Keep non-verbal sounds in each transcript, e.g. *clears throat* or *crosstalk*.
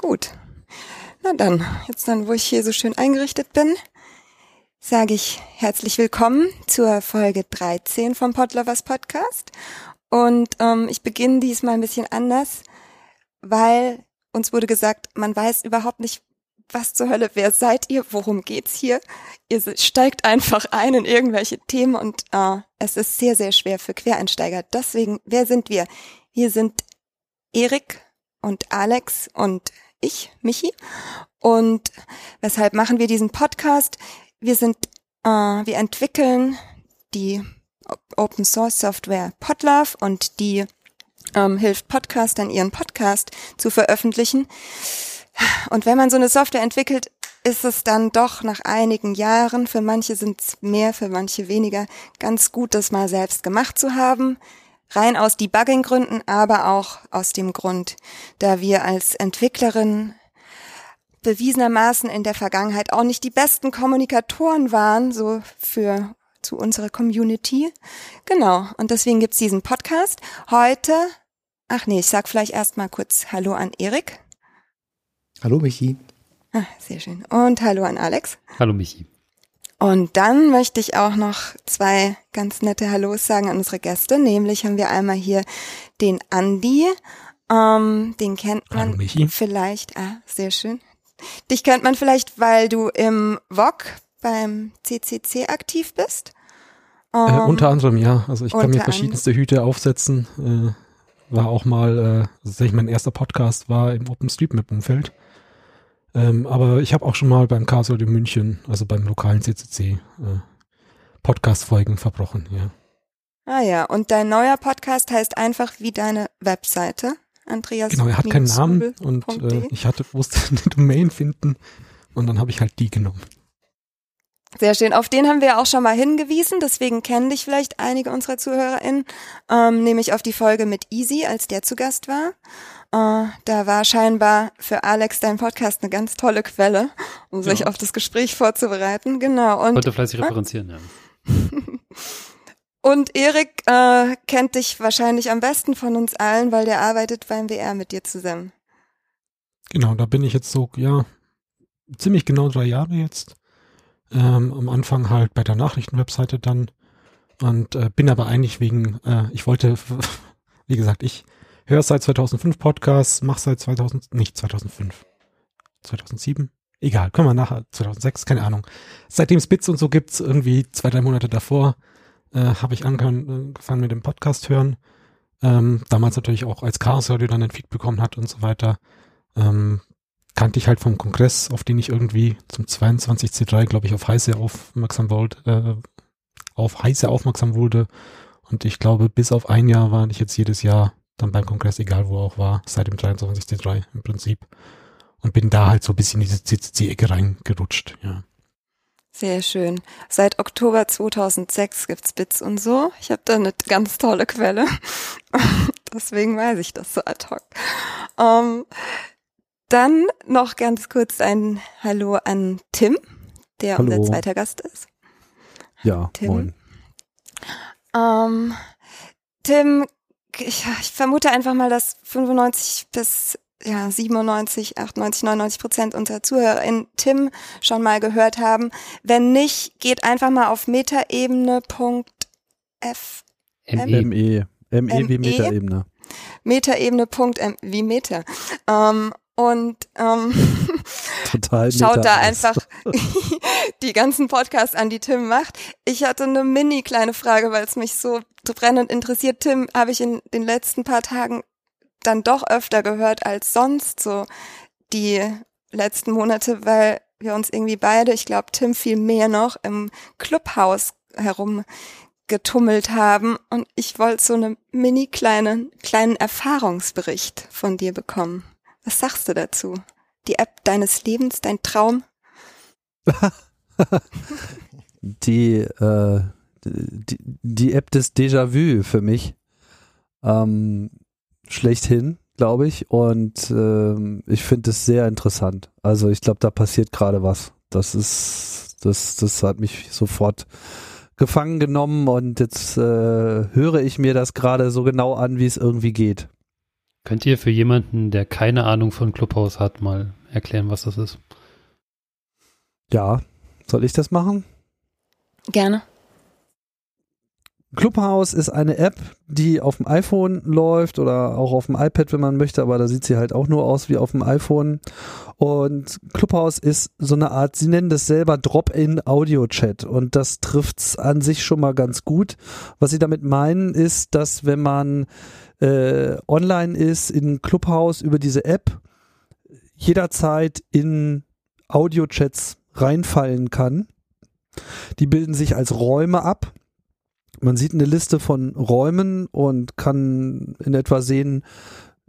Gut. Na dann, jetzt dann, wo ich hier so schön eingerichtet bin, sage ich herzlich willkommen zur Folge 13 vom Podlovers Podcast. Und ähm, ich beginne diesmal ein bisschen anders, weil uns wurde gesagt, man weiß überhaupt nicht, was zur Hölle, wer seid ihr, worum geht's hier? Ihr steigt einfach ein in irgendwelche Themen und äh, es ist sehr, sehr schwer für Quereinsteiger. Deswegen, wer sind wir? Wir sind Erik und Alex und ich, Michi. Und weshalb machen wir diesen Podcast? Wir sind, äh, wir entwickeln die Open Source Software Podlove und die ähm, hilft Podcastern ihren Podcast zu veröffentlichen. Und wenn man so eine Software entwickelt, ist es dann doch nach einigen Jahren, für manche sind es mehr, für manche weniger, ganz gut, das mal selbst gemacht zu haben. Rein aus Debugging-Gründen, aber auch aus dem Grund, da wir als Entwicklerin bewiesenermaßen in der Vergangenheit auch nicht die besten Kommunikatoren waren, so für zu unserer Community. Genau, und deswegen gibt's diesen Podcast. Heute, ach nee, ich sag vielleicht erstmal kurz Hallo an Erik. Hallo Michi. Ah, sehr schön. Und hallo an Alex. Hallo Michi. Und dann möchte ich auch noch zwei ganz nette Hallos sagen an unsere Gäste. Nämlich haben wir einmal hier den Andi. Ähm, den kennt man Hallo, vielleicht. Ah, sehr schön. Dich kennt man vielleicht, weil du im VOG beim CCC aktiv bist. Ähm, äh, unter anderem, ja. Also ich kann mir verschiedenste Hüte aufsetzen. Äh, war auch mal, äh, also ich mein erster Podcast war im OpenStreetMap-Umfeld. Ähm, aber ich habe auch schon mal beim Castle in München, also beim lokalen CCC, äh, Podcast-Folgen verbrochen, ja. Ah ja, und dein neuer Podcast heißt einfach wie deine Webseite, Andreas. Genau, er hat keinen Namen und äh, ich hatte wusste *laughs* eine Domain finden und dann habe ich halt die genommen. Sehr schön. Auf den haben wir auch schon mal hingewiesen, deswegen kennen dich vielleicht einige unserer ZuhörerInnen, ähm, nämlich auf die Folge mit Easy, als der zu Gast war. Äh, da war scheinbar für Alex dein Podcast eine ganz tolle Quelle, um ja. sich auf das Gespräch vorzubereiten. Genau. Und wollte fleißig referenzieren, ja. *laughs* Und Erik äh, kennt dich wahrscheinlich am besten von uns allen, weil der arbeitet beim WR mit dir zusammen. Genau, da bin ich jetzt so, ja, ziemlich genau drei Jahre jetzt. Ähm, am Anfang halt bei der Nachrichtenwebseite dann und äh, bin aber eigentlich wegen, äh, ich wollte, *laughs* wie gesagt, ich höre seit 2005 Podcasts, mache seit 2000, nicht 2005, 2007, egal, können wir nachher, 2006, keine Ahnung. Seitdem Spitz und so gibt's irgendwie zwei, drei Monate davor, äh, habe ich angefangen mit dem Podcast hören. Ähm, damals natürlich auch als Chaos Radio dann ein Feed bekommen hat und so weiter. Ähm, kannte ich halt vom Kongress, auf den ich irgendwie zum 22C3, glaube ich, auf heiße aufmerksam wollte, äh, auf heiße aufmerksam wurde. Und ich glaube, bis auf ein Jahr war ich jetzt jedes Jahr dann beim Kongress, egal wo auch war, seit dem 23C3 im Prinzip. Und bin da halt so ein bisschen in diese CCC-Ecke reingerutscht, ja. Sehr schön. Seit Oktober 2006 gibt's Bits und so. Ich habe da eine ganz tolle Quelle. *laughs* Deswegen weiß ich das so ad hoc. Ähm, dann noch ganz kurz ein Hallo an Tim, der Hallo. unser zweiter Gast ist. Ja, Tim. moin. Ähm, Tim, ich, ich vermute einfach mal, dass 95 bis ja, 97, 98, 99 Prozent unserer ZuhörerInnen Tim schon mal gehört haben. Wenn nicht, geht einfach mal auf metaebene.f. ME. ME. ME wie Metaebene. Metaebene. wie Meta. Ähm, und ähm, *laughs* Total schaut da einfach *laughs* die ganzen Podcasts an, die Tim macht. Ich hatte eine mini kleine Frage, weil es mich so brennend interessiert. Tim habe ich in den letzten paar Tagen dann doch öfter gehört als sonst so die letzten Monate, weil wir uns irgendwie beide, ich glaube Tim viel mehr noch im Clubhaus herum getummelt haben und ich wollte so eine mini kleine kleinen Erfahrungsbericht von dir bekommen. Was sagst du dazu? Die App deines Lebens, dein Traum? *laughs* die, äh, die, die App des Déjà-vu für mich. Ähm, schlechthin, glaube ich. Und ähm, ich finde es sehr interessant. Also ich glaube, da passiert gerade was. Das ist, das, das hat mich sofort gefangen genommen und jetzt äh, höre ich mir das gerade so genau an, wie es irgendwie geht. Könnt ihr für jemanden, der keine Ahnung von Clubhouse hat, mal erklären, was das ist? Ja, soll ich das machen? Gerne. Clubhouse ist eine App, die auf dem iPhone läuft oder auch auf dem iPad, wenn man möchte, aber da sieht sie halt auch nur aus wie auf dem iPhone. Und Clubhouse ist so eine Art, sie nennen das selber Drop-in Audio-Chat und das trifft's an sich schon mal ganz gut. Was sie damit meinen, ist, dass wenn man äh, online ist in Clubhouse über diese App, jederzeit in Audio-Chats reinfallen kann. Die bilden sich als Räume ab man sieht eine Liste von Räumen und kann in etwa sehen,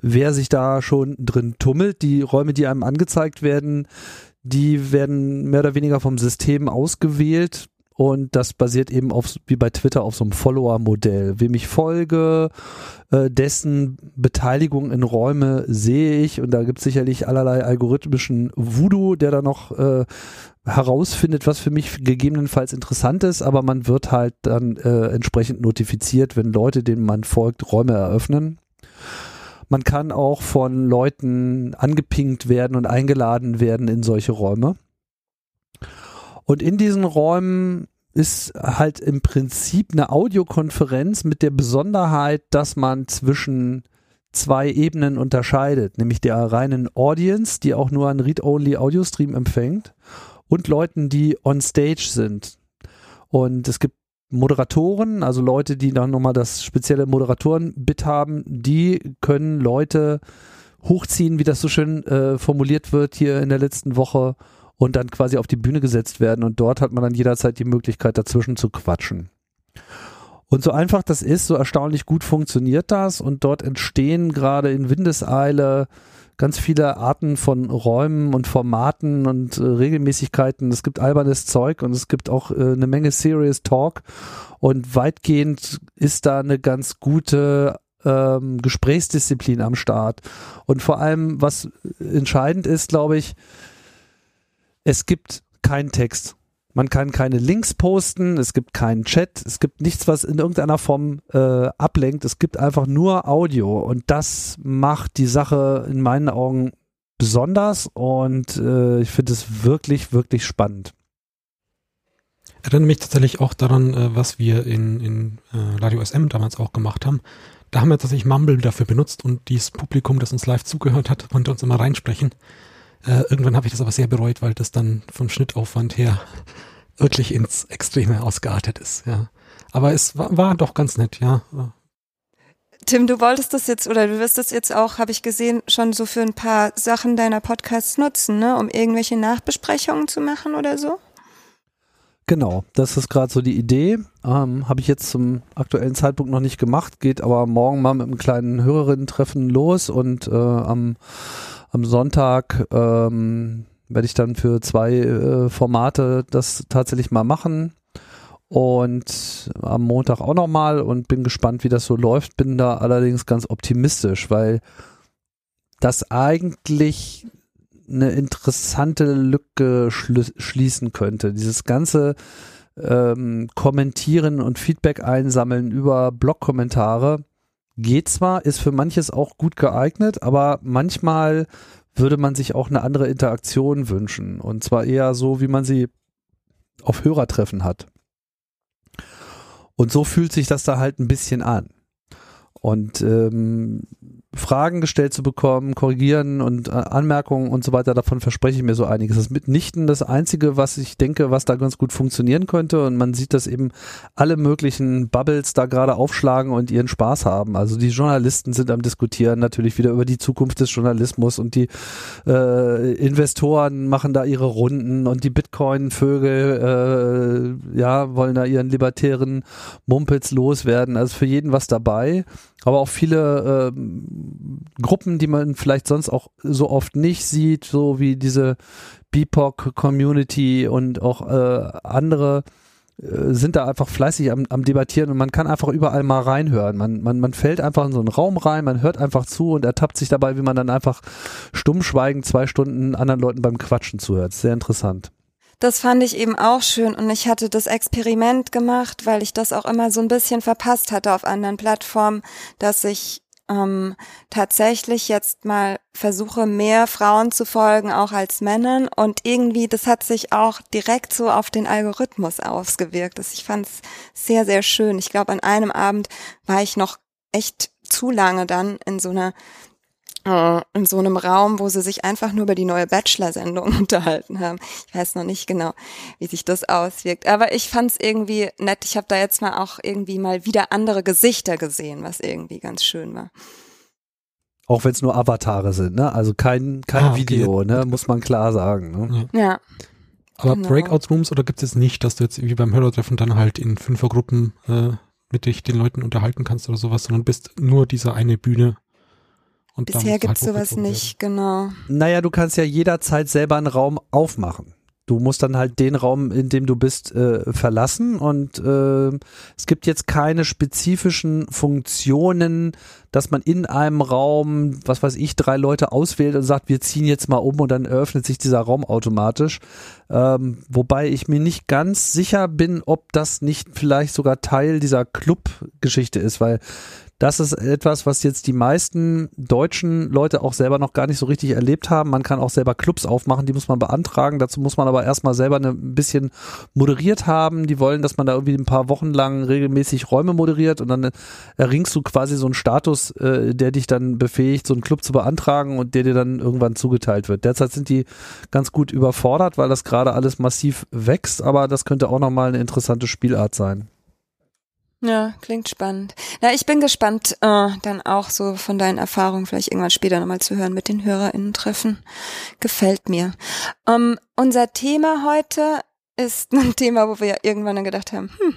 wer sich da schon drin tummelt. Die Räume, die einem angezeigt werden, die werden mehr oder weniger vom System ausgewählt und das basiert eben auf, wie bei Twitter, auf so einem Follower-Modell. Wem ich folge, äh, dessen Beteiligung in Räume sehe ich und da gibt es sicherlich allerlei algorithmischen Voodoo, der da noch äh, herausfindet, was für mich gegebenenfalls interessant ist, aber man wird halt dann äh, entsprechend notifiziert, wenn Leute, denen man folgt, Räume eröffnen. Man kann auch von Leuten angepinkt werden und eingeladen werden in solche Räume. Und in diesen Räumen ist halt im Prinzip eine Audiokonferenz mit der Besonderheit, dass man zwischen zwei Ebenen unterscheidet, nämlich der reinen Audience, die auch nur einen Read-Only Audio-Stream empfängt, und Leuten, die on Stage sind. Und es gibt Moderatoren, also Leute, die dann nochmal das spezielle Moderatoren-Bit haben, die können Leute hochziehen, wie das so schön äh, formuliert wird hier in der letzten Woche und dann quasi auf die Bühne gesetzt werden und dort hat man dann jederzeit die Möglichkeit dazwischen zu quatschen. Und so einfach das ist, so erstaunlich gut funktioniert das und dort entstehen gerade in Windeseile ganz viele Arten von Räumen und Formaten und äh, Regelmäßigkeiten. Es gibt albernes Zeug und es gibt auch äh, eine Menge Serious Talk und weitgehend ist da eine ganz gute ähm, Gesprächsdisziplin am Start. Und vor allem, was entscheidend ist, glaube ich, es gibt keinen Text. Man kann keine Links posten, es gibt keinen Chat, es gibt nichts, was in irgendeiner Form äh, ablenkt. Es gibt einfach nur Audio und das macht die Sache in meinen Augen besonders und äh, ich finde es wirklich, wirklich spannend. Erinnere mich tatsächlich auch daran, äh, was wir in, in äh, Radio SM damals auch gemacht haben. Da haben wir tatsächlich Mumble dafür benutzt und dieses Publikum, das uns live zugehört hat, konnte uns immer reinsprechen. Äh, irgendwann habe ich das aber sehr bereut, weil das dann vom Schnittaufwand her wirklich ins Extreme ausgeartet ist. Ja. Aber es war, war doch ganz nett, ja. Tim, du wolltest das jetzt oder du wirst das jetzt auch, habe ich gesehen, schon so für ein paar Sachen deiner Podcasts nutzen, ne? um irgendwelche Nachbesprechungen zu machen oder so? Genau, das ist gerade so die Idee. Ähm, Habe ich jetzt zum aktuellen Zeitpunkt noch nicht gemacht, geht aber morgen mal mit einem kleinen Hörerinnen-Treffen los und äh, am am Sonntag ähm, werde ich dann für zwei äh, Formate das tatsächlich mal machen und am Montag auch nochmal und bin gespannt, wie das so läuft. Bin da allerdings ganz optimistisch, weil das eigentlich eine interessante Lücke schließen könnte. Dieses ganze ähm, Kommentieren und Feedback einsammeln über Blog-Kommentare geht zwar, ist für manches auch gut geeignet, aber manchmal würde man sich auch eine andere Interaktion wünschen. Und zwar eher so, wie man sie auf Hörertreffen hat. Und so fühlt sich das da halt ein bisschen an. Und ähm, Fragen gestellt zu bekommen, korrigieren und äh, Anmerkungen und so weiter, davon verspreche ich mir so einiges. Das ist mitnichten das Einzige, was ich denke, was da ganz gut funktionieren könnte. Und man sieht, dass eben alle möglichen Bubbles da gerade aufschlagen und ihren Spaß haben. Also die Journalisten sind am Diskutieren natürlich wieder über die Zukunft des Journalismus und die äh, Investoren machen da ihre Runden und die Bitcoin-Vögel äh, ja, wollen da ihren libertären Mumpitz loswerden. Also für jeden was dabei aber auch viele äh, Gruppen, die man vielleicht sonst auch so oft nicht sieht, so wie diese BIPOC-Community und auch äh, andere äh, sind da einfach fleißig am, am Debattieren und man kann einfach überall mal reinhören. Man, man, man fällt einfach in so einen Raum rein, man hört einfach zu und ertappt sich dabei, wie man dann einfach stumm schweigend zwei Stunden anderen Leuten beim Quatschen zuhört. Sehr interessant. Das fand ich eben auch schön und ich hatte das Experiment gemacht, weil ich das auch immer so ein bisschen verpasst hatte auf anderen Plattformen, dass ich ähm, tatsächlich jetzt mal versuche, mehr Frauen zu folgen, auch als Männern. Und irgendwie, das hat sich auch direkt so auf den Algorithmus ausgewirkt. Ich fand es sehr, sehr schön. Ich glaube, an einem Abend war ich noch echt zu lange dann in so einer in so einem Raum, wo sie sich einfach nur über die neue Bachelor-Sendung *laughs* unterhalten haben. Ich weiß noch nicht genau, wie sich das auswirkt. Aber ich fand es irgendwie nett. Ich habe da jetzt mal auch irgendwie mal wieder andere Gesichter gesehen, was irgendwie ganz schön war. Auch wenn es nur Avatare sind, ne? Also kein, kein ah, okay. Video, ne? Muss man klar sagen. Ne? Ja. ja. Aber genau. Breakout-Rooms oder gibt es nicht, dass du jetzt wie beim Hörertreffen dann halt in Fünfergruppen äh, mit dich den Leuten unterhalten kannst oder sowas, sondern bist nur diese eine Bühne und Bisher gibt es halt sowas nicht, genau. Naja, du kannst ja jederzeit selber einen Raum aufmachen. Du musst dann halt den Raum, in dem du bist, äh, verlassen und äh, es gibt jetzt keine spezifischen Funktionen, dass man in einem Raum, was weiß ich, drei Leute auswählt und sagt, wir ziehen jetzt mal um und dann eröffnet sich dieser Raum automatisch. Ähm, wobei ich mir nicht ganz sicher bin, ob das nicht vielleicht sogar Teil dieser Club-Geschichte ist, weil das ist etwas, was jetzt die meisten deutschen Leute auch selber noch gar nicht so richtig erlebt haben. Man kann auch selber Clubs aufmachen, die muss man beantragen. Dazu muss man aber erstmal selber ein bisschen moderiert haben. Die wollen, dass man da irgendwie ein paar Wochen lang regelmäßig Räume moderiert und dann erringst du quasi so einen Status, äh, der dich dann befähigt, so einen Club zu beantragen und der dir dann irgendwann zugeteilt wird. Derzeit sind die ganz gut überfordert, weil das gerade alles massiv wächst, aber das könnte auch nochmal eine interessante Spielart sein. Ja, klingt spannend. Na, ich bin gespannt, äh, dann auch so von deinen Erfahrungen vielleicht irgendwann später nochmal zu hören mit den HörerInnen-Treffen. Gefällt mir. Ähm, unser Thema heute ist *laughs* ein Thema, wo wir irgendwann dann gedacht haben, hm,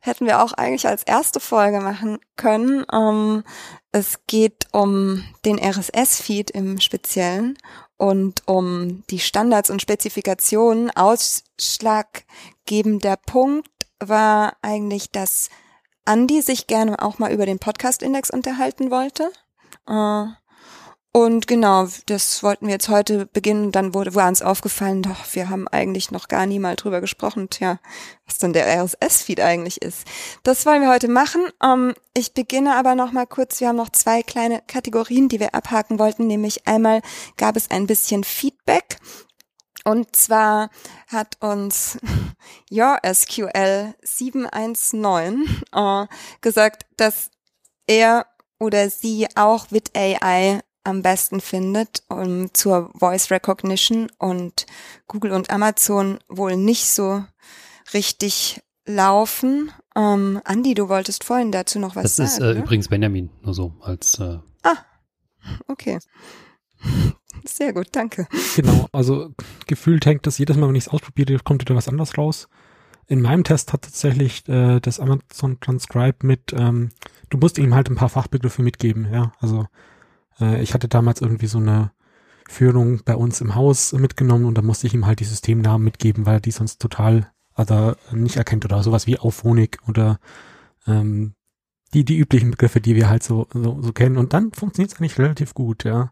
hätten wir auch eigentlich als erste Folge machen können. Ähm, es geht um den RSS-Feed im Speziellen und um die Standards und Spezifikationen. Ausschlaggebender Punkt war eigentlich, dass Andi sich gerne auch mal über den Podcast-Index unterhalten wollte. Äh, und genau, das wollten wir jetzt heute beginnen. Dann wurde, war uns aufgefallen, doch, wir haben eigentlich noch gar nie mal drüber gesprochen, tja, was denn der RSS-Feed eigentlich ist. Das wollen wir heute machen. Ähm, ich beginne aber noch mal kurz. Wir haben noch zwei kleine Kategorien, die wir abhaken wollten. Nämlich einmal gab es ein bisschen Feedback und zwar hat uns *laughs* YourSQL 719 äh, gesagt, dass er oder sie auch with AI am besten findet um, zur Voice Recognition und Google und Amazon wohl nicht so richtig laufen. Ähm, Andi, du wolltest vorhin dazu noch was das sagen. Das ist äh, ne? übrigens Benjamin, nur so als. Äh ah, okay. Sehr gut, danke. Genau, also gefühlt hängt das jedes Mal, wenn ich es ausprobiere, kommt wieder was anderes raus. In meinem Test hat tatsächlich äh, das Amazon Transcribe mit, ähm, du musst ihm halt ein paar Fachbegriffe mitgeben, ja. Also äh, ich hatte damals irgendwie so eine Führung bei uns im Haus mitgenommen und da musste ich ihm halt die Systemnamen mitgeben, weil er die sonst total also nicht erkennt oder sowas wie Auphonic oder ähm, die, die üblichen Begriffe, die wir halt so, so, so kennen. Und dann funktioniert es eigentlich relativ gut, ja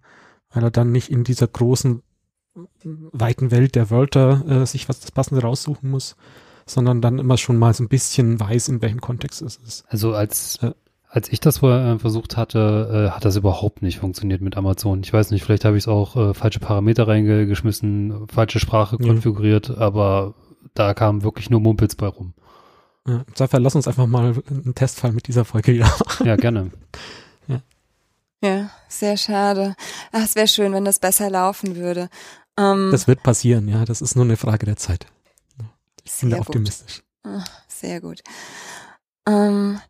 weil er dann nicht in dieser großen, weiten Welt der Wörter äh, sich was das Passende raussuchen muss, sondern dann immer schon mal so ein bisschen weiß, in welchem Kontext es ist. Also als, äh, als ich das vorher äh, versucht hatte, äh, hat das überhaupt nicht funktioniert mit Amazon. Ich weiß nicht, vielleicht habe ich es auch äh, falsche Parameter reingeschmissen, falsche Sprache ja. konfiguriert, aber da kam wirklich nur Mumpels bei rum. Ja, Seifer, lass uns einfach mal einen Testfall mit dieser Folge wieder machen. Ja, gerne. *laughs* Ja, sehr schade. Ach, es wäre schön, wenn das besser laufen würde. Ähm, das wird passieren, ja. Das ist nur eine Frage der Zeit. Ich bin da optimistisch. Ach, sehr gut. Ähm,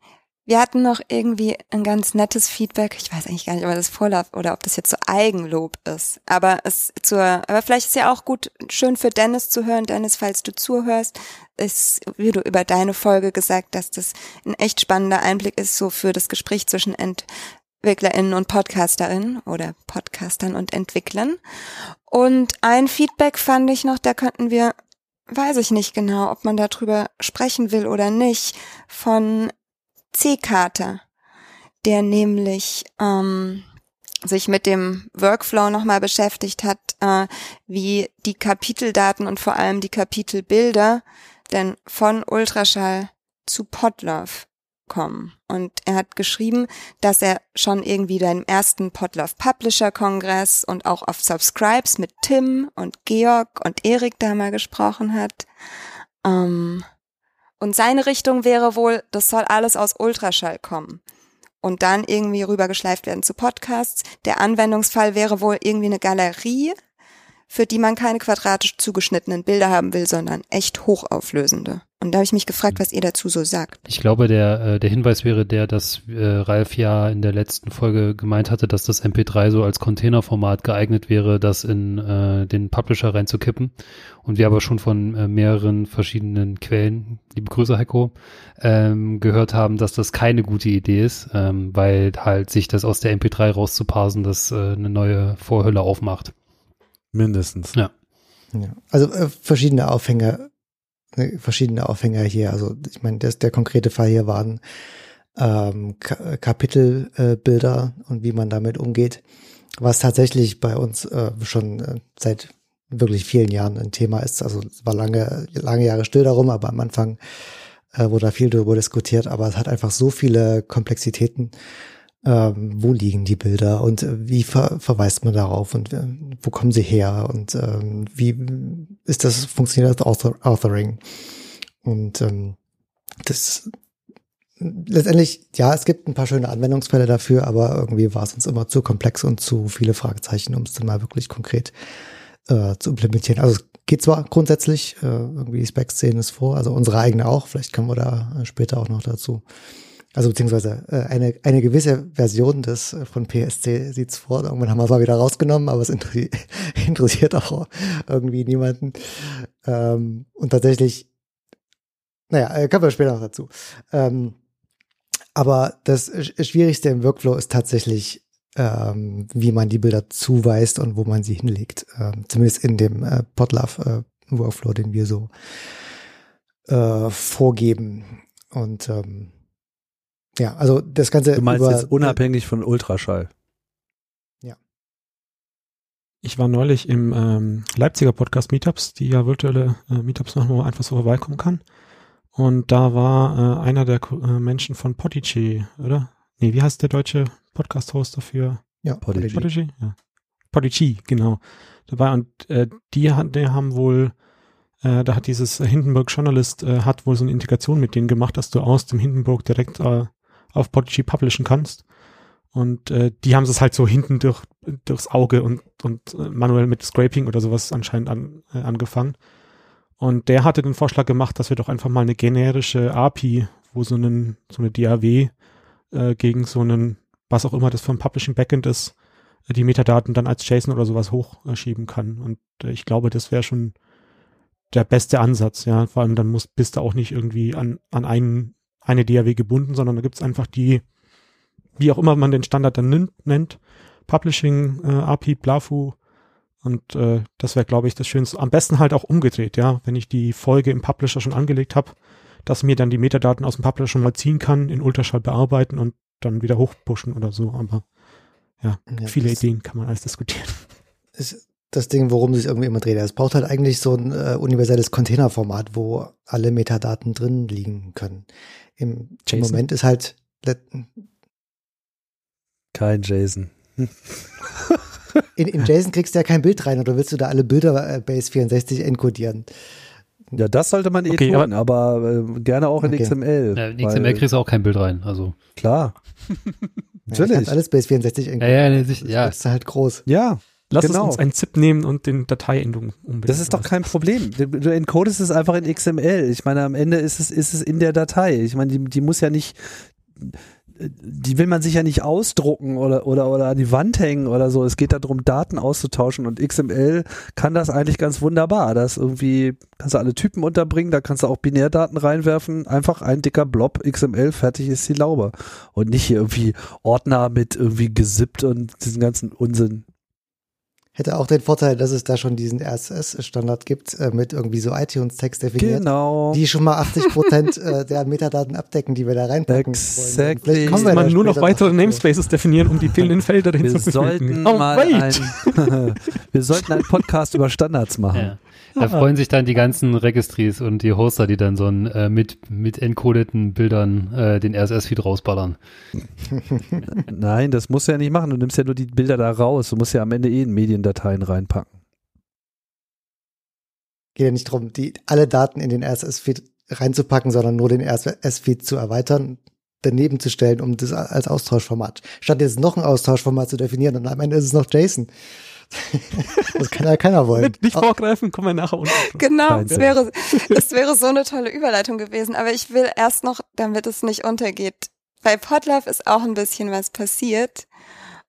wir hatten noch irgendwie ein ganz nettes Feedback. Ich weiß eigentlich gar nicht, ob das Vorlauf oder ob das jetzt so Eigenlob ist. Aber es zur, aber vielleicht ist ja auch gut, schön für Dennis zu hören. Dennis, falls du zuhörst, ist, wie du über deine Folge gesagt, dass das ein echt spannender Einblick ist, so für das Gespräch zwischen Ent, EntwicklerInnen und PodcasterInnen oder Podcastern und Entwicklern. Und ein Feedback fand ich noch, da könnten wir, weiß ich nicht genau, ob man darüber sprechen will oder nicht, von C-Kater, der nämlich ähm, sich mit dem Workflow nochmal beschäftigt hat, äh, wie die Kapiteldaten und vor allem die Kapitelbilder denn von Ultraschall zu Podlove kommen. Und er hat geschrieben, dass er schon irgendwie beim ersten Podlove Publisher Kongress und auch auf Subscribes mit Tim und Georg und Erik da mal gesprochen hat. Ähm, und seine Richtung wäre wohl, das soll alles aus Ultraschall kommen. Und dann irgendwie rübergeschleift werden zu Podcasts. Der Anwendungsfall wäre wohl irgendwie eine Galerie, für die man keine quadratisch zugeschnittenen Bilder haben will, sondern echt hochauflösende. Und da habe ich mich gefragt, was ihr dazu so sagt. Ich glaube, der, äh, der Hinweis wäre der, dass äh, Ralf ja in der letzten Folge gemeint hatte, dass das MP3 so als Containerformat geeignet wäre, das in äh, den Publisher reinzukippen. Und wir aber schon von äh, mehreren verschiedenen Quellen, liebe Grüße Heiko, ähm, gehört haben, dass das keine gute Idee ist, ähm, weil halt sich das aus der MP3 rauszuparsen, das äh, eine neue Vorhülle aufmacht. Mindestens. Ja. Ja. Also äh, verschiedene Aufhänger, äh, verschiedene Aufhänger hier. Also ich meine, das, der konkrete Fall hier waren ähm, Ka Kapitelbilder äh, und wie man damit umgeht, was tatsächlich bei uns äh, schon äh, seit wirklich vielen Jahren ein Thema ist. Also es war lange, lange Jahre still darum, aber am Anfang äh, wurde da viel darüber diskutiert, aber es hat einfach so viele Komplexitäten ähm, wo liegen die Bilder und äh, wie ver verweist man darauf und äh, wo kommen sie her und ähm, wie ist das, funktioniert das Author Authoring? Und ähm, das letztendlich, ja, es gibt ein paar schöne Anwendungsfälle dafür, aber irgendwie war es uns immer zu komplex und zu viele Fragezeichen, um es dann mal wirklich konkret äh, zu implementieren. Also geht zwar grundsätzlich, äh, irgendwie Specs sehen es vor, also unsere eigene auch, vielleicht kommen wir da äh, später auch noch dazu. Also beziehungsweise äh, eine, eine gewisse Version des äh, von PSC sieht's vor. Irgendwann haben wir es mal wieder rausgenommen, aber es *laughs* interessiert auch irgendwie niemanden. Ähm, und tatsächlich, naja, äh, kommen wir später noch dazu. Ähm, aber das Schwierigste im Workflow ist tatsächlich, ähm, wie man die Bilder zuweist und wo man sie hinlegt. Ähm, zumindest in dem äh, Podlove äh, den wir so äh, vorgeben. Und ähm, ja, also das Ganze. Du meinst über, jetzt unabhängig von Ultraschall. Ja. Ich war neulich im ähm, Leipziger Podcast Meetups, die ja virtuelle äh, Meetups machen, wo man einfach so vorbeikommen kann. Und da war äh, einer der äh, Menschen von Podigy, oder? Nee, wie heißt der deutsche Podcast-Host dafür? Ja, Podigy. Podigy, ja. Podigy, genau. Dabei und äh, die, die haben wohl äh, da hat dieses Hindenburg Journalist äh, hat wohl so eine Integration mit denen gemacht, dass du aus dem Hindenburg direkt äh, auf Podigy publishen kannst. Und äh, die haben es halt so hinten durch, durchs Auge und, und äh, manuell mit Scraping oder sowas anscheinend an, äh, angefangen. Und der hatte den Vorschlag gemacht, dass wir doch einfach mal eine generische API, wo so, einen, so eine DAW äh, gegen so einen, was auch immer das für ein Publishing Backend ist, äh, die Metadaten dann als JSON oder sowas hochschieben kann. Und äh, ich glaube, das wäre schon der beste Ansatz, ja. Vor allem dann muss, bist du auch nicht irgendwie an, an einen eine DAW gebunden, sondern da gibt's einfach die, wie auch immer man den Standard dann nennt, Publishing äh, API, Blafu. Und äh, das wäre, glaube ich, das Schönste. Am besten halt auch umgedreht, ja, wenn ich die Folge im Publisher schon angelegt habe, dass mir dann die Metadaten aus dem Publisher schon mal ziehen kann, in Ultraschall bearbeiten und dann wieder hochpushen oder so. Aber ja, ja viele Ideen kann man alles diskutieren. Es, das Ding, worum sich irgendwie immer dreht. Es braucht halt eigentlich so ein äh, universelles Containerformat, wo alle Metadaten drin liegen können. Im, im Moment ist halt kein Jason. in, in JSON kriegst du ja kein Bild rein oder willst du da alle Bilder äh, Base 64 enkodieren? Ja, das sollte man eh okay, tun, aber, aber äh, gerne auch in okay. XML. Ja, in XML kriegst du auch kein Bild rein, also. Klar. *laughs* Natürlich. Ja, alles Base 64 enkodieren. Ja, ja, nee, sich, ja. Das ist halt groß. Ja. Lass genau. uns ein ZIP nehmen und den Dateiendung umbenennen. Das ist doch kein Problem. Du encodest es einfach in XML. Ich meine, am Ende ist es, ist es in der Datei. Ich meine, die, die muss ja nicht, die will man sich ja nicht ausdrucken oder, oder, oder an die Wand hängen oder so. Es geht darum, Daten auszutauschen und XML kann das eigentlich ganz wunderbar. Das irgendwie, kannst du alle Typen unterbringen, da kannst du auch Binärdaten reinwerfen, einfach ein dicker Blob XML, fertig ist die Laube. Und nicht hier irgendwie Ordner mit irgendwie gesippt und diesen ganzen Unsinn hätte auch den Vorteil, dass es da schon diesen RSS-Standard gibt äh, mit irgendwie so iTunes-Text definiert, genau. die schon mal 80 Prozent äh, der Metadaten abdecken, die wir da reinpacken exactly. wollen. Vielleicht kommen wir man nur noch weitere Namespaces definieren, um die fehlenden Felder hinzufügen. Wir sollten oh, mal ein, *laughs* wir sollten einen Podcast über Standards machen. Ja. Da *laughs* freuen sich dann die ganzen Registries und die Hoster, die dann so ein, äh, mit, mit encodeten Bildern äh, den RSS-Feed rausballern. *laughs* Nein, das musst du ja nicht machen. Du nimmst ja nur die Bilder da raus. Du musst ja am Ende eh in Mediendateien reinpacken. Geht ja nicht darum, die, alle Daten in den RSS-Feed reinzupacken, sondern nur den RSS-Feed zu erweitern, daneben zu stellen, um das als Austauschformat. Statt jetzt noch ein Austauschformat zu definieren und am Ende ist es noch JSON. *laughs* das kann ja keiner wollen. Nicht vorgreifen, kommen wir nachher unten. Genau, es wäre, *laughs* es wäre so eine tolle Überleitung gewesen, aber ich will erst noch, damit es nicht untergeht. Bei Podlove ist auch ein bisschen was passiert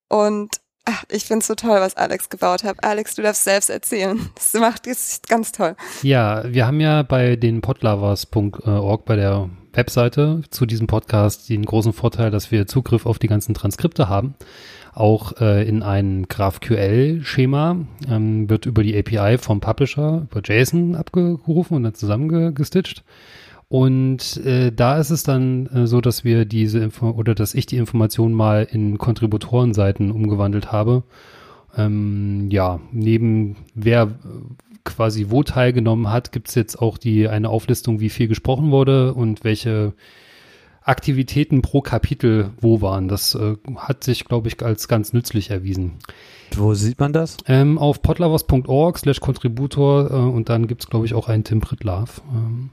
und ach, ich finde es so toll, was Alex gebaut hat. Alex, du darfst selbst erzählen. Das macht es ganz toll. Ja, wir haben ja bei den podlovers.org bei der Webseite zu diesem Podcast den großen Vorteil, dass wir Zugriff auf die ganzen Transkripte haben auch äh, in ein GraphQL-Schema, ähm, wird über die API vom Publisher, über JSON abgerufen und dann zusammengestitcht. Und äh, da ist es dann äh, so, dass wir diese Info oder dass ich die Information mal in Kontributorenseiten umgewandelt habe. Ähm, ja, neben wer quasi wo teilgenommen hat, gibt es jetzt auch die eine Auflistung, wie viel gesprochen wurde und welche Aktivitäten pro Kapitel wo waren. Das äh, hat sich, glaube ich, als ganz nützlich erwiesen. Wo sieht man das? Ähm, auf podlovers.org slash Contributor äh, und dann gibt es, glaube ich, auch einen Tim Pritlove. Ähm,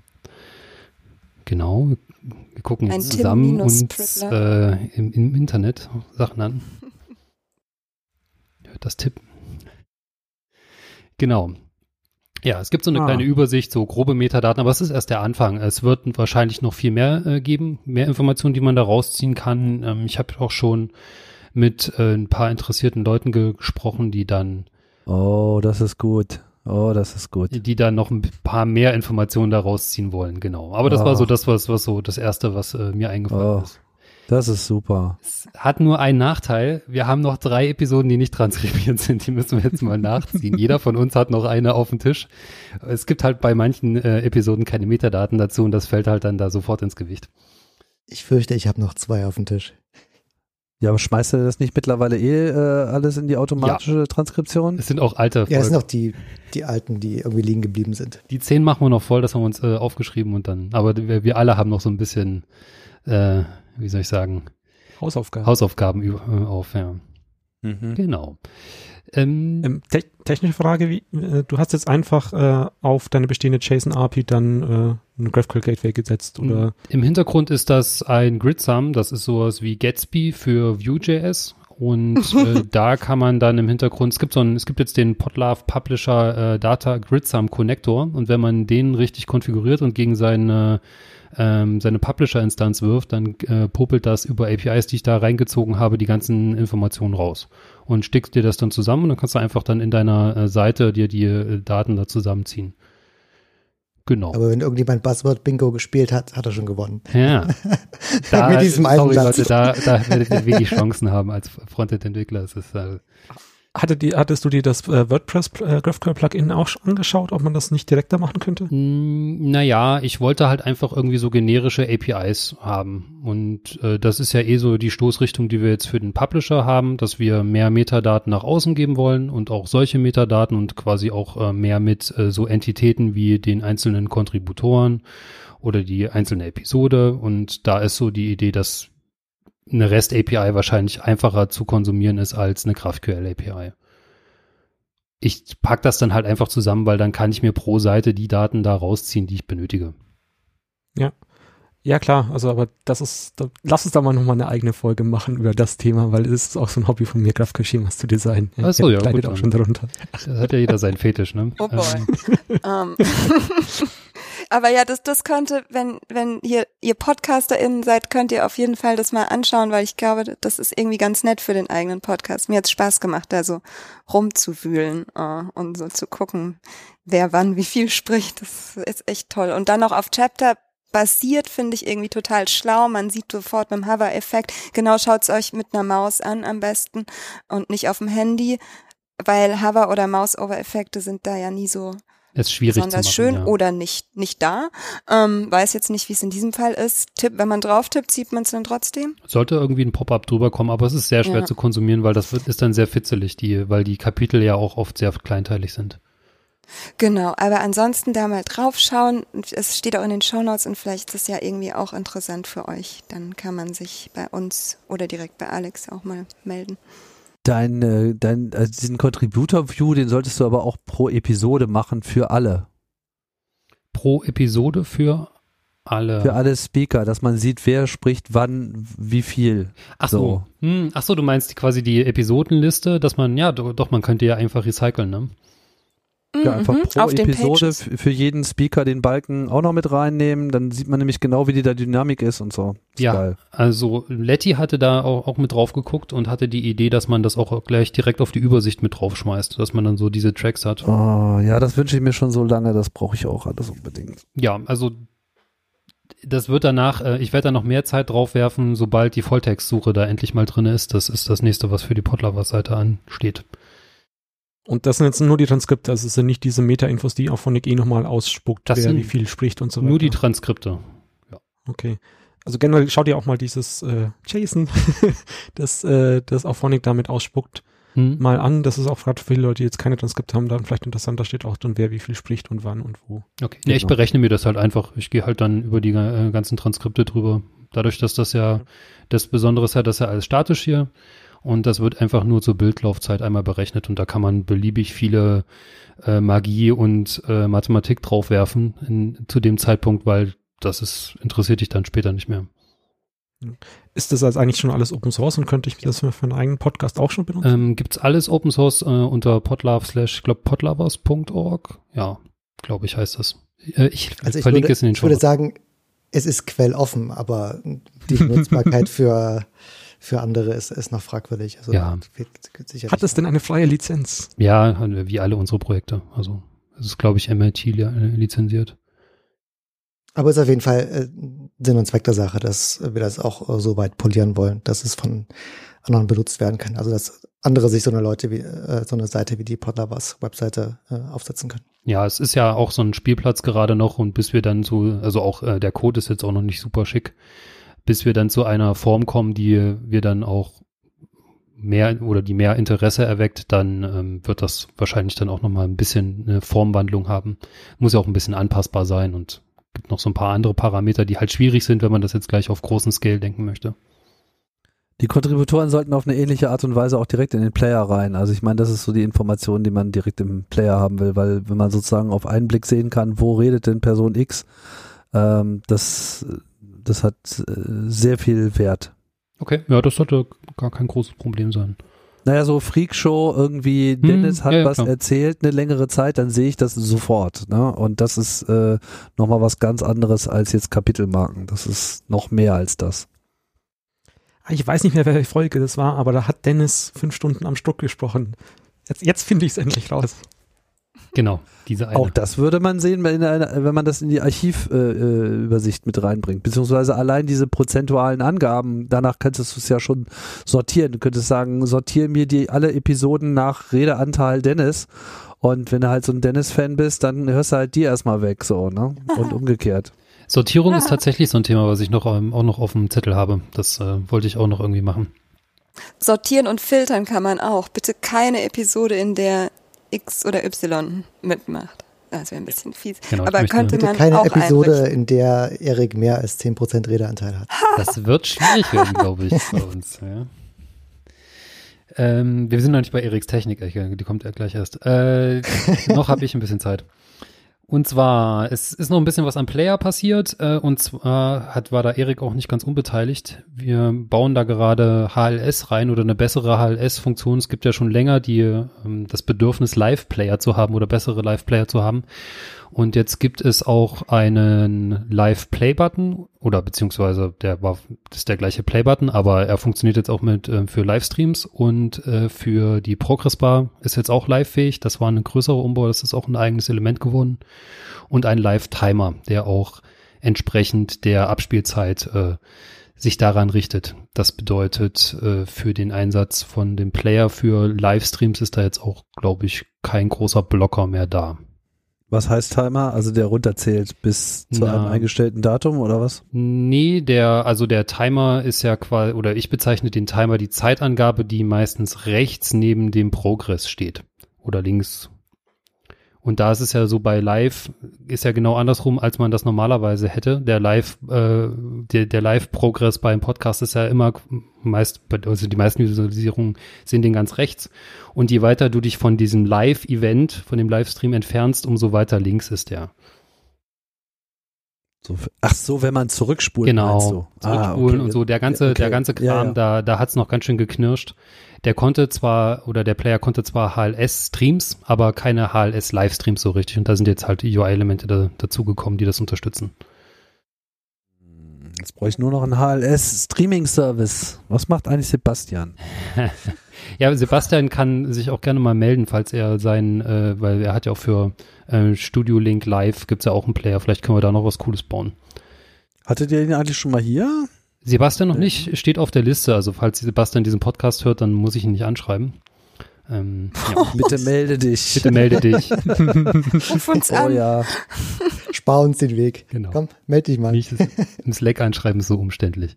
genau, wir gucken jetzt zusammen uns äh, im, im, Internet Sachen an. *laughs* Hört das Tippen. Genau. Ja, es gibt so eine ah. kleine Übersicht, so grobe Metadaten, aber es ist erst der Anfang. Es wird wahrscheinlich noch viel mehr äh, geben, mehr Informationen, die man da rausziehen kann. Ähm, ich habe auch schon mit äh, ein paar interessierten Leuten gesprochen, die dann Oh, das ist gut. Oh, das ist gut. Die dann noch ein paar mehr Informationen da rausziehen wollen, genau. Aber das oh. war so das, was, was so das erste, was äh, mir eingefallen oh. ist. Das ist super. Es hat nur einen Nachteil. Wir haben noch drei Episoden, die nicht transkribiert *laughs* sind. Die müssen wir jetzt mal nachziehen. *laughs* Jeder von uns hat noch eine auf dem Tisch. Es gibt halt bei manchen äh, Episoden keine Metadaten dazu und das fällt halt dann da sofort ins Gewicht. Ich fürchte, ich habe noch zwei auf dem Tisch. Ja, aber schmeißt du das nicht mittlerweile eh äh, alles in die automatische ja. Transkription? Es sind auch alte. Folgen. Ja, es sind noch die, die alten, die irgendwie liegen geblieben sind. Die zehn machen wir noch voll, das haben wir uns äh, aufgeschrieben und dann, aber wir, wir alle haben noch so ein bisschen äh, wie soll ich sagen? Hausaufgaben. Hausaufgaben äh, auf, ja. Mhm. Genau. Ähm, ähm, te technische Frage, wie, äh, du hast jetzt einfach äh, auf deine bestehende JSON-API dann äh, ein GraphQL Gateway gesetzt, oder? Im Hintergrund ist das ein GridSum, das ist sowas wie Gatsby für Vue.js und *laughs* äh, da kann man dann im Hintergrund, es gibt so ein, es gibt jetzt den Podlove Publisher äh, Data GridSum Connector und wenn man den richtig konfiguriert und gegen seine ähm, seine Publisher-Instanz wirft, dann äh, popelt das über APIs, die ich da reingezogen habe, die ganzen Informationen raus und stickst dir das dann zusammen und dann kannst du einfach dann in deiner äh, Seite dir die äh, Daten da zusammenziehen. Genau. Aber wenn irgendjemand Buzzword Bingo gespielt hat, hat er schon gewonnen. Ja. *laughs* da, Mit diesem sorry, Leute, da, da werdet ihr wenig Chancen haben als Frontend-Entwickler. Es ist äh, hatte die, hattest du dir das äh, WordPress äh, GraphQL Plugin auch angeschaut, ob man das nicht direkter machen könnte? Mm, naja, ich wollte halt einfach irgendwie so generische APIs haben. Und äh, das ist ja eh so die Stoßrichtung, die wir jetzt für den Publisher haben, dass wir mehr Metadaten nach außen geben wollen und auch solche Metadaten und quasi auch äh, mehr mit äh, so Entitäten wie den einzelnen Kontributoren oder die einzelne Episode. Und da ist so die Idee, dass eine REST-API wahrscheinlich einfacher zu konsumieren ist als eine GraphQL-API. Ich pack das dann halt einfach zusammen, weil dann kann ich mir pro Seite die Daten da rausziehen, die ich benötige. Ja. Ja, klar, also aber das ist, da, lass uns da mal nochmal eine eigene Folge machen über das Thema, weil es ist auch so ein Hobby von mir, GraphQL-Schemas zu designen. *laughs* Ja, Achso, ja, gut, auch schon darunter. Das hat ja jeder seinen Fetisch, ne? Oh boy. um. Ähm. *laughs* *laughs* Aber ja, das, das könnte, wenn, wenn ihr, ihr PodcasterInnen seid, könnt ihr auf jeden Fall das mal anschauen, weil ich glaube, das ist irgendwie ganz nett für den eigenen Podcast. Mir hat's Spaß gemacht, da so rumzuwühlen uh, und so zu gucken, wer wann wie viel spricht. Das ist echt toll. Und dann noch auf Chapter basiert, finde ich irgendwie total schlau. Man sieht sofort beim Hover-Effekt, genau schaut's euch mit einer Maus an am besten und nicht auf dem Handy, weil Hover- oder Mouse-Over-Effekte sind da ja nie so ist schwierig besonders zu machen, schön ja. oder nicht nicht da. Ähm, weiß jetzt nicht, wie es in diesem Fall ist. Tipp, wenn man drauf tippt, sieht man es dann trotzdem. Sollte irgendwie ein Pop-up drüber kommen, aber es ist sehr schwer ja. zu konsumieren, weil das wird, ist dann sehr fitzelig, die, weil die Kapitel ja auch oft sehr kleinteilig sind. Genau, aber ansonsten da mal draufschauen. Es steht auch in den Shownotes und vielleicht ist es ja irgendwie auch interessant für euch. Dann kann man sich bei uns oder direkt bei Alex auch mal melden. Dein, äh, dein, also diesen Contributor-View, den solltest du aber auch pro Episode machen für alle. Pro Episode für alle. Für alle Speaker, dass man sieht, wer spricht wann, wie viel. Ach so. so. Hm, ach so, du meinst quasi die Episodenliste, dass man, ja, doch, man könnte ja einfach recyceln, ne? Ja, einfach mhm, pro Episode für jeden Speaker den Balken auch noch mit reinnehmen. Dann sieht man nämlich genau, wie die da Dynamik ist und so. Ist ja, geil. also Letty hatte da auch, auch mit drauf geguckt und hatte die Idee, dass man das auch gleich direkt auf die Übersicht mit draufschmeißt, dass man dann so diese Tracks hat. Oh, ja, das wünsche ich mir schon so lange, das brauche ich auch alles unbedingt. Ja, also das wird danach, äh, ich werde da noch mehr Zeit drauf werfen, sobald die Volltextsuche da endlich mal drin ist. Das ist das nächste, was für die Podlovers-Seite ansteht. Und das sind jetzt nur die Transkripte, also es sind nicht diese Meta-Infos, die auch von Nick eh nochmal ausspuckt, das wer wie viel spricht und so weiter. Nur die Transkripte. Ja. Okay. Also generell schaut ihr auch mal dieses äh, JSON, *laughs* das, äh, das auch Phonic damit ausspuckt, hm. mal an. Das ist auch gerade für viele Leute, die jetzt keine Transkripte haben, dann vielleicht interessant. Da steht auch dann, wer wie viel spricht und wann und wo. Okay. Nee, ich genau. berechne mir das halt einfach. Ich gehe halt dann über die äh, ganzen Transkripte drüber. Dadurch, dass das ja, das Besondere ist ja, dass ja alles statisch hier und das wird einfach nur zur Bildlaufzeit einmal berechnet und da kann man beliebig viele äh, Magie und äh, Mathematik draufwerfen in, zu dem Zeitpunkt, weil das ist, interessiert dich dann später nicht mehr. Ist das also eigentlich schon alles Open Source und könnte ich das für einen eigenen Podcast auch schon benutzen? Ähm, Gibt es alles Open Source äh, unter podlove slash, glaube podlovers.org? Ja, glaube ich heißt das. Äh, ich also ich verlinke würde, es in den Show. Ich würde sagen, es ist quelloffen, aber die Nutzbarkeit *laughs* für für andere ist, ist noch fragwürdig. Also ja. Hat es denn eine freie Lizenz? Ja, wie alle unsere Projekte. Also es ist, glaube ich, MIT lizenziert. Aber es ist auf jeden Fall äh, Sinn und Zweck der Sache, dass wir das auch äh, so weit polieren wollen, dass es von anderen benutzt werden kann. Also dass andere sich so eine Leute wie äh, so eine Seite wie die Podlovers Webseite äh, aufsetzen können. Ja, es ist ja auch so ein Spielplatz gerade noch und bis wir dann so, also auch äh, der Code ist jetzt auch noch nicht super schick bis wir dann zu einer Form kommen, die wir dann auch mehr oder die mehr Interesse erweckt, dann ähm, wird das wahrscheinlich dann auch nochmal ein bisschen eine Formwandlung haben. Muss ja auch ein bisschen anpassbar sein und gibt noch so ein paar andere Parameter, die halt schwierig sind, wenn man das jetzt gleich auf großen Scale denken möchte. Die Kontributoren sollten auf eine ähnliche Art und Weise auch direkt in den Player rein. Also ich meine, das ist so die Information, die man direkt im Player haben will, weil wenn man sozusagen auf einen Blick sehen kann, wo redet denn Person X, ähm, das das hat äh, sehr viel Wert. Okay, ja, das sollte gar kein großes Problem sein. Naja, so Freakshow irgendwie, hm, Dennis hat ja, was klar. erzählt eine längere Zeit, dann sehe ich das sofort. Ne? Und das ist äh, nochmal was ganz anderes als jetzt Kapitelmarken. Das ist noch mehr als das. Ich weiß nicht mehr, welche Folge das war, aber da hat Dennis fünf Stunden am Stück gesprochen. Jetzt, jetzt finde ich es endlich raus. Genau, diese eine. Auch das würde man sehen, wenn, wenn man das in die Archivübersicht äh, mit reinbringt. Beziehungsweise allein diese prozentualen Angaben, danach könntest du es ja schon sortieren. Du könntest sagen, sortiere mir die alle Episoden nach Redeanteil Dennis. Und wenn du halt so ein Dennis-Fan bist, dann hörst du halt die erstmal weg, so, ne? Und *laughs* umgekehrt. Sortierung ist *laughs* tatsächlich so ein Thema, was ich noch ähm, auch noch auf dem Zettel habe. Das äh, wollte ich auch noch irgendwie machen. Sortieren und filtern kann man auch. Bitte keine Episode, in der X oder Y mitmacht. Das wäre ein bisschen fies. Genau, Aber könnte man keine auch Episode, einrichten. in der Erik mehr als 10% Redeanteil hat. *laughs* Das wird schwierig werden, glaube ich, bei uns. Ja. Ähm, wir sind noch nicht bei Eriks Technik, die kommt ja gleich erst. Äh, noch habe ich ein bisschen Zeit. Und zwar, es ist noch ein bisschen was am Player passiert äh, und zwar hat, war da Erik auch nicht ganz unbeteiligt. Wir bauen da gerade HLS rein oder eine bessere HLS-Funktion. Es gibt ja schon länger die, ähm, das Bedürfnis, Live-Player zu haben oder bessere Live-Player zu haben. Und jetzt gibt es auch einen Live-Play-Button oder beziehungsweise der war, das ist der gleiche Play-Button, aber er funktioniert jetzt auch mit äh, für Livestreams und äh, für die Progress-Bar ist jetzt auch live-fähig. Das war ein größerer Umbau, das ist auch ein eigenes Element geworden. Und ein Live-Timer, der auch entsprechend der Abspielzeit äh, sich daran richtet. Das bedeutet, äh, für den Einsatz von dem Player für Livestreams ist da jetzt auch, glaube ich, kein großer Blocker mehr da. Was heißt Timer? Also der runterzählt bis zu Na, einem eingestellten Datum oder was? Nee, der, also der Timer ist ja quasi, oder ich bezeichne den Timer die Zeitangabe, die meistens rechts neben dem Progress steht. Oder links. Und da ist es ja so bei Live, ist ja genau andersrum, als man das normalerweise hätte. Der Live, äh, der, der Live-Progress beim Podcast ist ja immer meist, also die meisten Visualisierungen sind den ganz rechts. Und je weiter du dich von diesem Live-Event, von dem Livestream entfernst, umso weiter links ist der. So, ach so, wenn man zurückspult. Genau. Zurückspulen ah, okay. und so. Der ganze, okay. der ganze Kram, ja, ja. da, da hat's noch ganz schön geknirscht. Der konnte zwar, oder der Player konnte zwar HLS-Streams, aber keine HLS-Livestreams so richtig. Und da sind jetzt halt UI-Elemente da, dazugekommen, die das unterstützen. Jetzt brauche ich nur noch einen HLS-Streaming-Service. Was macht eigentlich Sebastian? *laughs* ja, Sebastian kann sich auch gerne mal melden, falls er sein, äh, weil er hat ja auch für äh, Studio Link Live gibt es ja auch einen Player. Vielleicht können wir da noch was Cooles bauen. Hattet ihr ihn eigentlich schon mal hier? Sebastian noch nicht, steht auf der Liste. Also falls Sebastian diesen Podcast hört, dann muss ich ihn nicht anschreiben. Ähm, ja. *laughs* Bitte melde dich. Bitte melde dich. Ruf *laughs* uns an. Oh ja. *laughs* Spar uns den Weg. Genau. Komm, melde dich mal. Nicht im Slack einschreiben ist so umständlich.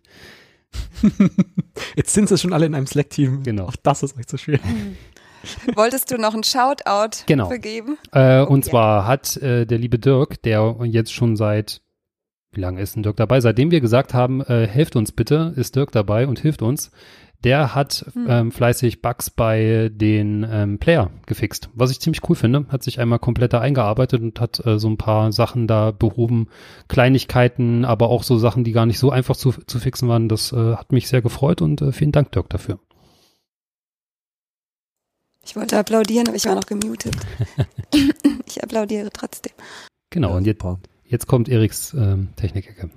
Jetzt sind sie schon alle in einem Slack-Team. Genau. Auch das ist euch zu schwer. Wolltest du noch einen Shoutout genau. vergeben? Äh, okay. Und zwar hat äh, der liebe Dirk, der jetzt schon seit, wie lange ist denn Dirk dabei? Seitdem wir gesagt haben, äh, helft uns bitte, ist Dirk dabei und hilft uns. Der hat hm. ähm, fleißig Bugs bei den ähm, Player gefixt, was ich ziemlich cool finde. Hat sich einmal komplett da eingearbeitet und hat äh, so ein paar Sachen da behoben, Kleinigkeiten, aber auch so Sachen, die gar nicht so einfach zu, zu fixen waren. Das äh, hat mich sehr gefreut und äh, vielen Dank, Dirk, dafür. Ich wollte applaudieren, aber ich war noch gemutet. *laughs* *laughs* ich applaudiere trotzdem. Genau, und jetzt, jetzt kommt Eriks ähm, Technikecke.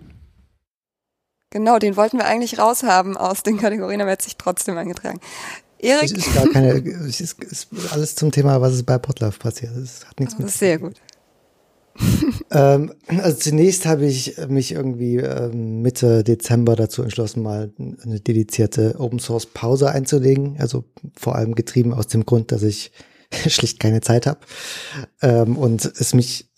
Genau, den wollten wir eigentlich raushaben aus den Kategorien, aber er hat sich trotzdem eingetragen. Erik. Es ist gar keine, es ist, ist alles zum Thema, was ist bei Potluck passiert. Es hat nichts oh, mit. Das ist sehr gut. *laughs* ähm, also zunächst habe ich mich irgendwie ähm, Mitte Dezember dazu entschlossen, mal eine dedizierte Open Source Pause einzulegen. Also vor allem getrieben aus dem Grund, dass ich *laughs* schlicht keine Zeit habe ähm, und es mich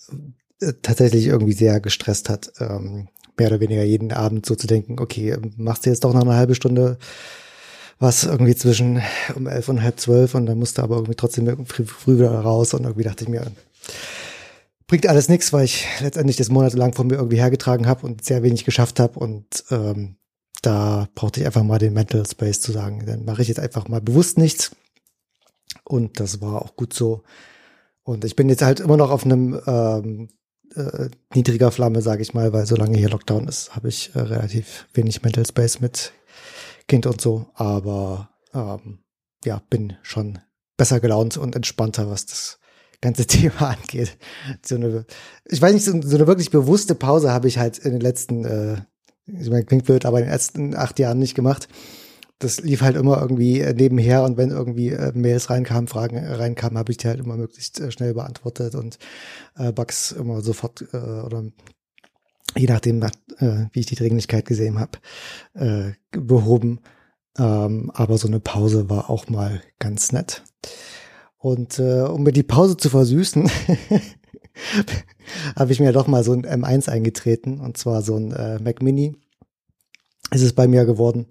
tatsächlich irgendwie sehr gestresst hat, ähm, mehr oder weniger jeden Abend so zu denken, okay, machst du jetzt doch noch eine halbe Stunde was irgendwie zwischen um elf und halb zwölf und dann musste aber irgendwie trotzdem früh, früh wieder raus und irgendwie dachte ich mir, bringt alles nichts, weil ich letztendlich das monatelang von mir irgendwie hergetragen habe und sehr wenig geschafft habe und ähm, da brauchte ich einfach mal den Mental Space zu sagen, dann mache ich jetzt einfach mal bewusst nichts. Und das war auch gut so. Und ich bin jetzt halt immer noch auf einem ähm, äh, niedriger Flamme, sage ich mal, weil solange hier Lockdown ist, habe ich äh, relativ wenig Mental Space mit Kind und so. Aber ähm, ja, bin schon besser gelaunt und entspannter, was das ganze *laughs* Thema angeht. So eine, ich weiß nicht, so, so eine wirklich bewusste Pause habe ich halt in den letzten, äh, ich meine, klingt blöd, aber in den ersten acht Jahren nicht gemacht das lief halt immer irgendwie äh, nebenher und wenn irgendwie äh, Mails reinkamen, Fragen äh, reinkamen, habe ich die halt immer möglichst äh, schnell beantwortet und äh, Bugs immer sofort äh, oder je nachdem, nach, äh, wie ich die Dringlichkeit gesehen habe, äh, behoben. Ähm, aber so eine Pause war auch mal ganz nett. Und äh, um mir die Pause zu versüßen, *laughs* habe ich mir doch mal so ein M1 eingetreten und zwar so ein äh, Mac Mini. Ist es bei mir geworden.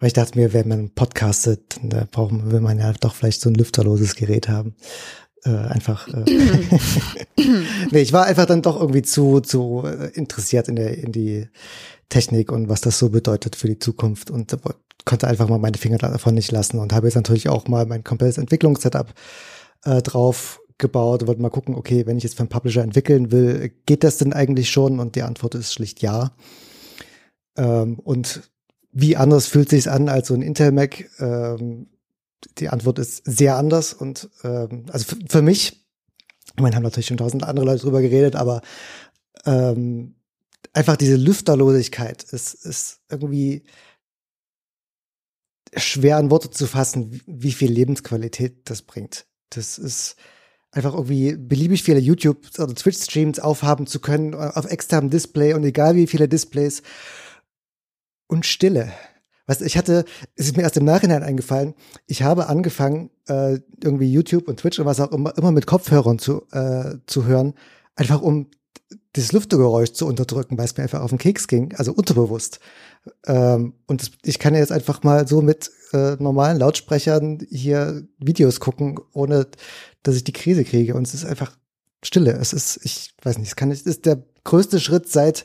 Weil ich dachte mir, wenn man podcastet, da braucht man, will man ja doch vielleicht so ein lüfterloses Gerät haben. Äh, einfach. Äh *laughs* nee, ich war einfach dann doch irgendwie zu, zu äh, interessiert in der, in die Technik und was das so bedeutet für die Zukunft und konnte einfach mal meine Finger davon nicht lassen und habe jetzt natürlich auch mal mein komplettes Entwicklungssetup äh, drauf gebaut, wollte mal gucken, okay, wenn ich jetzt für einen Publisher entwickeln will, geht das denn eigentlich schon? Und die Antwort ist schlicht ja. Ähm, und wie anders fühlt sich's an als so ein Intel Mac? Ähm, die Antwort ist sehr anders und ähm, also für mich, ich meine, haben natürlich schon tausend andere Leute drüber geredet, aber ähm, einfach diese Lüfterlosigkeit ist, ist irgendwie schwer in Worte zu fassen, wie viel Lebensqualität das bringt. Das ist einfach irgendwie beliebig viele YouTube- oder Twitch-Streams aufhaben zu können auf externem Display und egal wie viele Displays und Stille. Weißt, ich hatte, es ist mir erst im Nachhinein eingefallen, ich habe angefangen, äh, irgendwie YouTube und Twitch und was auch immer, immer mit Kopfhörern zu, äh, zu hören, einfach um das Lüftergeräusch zu unterdrücken, weil es mir einfach auf den Keks ging, also unterbewusst. Ähm, und das, ich kann jetzt einfach mal so mit äh, normalen Lautsprechern hier Videos gucken, ohne dass ich die Krise kriege. Und es ist einfach Stille. Es ist, ich weiß nicht, es kann nicht, ist der größte Schritt seit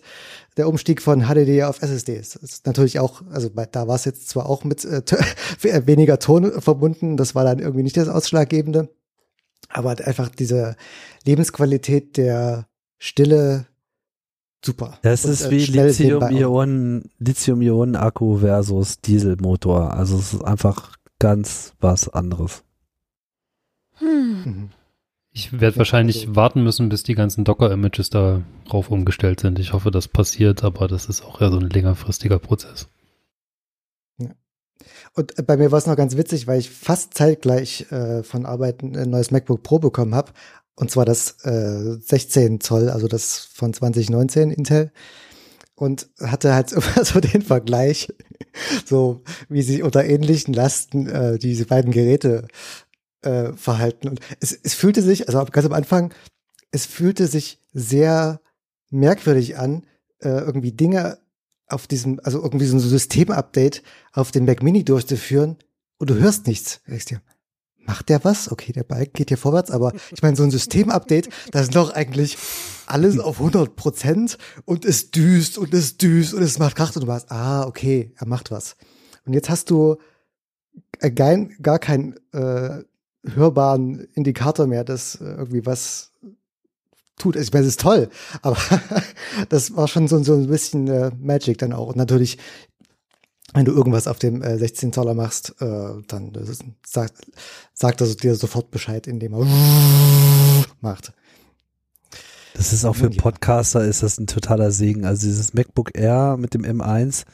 der Umstieg von HDD auf SSDs. Das ist natürlich auch, also bei, da war es jetzt zwar auch mit äh, *laughs* weniger Ton verbunden, das war dann irgendwie nicht das Ausschlaggebende, aber einfach diese Lebensqualität der Stille super. Das ist Und, äh, wie Lithium-Ionen, Lithium-Ionen-Akku versus Dieselmotor. Also es ist einfach ganz was anderes. Hm. Mhm. Ich werde wahrscheinlich also, warten müssen, bis die ganzen Docker-Images darauf umgestellt sind. Ich hoffe, das passiert, aber das ist auch eher so ein längerfristiger Prozess. Ja. Und äh, bei mir war es noch ganz witzig, weil ich fast zeitgleich äh, von Arbeiten ein neues MacBook Pro bekommen habe. Und zwar das äh, 16 Zoll, also das von 2019 Intel. Und hatte halt *laughs* so den Vergleich, so wie sich unter ähnlichen Lasten äh, diese beiden Geräte äh, verhalten. Und es, es fühlte sich, also ganz am Anfang, es fühlte sich sehr merkwürdig an, äh, irgendwie Dinge auf diesem, also irgendwie so ein Systemupdate auf dem Mac Mini durchzuführen und du hörst nichts. Denkst dir, macht der was? Okay, der Bike geht hier vorwärts, aber ich meine, so ein Systemupdate, da ist doch eigentlich alles auf 100 Prozent und es düst und es düst und es macht Kraft und du warst, ah, okay, er macht was. Und jetzt hast du gar, gar kein äh, hörbaren Indikator mehr, dass äh, irgendwie was tut. Also ich meine, es ist toll, aber *laughs* das war schon so, so ein bisschen äh, Magic dann auch. Und natürlich, wenn du irgendwas auf dem äh, 16 Zoller machst, äh, dann sagt, sagt er dir sofort Bescheid, indem er *laughs* macht. Das ist auch für einen Podcaster ist das ein totaler Segen. Also dieses MacBook Air mit dem M1,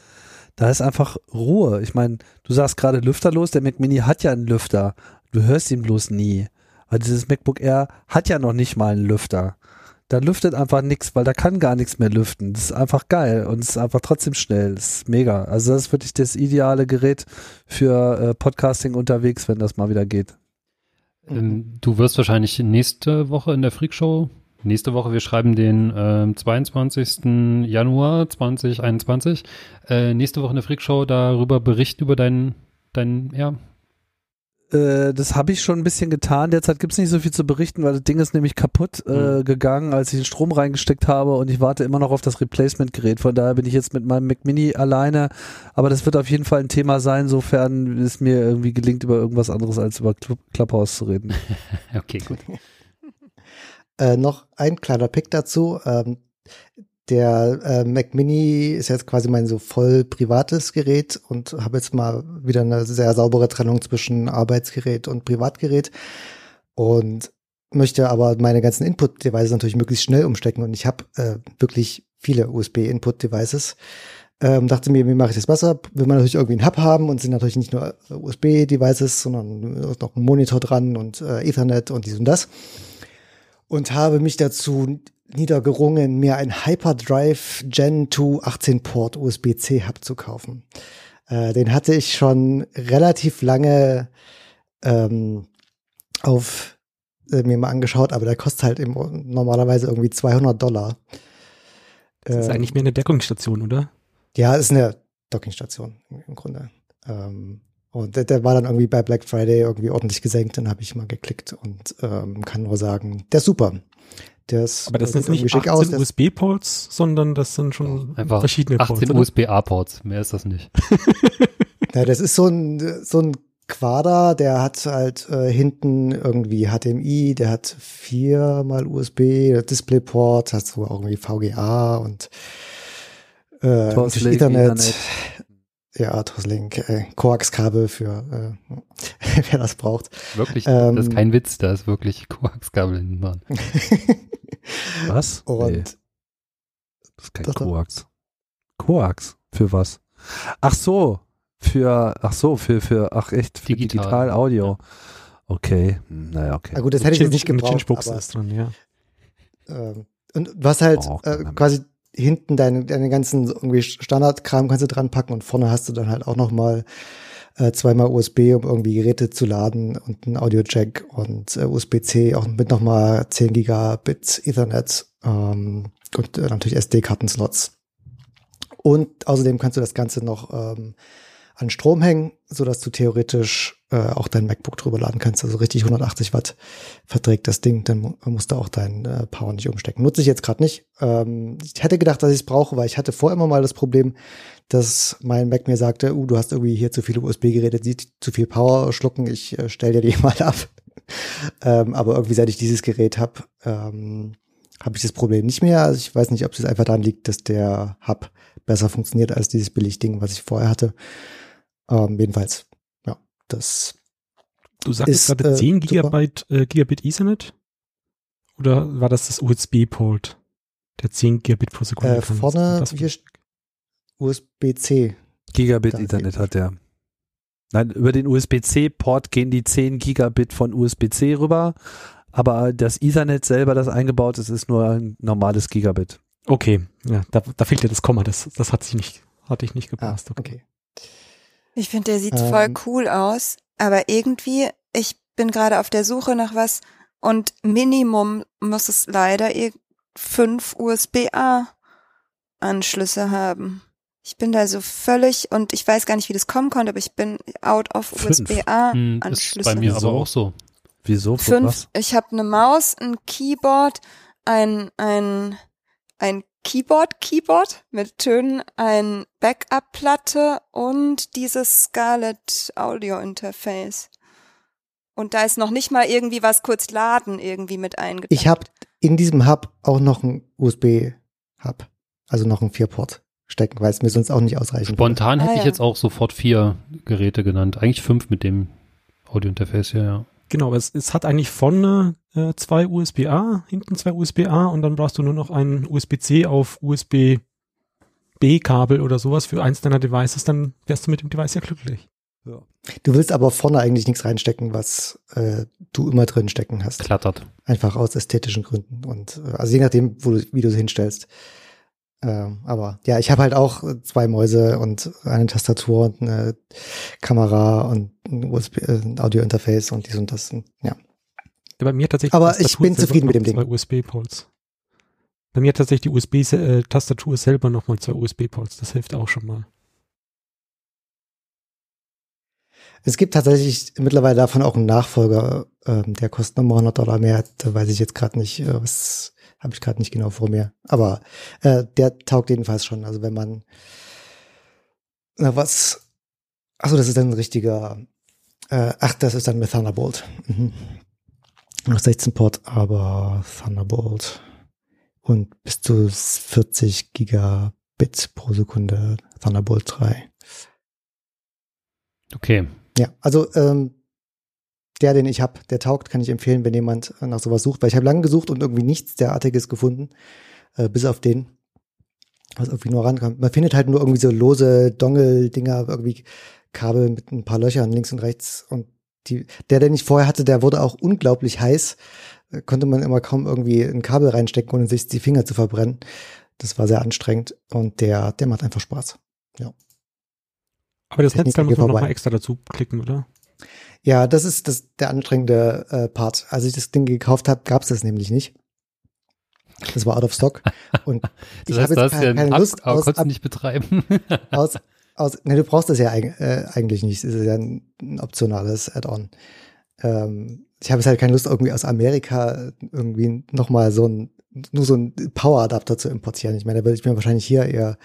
da ist einfach Ruhe. Ich meine, du sagst gerade lüfterlos, der Mac Mini hat ja einen Lüfter, Du hörst ihn bloß nie. Weil dieses MacBook Air hat ja noch nicht mal einen Lüfter. Da lüftet einfach nichts, weil da kann gar nichts mehr lüften. Das ist einfach geil und es ist einfach trotzdem schnell. Das ist mega. Also das ist wirklich das ideale Gerät für äh, Podcasting unterwegs, wenn das mal wieder geht. Ähm, du wirst wahrscheinlich nächste Woche in der Freakshow, nächste Woche, wir schreiben den äh, 22. Januar 2021, äh, nächste Woche in der Freakshow darüber berichten, über deinen, deinen, ja, äh, das habe ich schon ein bisschen getan. Derzeit gibt es nicht so viel zu berichten, weil das Ding ist nämlich kaputt äh, mhm. gegangen, als ich den Strom reingesteckt habe und ich warte immer noch auf das Replacement-Gerät. Von daher bin ich jetzt mit meinem Mac Mini alleine. Aber das wird auf jeden Fall ein Thema sein, sofern es mir irgendwie gelingt, über irgendwas anderes als über Clubhouse zu reden. *laughs* okay, gut. *laughs* äh, noch ein kleiner Pick dazu. Ähm, der äh, Mac Mini ist jetzt quasi mein so voll privates Gerät und habe jetzt mal wieder eine sehr saubere Trennung zwischen Arbeitsgerät und Privatgerät und möchte aber meine ganzen Input-Devices natürlich möglichst schnell umstecken und ich habe äh, wirklich viele USB-Input-Devices. Ähm, dachte mir, wie mache ich das besser? Will man natürlich irgendwie einen Hub haben und sind natürlich nicht nur USB-Devices, sondern noch ein Monitor dran und äh, Ethernet und dies und das. Und habe mich dazu niedergerungen, mir ein Hyperdrive Gen 2 18 Port USB-C Hub zu kaufen. Äh, den hatte ich schon relativ lange ähm, auf äh, mir mal angeschaut, aber der kostet halt im, normalerweise irgendwie 200 Dollar. Das ist ähm, eigentlich mehr eine Deckungsstation, oder? Ja, ist eine Dockingstation im Grunde. Ähm, und der, der, war dann irgendwie bei Black Friday irgendwie ordentlich gesenkt, dann habe ich mal geklickt und ähm, kann nur sagen, der ist super. Ist, Aber das sind nicht 18 USB-Ports, sondern das sind schon Einfach verschiedene 18 Ports. 18 USB-A-Ports, mehr ist das nicht. *laughs* ja, das ist so ein, so ein Quader, der hat halt äh, hinten irgendwie HDMI, der hat viermal USB, DisplayPort, hat so irgendwie VGA und äh, Ethernet. Ethernet. Ja, Toslink, äh, Koax-Kabel für äh, *laughs* wer das braucht. Wirklich, ähm, das ist kein Witz, da ist wirklich Koax-Kabel hinten dran. *laughs* was? Und nee. Das ist kein das Koax. Koax? Für was? Ach so, für, ach so, für, für, ach echt, für Digital, Digital Audio. Okay, hm, naja, okay. Na gut, das hätte ich jetzt nicht gebraucht. Aber, dran, ja. Ähm, und was halt oh, äh, quasi hinten deine, deine ganzen irgendwie Standardkram kannst du dran packen und vorne hast du dann halt auch noch mal äh, zweimal USB, um irgendwie Geräte zu laden und ein Audio-Jack und äh, USB-C auch mit nochmal 10 Gigabit Ethernet ähm, und äh, natürlich SD-Karten-Slots. Und außerdem kannst du das Ganze noch ähm, an Strom hängen, so dass du theoretisch äh, auch dein MacBook drüber laden kannst. Also richtig 180 Watt verträgt das Ding, dann mu musst du auch deinen äh, Power nicht umstecken. Nutze ich jetzt gerade nicht. Ähm, ich hätte gedacht, dass ich es brauche, weil ich hatte vorher immer mal das Problem, dass mein Mac mir sagte, uh, du hast irgendwie hier zu viele USB-Geräte, die zu viel Power schlucken, ich äh, stell dir die *laughs* mal ab. ähm, aber irgendwie seit ich dieses Gerät habe, ähm, habe ich das Problem nicht mehr. Also ich weiß nicht, ob es einfach daran liegt, dass der Hub besser funktioniert als dieses Billigding, was ich vorher hatte. Ähm, jedenfalls, ja, das. Du sagst gerade äh, 10 Gigabyte, äh, Gigabit Ethernet? Oder war das das USB-Port, der 10 Gigabit pro Sekunde äh, kann? Vorne hier USB-C. Gigabit Ethernet hat der. Nein, über den USB-C-Port gehen die 10 Gigabit von USB-C rüber, aber das Ethernet selber, das eingebaut ist, ist nur ein normales Gigabit. Okay, ja, da, da fehlt ja das Komma, das, das hat sich nicht, hatte ich nicht gepasst. Ah, okay. Ich finde, der sieht ähm, voll cool aus, aber irgendwie, ich bin gerade auf der Suche nach was und Minimum muss es leider fünf USB-A-Anschlüsse haben. Ich bin da so völlig und ich weiß gar nicht, wie das kommen konnte, aber ich bin out of USB-A-Anschlüsse. Hm, bei mir aber auch so. Wieso? Fünf. Was? Ich habe eine Maus, ein Keyboard, ein ein ein Keyboard, Keyboard mit Tönen, ein Backup-Platte und dieses Scarlett Audio Interface. Und da ist noch nicht mal irgendwie was kurz laden irgendwie mit eingebaut. Ich habe in diesem Hub auch noch ein USB-Hub, also noch ein Vierport stecken, weil es mir sonst auch nicht ausreichen Spontan würde. hätte ah, ich ja. jetzt auch sofort vier Geräte genannt. Eigentlich fünf mit dem Audio-Interface hier, ja. Genau, es, es hat eigentlich vorne äh, zwei USB-A, hinten zwei USB-A und dann brauchst du nur noch ein USB-C auf USB-B-Kabel oder sowas für eins deiner Devices, dann wärst du mit dem Device ja glücklich. Ja. Du willst aber vorne eigentlich nichts reinstecken, was äh, du immer drin stecken hast. Klattert. Einfach aus ästhetischen Gründen. Und äh, also je nachdem, wo du, wie du es hinstellst. Ähm, aber ja, ich habe halt auch zwei Mäuse und eine Tastatur und eine Kamera und ein USB, äh, ein Audio-Interface und dies und das. Ja. Bei mir tatsächlich. Aber ich bin zufrieden mit dem Ding. Zwei USB-Ports. Bei mir hat tatsächlich die USB-Tastatur selber nochmal zwei USB-Ports. Das hilft auch schon mal. Es gibt tatsächlich mittlerweile davon auch einen Nachfolger, ähm, der kostet nochmal 100 Dollar mehr. Da weiß ich jetzt gerade nicht, äh, was habe ich gerade nicht genau vor mir. Aber äh, der taugt jedenfalls schon. Also wenn man na was, achso, das ist dann ein richtiger, äh, ach, das ist dann mit Thunderbolt. Mhm. Noch 16 Port, aber Thunderbolt und bis zu 40 Gigabit pro Sekunde Thunderbolt 3. Okay. Ja, also ähm, der, den ich habe, der taugt, kann ich empfehlen, wenn jemand nach sowas sucht, weil ich habe lange gesucht und irgendwie nichts derartiges gefunden, äh, bis auf den, was irgendwie nur rankommt. Man findet halt nur irgendwie so lose Dongle-Dinger, irgendwie Kabel mit ein paar Löchern links und rechts und die, der, den ich vorher hatte, der wurde auch unglaublich heiß. Äh, konnte man immer kaum irgendwie ein Kabel reinstecken, ohne sich die Finger zu verbrennen. Das war sehr anstrengend und der, der macht einfach Spaß. Ja. Aber das Netzteil muss man nochmal extra dazu klicken, oder? Ja, das ist das, der anstrengende äh, Part. Als ich das Ding gekauft habe, gab es das nämlich nicht. Das war out of stock. Und *laughs* ich habe jetzt keine, keine Lust aus, ab, nicht betreiben. *laughs* aus, aus, ne, du brauchst das ja äh, eigentlich nicht. Es ist ja ein, ein optionales Add-on. Ähm, ich habe jetzt halt keine Lust, irgendwie aus Amerika irgendwie nochmal so ein, nur so ein Power-Adapter zu importieren. Ich meine, da würde ich mir wahrscheinlich hier eher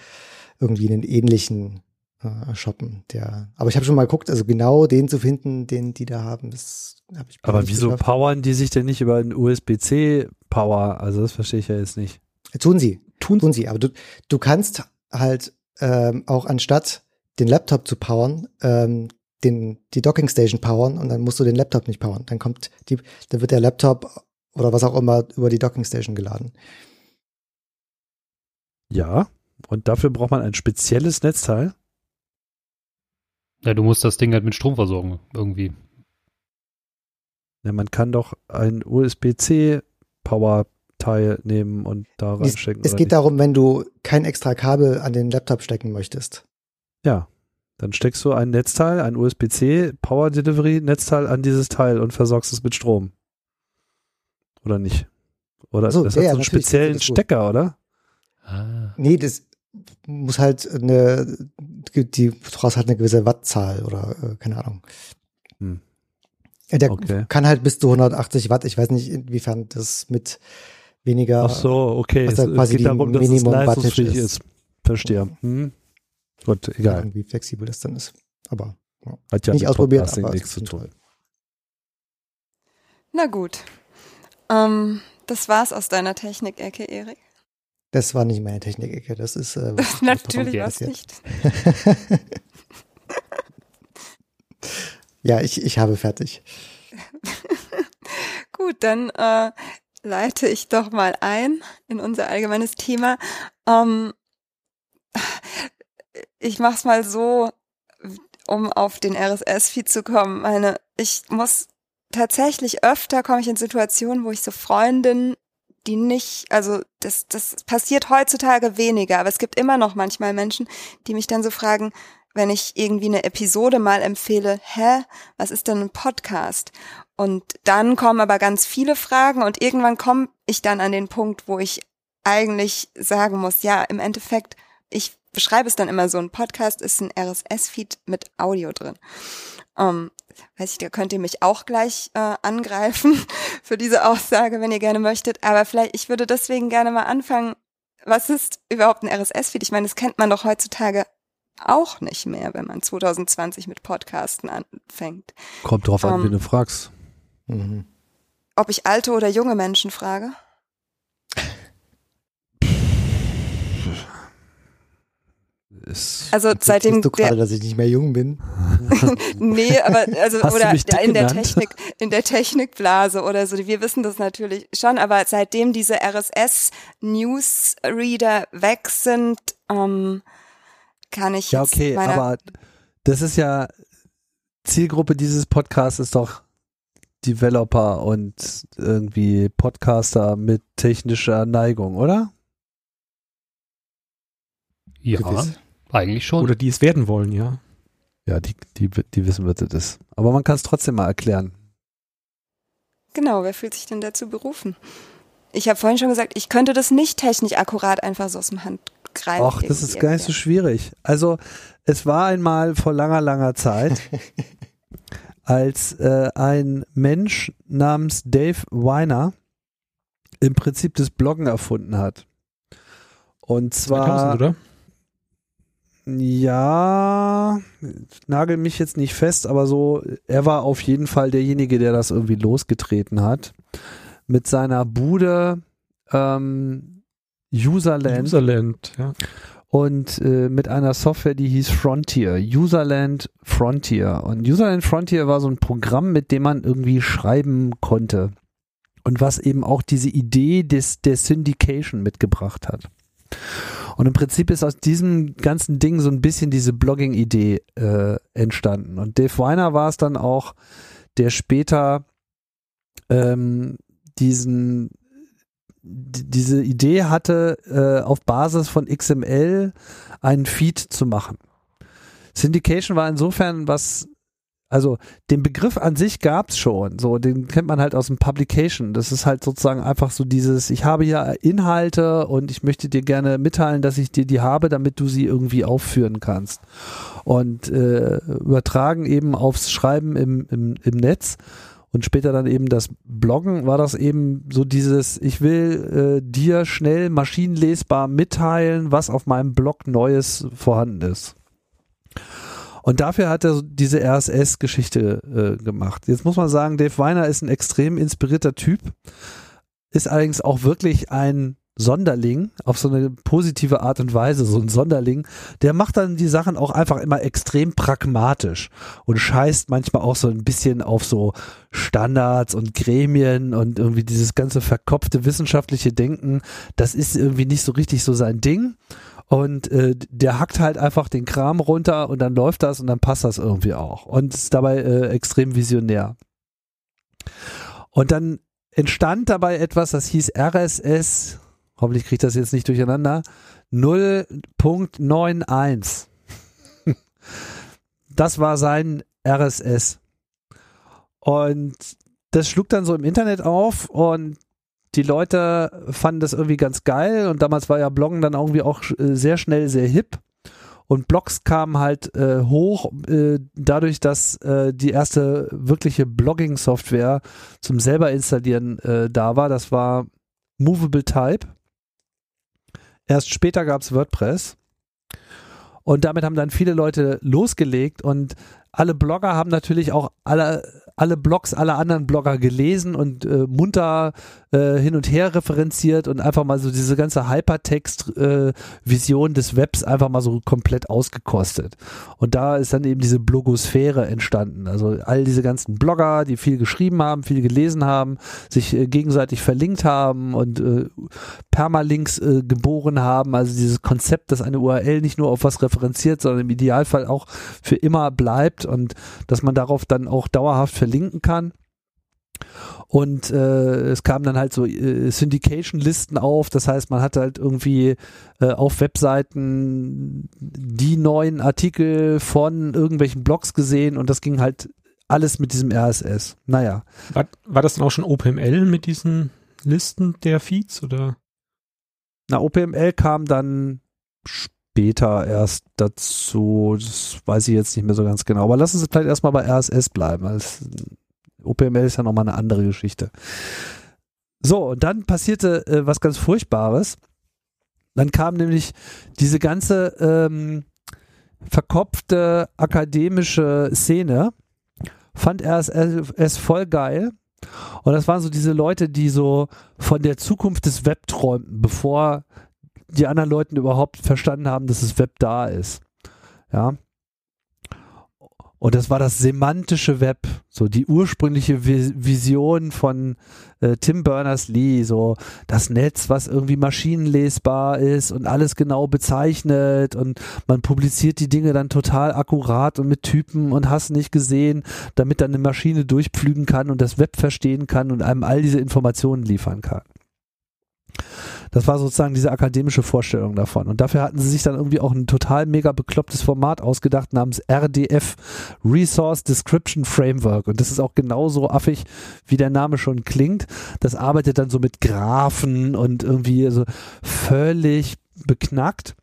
irgendwie einen ähnlichen äh, shoppen. Der, aber ich habe schon mal geguckt, also genau den zu finden, den die da haben, das habe ich. Aber wieso geschafft. powern die sich denn nicht über einen USB-C Power? Also das verstehe ich ja jetzt nicht. Tun sie, tun, tun sie. Aber du, du kannst halt ähm, auch anstatt den Laptop zu powern, ähm, den, die Docking Station powern und dann musst du den Laptop nicht powern. Dann kommt die, dann wird der Laptop oder was auch immer über die Docking Station geladen. Ja, und dafür braucht man ein spezielles Netzteil. Ja, du musst das Ding halt mit Strom versorgen, irgendwie. Ja, man kann doch ein USB-C-Power-Teil nehmen und da reinstecken. Es, es geht nicht? darum, wenn du kein extra Kabel an den Laptop stecken möchtest. Ja, dann steckst du ein Netzteil, ein USB-C Power Delivery Netzteil an dieses Teil und versorgst es mit Strom. Oder nicht? Oder so, das ja, hat so einen speziellen Stecker, oder? Ah. Nee, das muss halt eine die, brauchst halt eine gewisse Wattzahl oder äh, keine Ahnung. Hm. Ja, Der Okay. kann halt bis zu 180 Watt. Ich weiß nicht, inwiefern das mit weniger. Ach so, okay. was Es, da es quasi geht die darum, dass es Minimum leistungsfähig Wattage ist. ist. Verstehe. Hm. Gut, egal. Wie flexibel das dann ist. Aber Hat ja nicht ausprobiert, Podcasting aber nichts es zu tun. toll. Na gut. Ähm, das war's aus deiner Technik-Ecke, Erik. Das war nicht meine Technik-Ecke. Das ist äh, *laughs* was Natürlich was war's passiert. nicht. *laughs* ja, ich, ich habe fertig. *laughs* Gut, dann äh, leite ich doch mal ein in unser allgemeines Thema. Ähm, ich mach's mal so, um auf den RSS-Feed zu kommen. Meine, ich muss tatsächlich öfter komme ich in Situationen, wo ich so Freundinnen, die nicht, also das, das passiert heutzutage weniger, aber es gibt immer noch manchmal Menschen, die mich dann so fragen, wenn ich irgendwie eine Episode mal empfehle, hä, was ist denn ein Podcast? Und dann kommen aber ganz viele Fragen und irgendwann komme ich dann an den Punkt, wo ich eigentlich sagen muss, ja, im Endeffekt, ich beschreibe es dann immer so, ein Podcast ist ein RSS-Feed mit Audio drin. Ähm, weiß ich, da könnt ihr mich auch gleich äh, angreifen *laughs* für diese Aussage, wenn ihr gerne möchtet. Aber vielleicht, ich würde deswegen gerne mal anfangen, was ist überhaupt ein RSS-Feed? Ich meine, das kennt man doch heutzutage auch nicht mehr, wenn man 2020 mit Podcasten anfängt. Kommt drauf an, Ähm, wen du fragst. Mhm. Ob ich alte oder junge Menschen frage? Ist, Also seitdem du gerade, dass ich nicht mehr jung bin? *laughs* nee, aber also Hast du oder mich dick in der genannt? Technik, in der Technikblase oder so. Wir wissen das natürlich schon, aber seitdem diese RSS Newsreader weg sind, ähm, kann ich ja, okay, aber das ist ja Zielgruppe dieses Podcasts ist doch Developer und irgendwie Podcaster mit technischer Neigung, oder? Ja, Gewiss. Eigentlich schon. Oder die es werden wollen, ja. Ja, die, die, die wissen, was das ist. Aber man kann es trotzdem mal erklären. genau, wer fühlt sich denn dazu berufen? Ich habe vorhin schon gesagt, ich könnte das nicht technisch akkurat einfach so aus dem Handgreif. Ach, das ist gar nicht so schwierig. Also, es war einmal vor langer, langer Zeit, *laughs* als äh, ein Mensch namens Dave Weiner im Prinzip das Bloggen erfunden hat. Und 2000, zwar, oder? Ja, nagel mich jetzt nicht fest, aber so, er war auf jeden Fall derjenige, der das irgendwie losgetreten hat. Mit seiner Bude ähm, Userland Userland, ja. und äh, mit einer Software, die hieß Frontier, Userland Frontier. Und Userland Frontier war so ein Programm, mit dem man irgendwie schreiben konnte. Und was eben auch diese Idee des, der Syndication mitgebracht hat. Und im Prinzip ist aus diesem ganzen Ding so ein bisschen diese Blogging-Idee äh, entstanden. Und Dave Weiner war es dann auch, der später ähm, diesen diese Idee hatte, äh, auf Basis von XML einen Feed zu machen. Syndication war insofern was, also den Begriff an sich gab es schon, so den kennt man halt aus dem Publication. Das ist halt sozusagen einfach so dieses, ich habe hier Inhalte und ich möchte dir gerne mitteilen, dass ich dir die habe, damit du sie irgendwie aufführen kannst. Und äh, übertragen eben aufs Schreiben im, im, im Netz und später dann eben das Bloggen war das eben so dieses, ich will äh, dir schnell maschinenlesbar mitteilen, was auf meinem Blog Neues vorhanden ist. Und dafür hat er diese RSS-Geschichte äh, gemacht. Jetzt muss man sagen, Dave Weiner ist ein extrem inspirierter Typ, ist allerdings auch wirklich ein Sonderling, auf so eine positive Art und Weise, so ein Sonderling, der macht dann die Sachen auch einfach immer extrem pragmatisch und scheißt manchmal auch so ein bisschen auf so Standards und Gremien und irgendwie dieses ganze verkopfte wissenschaftliche Denken, das ist irgendwie nicht so richtig so sein Ding. Und äh, der hackt halt einfach den Kram runter und dann läuft das und dann passt das irgendwie auch. Und ist dabei äh, extrem visionär. Und dann entstand dabei etwas, das hieß RSS, hoffentlich kriege ich das jetzt nicht durcheinander, 0.91. *laughs* Das war sein RSS. Und das schlug dann so im Internet auf und die Leute fanden das irgendwie ganz geil und damals war ja Bloggen dann irgendwie auch äh, sehr schnell sehr hip Und Blogs kamen halt äh, hoch, äh, dadurch, dass äh, die erste wirkliche Blogging-Software zum selber installieren äh, da war. Das war Movable Type. Erst später gab es WordPress. Und damit haben dann viele Leute losgelegt und alle Blogger haben natürlich auch alle alle Blogs aller anderen Blogger gelesen und äh, munter äh, hin und her referenziert und einfach mal so diese ganze Hypertext-Vision äh, des Webs einfach mal so komplett ausgekostet. Und da ist dann eben diese Blogosphäre entstanden. Also all diese ganzen Blogger, die viel geschrieben haben, viel gelesen haben, sich äh, gegenseitig verlinkt haben und äh, Permalinks äh, geboren haben. Also dieses Konzept, dass eine URL nicht nur auf was referenziert, sondern im Idealfall auch für immer bleibt und dass man darauf dann auch dauerhaft verlinken kann. Und äh, es kamen dann halt so äh, Syndication-Listen auf, das heißt, man hatte halt irgendwie äh, auf Webseiten die neuen Artikel von irgendwelchen Blogs gesehen und das ging halt alles mit diesem RSS. Naja. War, war das dann auch schon OPML mit diesen Listen der Feeds oder? Na, OPML kam dann später erst dazu. Das weiß ich jetzt nicht mehr so ganz genau. Aber lassen Sie vielleicht erstmal bei RSS bleiben. Als OPML ist ja nochmal eine andere Geschichte. So, und dann passierte äh, was ganz Furchtbares. Dann kam nämlich diese ganze ähm, verkopfte akademische Szene, fand RSS voll geil. Und das waren so diese Leute, die so von der Zukunft des Web träumten, bevor die anderen Leuten überhaupt verstanden haben, dass das Web da ist. Ja. Und das war das semantische Web, so die ursprüngliche Vision von äh, Tim Berners-Lee, so das Netz, was irgendwie maschinenlesbar ist und alles genau bezeichnet und man publiziert die Dinge dann total akkurat und mit Typen und hast nicht gesehen, damit dann eine Maschine durchpflügen kann und das Web verstehen kann und einem all diese Informationen liefern kann. Das war sozusagen diese akademische Vorstellung davon. Und dafür hatten sie sich dann irgendwie auch ein total mega beklopptes Format ausgedacht namens RDF, Resource Description Framework. Und das ist auch genauso affig, wie der Name schon klingt. Das arbeitet dann so mit Graphen und irgendwie so völlig beknackt.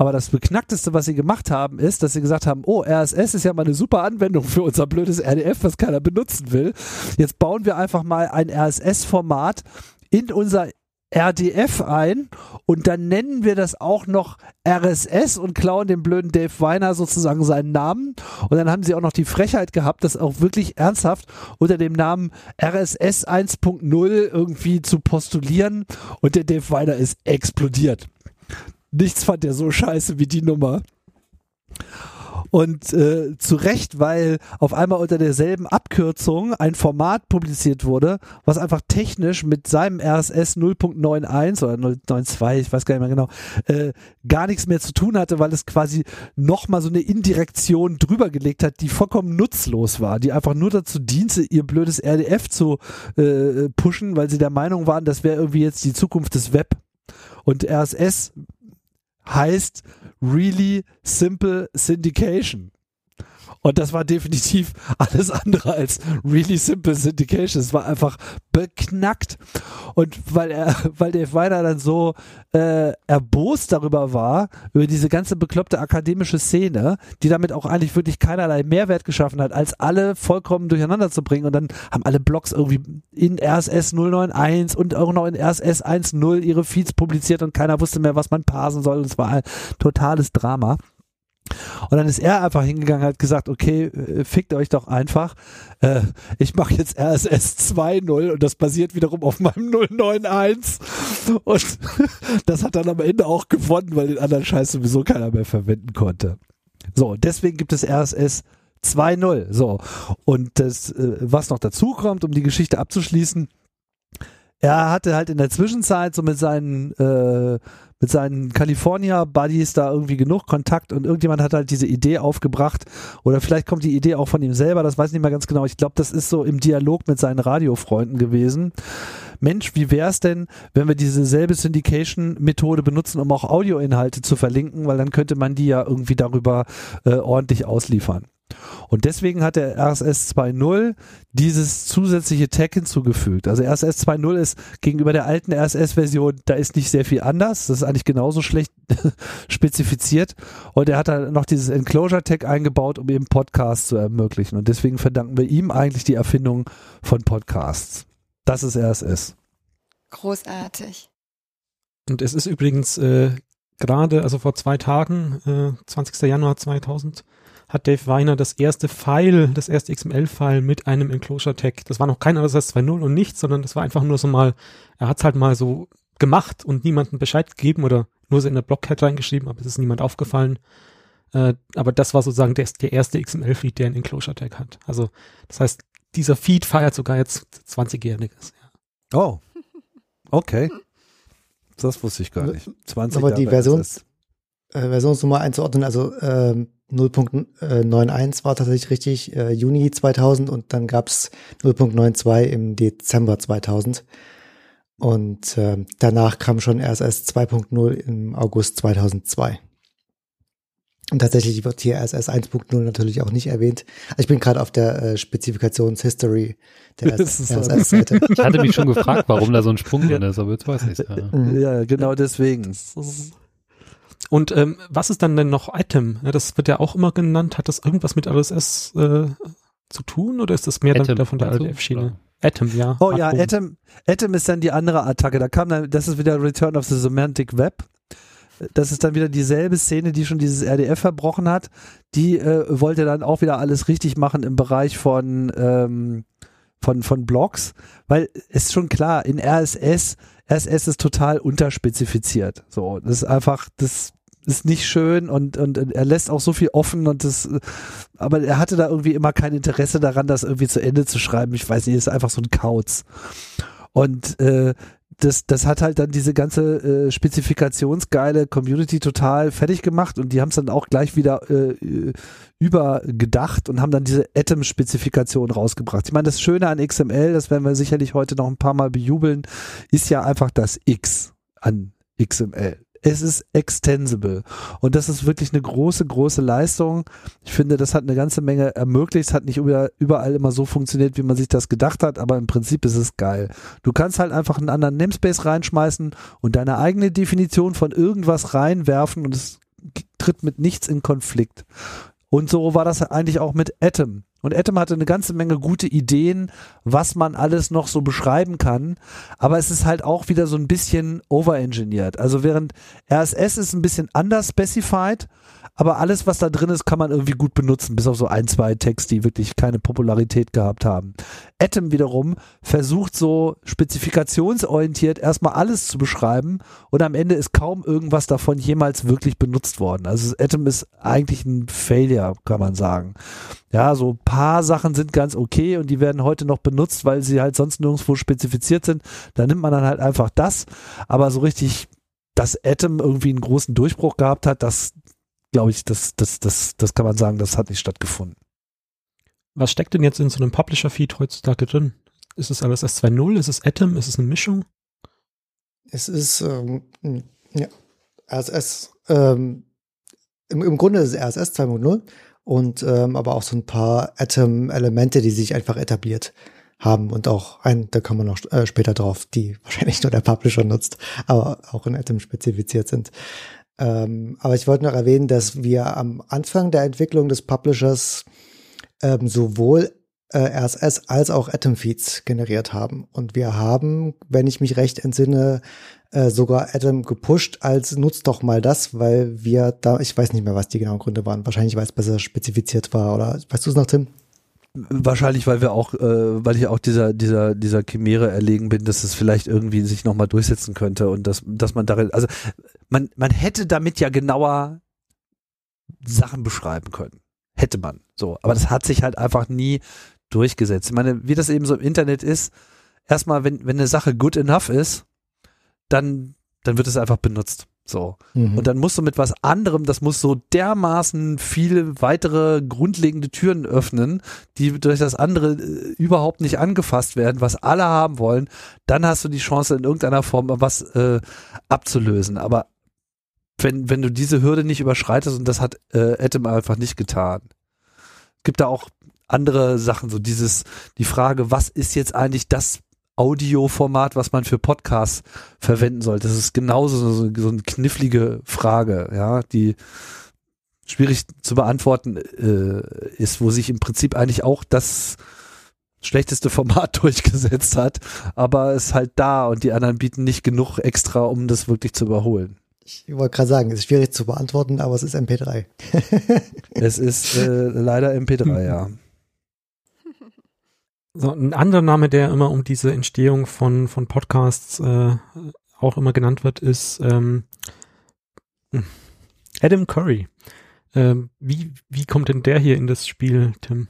Aber das Beknackteste, was sie gemacht haben, ist, dass sie gesagt haben, oh, RSS ist ja mal eine super Anwendung für unser blödes RDF, was keiner benutzen will. Jetzt bauen wir einfach mal ein RSS-Format in unser RDF ein und dann nennen wir das auch noch RSS und klauen dem blöden Dave Weiner sozusagen seinen Namen. Und dann haben sie auch noch die Frechheit gehabt, das auch wirklich ernsthaft unter dem Namen RSS 1.0 irgendwie zu postulieren. Und der Dave Weiner ist explodiert. Nichts fand er so scheiße wie die Nummer. Und äh, zu Recht, weil auf einmal unter derselben Abkürzung ein Format publiziert wurde, was einfach technisch mit seinem RSS 0.91 oder 0.92, ich weiß gar nicht mehr genau, äh, gar nichts mehr zu tun hatte, weil es quasi nochmal so eine Indirektion drüber gelegt hat, die vollkommen nutzlos war, die einfach nur dazu diente, ihr blödes RDF zu äh, pushen, weil sie der Meinung waren, das wäre irgendwie jetzt die Zukunft des Web. Und RSS heißt Really Simple Syndication. Und das war definitiv alles andere als really simple syndication. Es war einfach beknackt. Und weil er, *laughs* weil Dave Weiner dann so äh, erbost darüber war, über diese ganze bekloppte akademische Szene, die damit auch eigentlich wirklich keinerlei Mehrwert geschaffen hat, als alle vollkommen durcheinander zu bringen. Und dann haben alle Blogs irgendwie in RSS 091 und auch noch in RSS 1.0 ihre Feeds publiziert und keiner wusste mehr, was man parsen soll. Und es war ein totales Drama. Und dann ist er einfach hingegangen, hat gesagt, okay, äh, fickt euch doch einfach. Äh, ich mache jetzt RSS 2.0 und das basiert wiederum auf meinem 091. Und *laughs* das hat dann am Ende auch gewonnen, weil den anderen Scheiß sowieso keiner mehr verwenden konnte. So, deswegen gibt es RSS 2.0. So, und das, äh, was noch dazu kommt, um die Geschichte abzuschließen, er hatte halt in der Zwischenzeit so mit seinen äh, mit seinen California-Buddies da irgendwie genug Kontakt und irgendjemand hat halt diese Idee aufgebracht oder vielleicht kommt die Idee auch von ihm selber, das weiß ich nicht mehr ganz genau. Ich glaube, das ist so im Dialog mit seinen Radiofreunden gewesen. Mensch, wie wäre es denn, wenn wir diese selbe Syndication-Methode benutzen, um auch Audioinhalte zu verlinken, weil dann könnte man die ja irgendwie darüber äh, ordentlich ausliefern. Und deswegen hat der RSS 2.0 dieses zusätzliche Tag hinzugefügt. Also RSS 2.0 ist gegenüber der alten RSS-Version, da ist nicht sehr viel anders. Das ist eigentlich genauso schlecht *laughs* spezifiziert. Und er hat da noch dieses Enclosure-Tag eingebaut, um eben Podcasts zu ermöglichen. Und deswegen verdanken wir ihm eigentlich die Erfindung von Podcasts. Das ist RSS. Großartig. Und es ist übrigens äh, gerade, also vor zwei Tagen, äh, 20. Januar 2000, hat Dave Weiner das erste File, das erste XML-File mit einem Enclosure-Tag. Das war noch kein RSS 2.0 und nichts, sondern das war einfach nur so mal, er hat es halt mal so gemacht und niemandem Bescheid gegeben oder nur so in der Blockhead reingeschrieben, aber es ist niemand aufgefallen. Äh, aber das war sozusagen der, der erste XML-Feed, der einen Enclosure-Tag hat. Also das heißt, dieser Feed feiert sogar jetzt 20-jähriges. Ja. Oh, okay. Das wusste ich gar nicht. 20 aber die Versions, äh, Versionsnummer einzuordnen, also ähm, 0.91 war tatsächlich richtig, äh, Juni 2000 und dann gab's 0.92 im Dezember 2000. Und äh, danach kam schon RSS 2.0 im August 2002. Und tatsächlich wird hier RSS 1.0 natürlich auch nicht erwähnt. Also ich bin gerade auf der äh, Spezifikationshistory der RSS-Seite. *laughs* Ich hatte mich schon gefragt, warum da so ein Sprung drin ist, aber jetzt weiß ich es. Ja. ja, genau deswegen. Und ähm, was ist dann denn noch Item? Ja, das wird ja auch immer genannt. Hat das irgendwas mit RSS äh, zu tun oder ist das mehr Atom, dann wieder von der LDF-Schiene? Atom, ja. Oh ja, Atom, Atom ist dann die andere Attacke. Da kam dann, das ist wieder Return of the Semantic Web. Das ist dann wieder dieselbe Szene, die schon dieses RDF verbrochen hat. Die äh, wollte dann auch wieder alles richtig machen im Bereich von, ähm, von, von Blogs, weil es ist schon klar, in RSS, RSS ist total unterspezifiziert. So, das ist einfach, das ist nicht schön und, und er lässt auch so viel offen und das, aber er hatte da irgendwie immer kein Interesse daran, das irgendwie zu Ende zu schreiben. Ich weiß nicht, ist einfach so ein Kauz. Und äh, das, das hat halt dann diese ganze äh, spezifikationsgeile Community total fertig gemacht und die haben es dann auch gleich wieder äh, übergedacht und haben dann diese Atom-Spezifikation rausgebracht. Ich meine, das Schöne an XML, das werden wir sicherlich heute noch ein paar Mal bejubeln, ist ja einfach das X an XML es ist extensible. Und das ist wirklich eine große, große Leistung. Ich finde, das hat eine ganze Menge ermöglicht. Es hat nicht überall immer so funktioniert, wie man sich das gedacht hat, aber im Prinzip ist es geil. Du kannst halt einfach einen anderen Namespace reinschmeißen und deine eigene Definition von irgendwas reinwerfen und es tritt mit nichts in Konflikt. Und so war das eigentlich auch mit Atom. Und Atom hatte eine ganze Menge gute Ideen, was man alles noch so beschreiben kann. Aber es ist halt auch wieder so ein bisschen overengineert. Also während RSS ist ein bisschen anders specified aber alles, was da drin ist, kann man irgendwie gut benutzen, bis auf so ein, zwei Tags, die wirklich keine Popularität gehabt haben. Atom wiederum versucht so spezifikationsorientiert erstmal alles zu beschreiben und am Ende ist kaum irgendwas davon jemals wirklich benutzt worden. Also Atom ist eigentlich ein Failure, kann man sagen. Ja, so paar Sachen sind ganz okay und die werden heute noch benutzt, weil sie halt sonst nirgendwo spezifiziert sind. Da nimmt man dann halt einfach das, aber so richtig dass Atom irgendwie einen großen Durchbruch gehabt hat, das glaube ich, das, das, das, das kann man sagen, das hat nicht stattgefunden. Was steckt denn jetzt in so einem Publisher-Feed heutzutage drin? Ist es alles s 2.0? Ist es Atom? Ist es eine Mischung? Es ist, ähm, ja, RSS, ähm, im, im Grunde ist es RSS 2.0 und ähm, aber auch so ein paar Atom-Elemente, die sich einfach etabliert haben und auch ein, da kommen wir noch äh, später drauf, die *laughs* wahrscheinlich nur der Publisher nutzt, aber auch in Atom spezifiziert sind. Ähm, aber ich wollte noch erwähnen, dass wir am Anfang der Entwicklung des Publishers ähm, sowohl äh, RSS als auch Atom Feeds generiert haben. Und wir haben, wenn ich mich recht entsinne, äh, sogar Atom gepusht als nutzt doch mal das, weil wir da, ich weiß nicht mehr, was die genauen Gründe waren. Wahrscheinlich, weil es besser spezifiziert war. Oder weißt du es noch, Tim? Wahrscheinlich, weil wir auch, äh, weil ich auch dieser, dieser, dieser Chimäre erlegen bin, dass es vielleicht irgendwie sich nochmal durchsetzen könnte und dass, dass man darin, also man, man hätte damit ja genauer Sachen beschreiben können. Hätte man. So. Aber das hat sich halt einfach nie durchgesetzt. Ich meine, wie das eben so im Internet ist, erstmal, wenn, wenn eine Sache good enough ist, dann, dann wird es einfach benutzt. So. Mhm. Und dann musst du mit was anderem, das muss so dermaßen viele weitere grundlegende Türen öffnen, die durch das andere äh, überhaupt nicht angefasst werden, was alle haben wollen. Dann hast du die Chance, in irgendeiner Form was äh, abzulösen. Aber wenn, wenn du diese Hürde nicht überschreitest, und das hat äh, Atom einfach nicht getan. gibt da auch andere Sachen, so dieses, die Frage, was ist jetzt eigentlich das Audioformat, was man für Podcasts verwenden soll? Das ist genauso so, so eine knifflige Frage, ja, die schwierig zu beantworten äh, ist, wo sich im Prinzip eigentlich auch das schlechteste Format *laughs* durchgesetzt hat, aber es ist halt da und die anderen bieten nicht genug extra, um das wirklich zu überholen. Ich wollte gerade sagen, es ist schwierig zu beantworten, aber es ist MP3. *laughs* es ist äh, leider MP3, ja. So, ein anderer Name, der immer um diese Entstehung von, von Podcasts äh, auch immer genannt wird, ist ähm, Adam Curry. Ähm, wie, wie kommt denn der hier in das Spiel, Tim?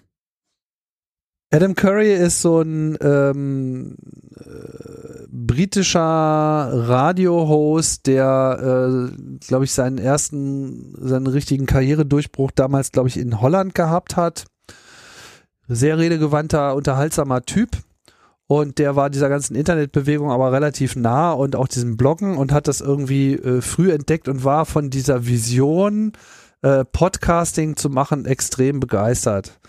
Adam Curry ist so ein ähm, äh, britischer Radio-Host, der, äh, glaube ich, seinen ersten, seinen richtigen Karrieredurchbruch damals, glaube ich, in Holland gehabt hat. Sehr redegewandter, unterhaltsamer Typ. Und der war dieser ganzen Internetbewegung aber relativ nah und auch diesem Bloggen und hat das irgendwie äh, früh entdeckt und war von dieser Vision, äh, Podcasting zu machen, extrem begeistert.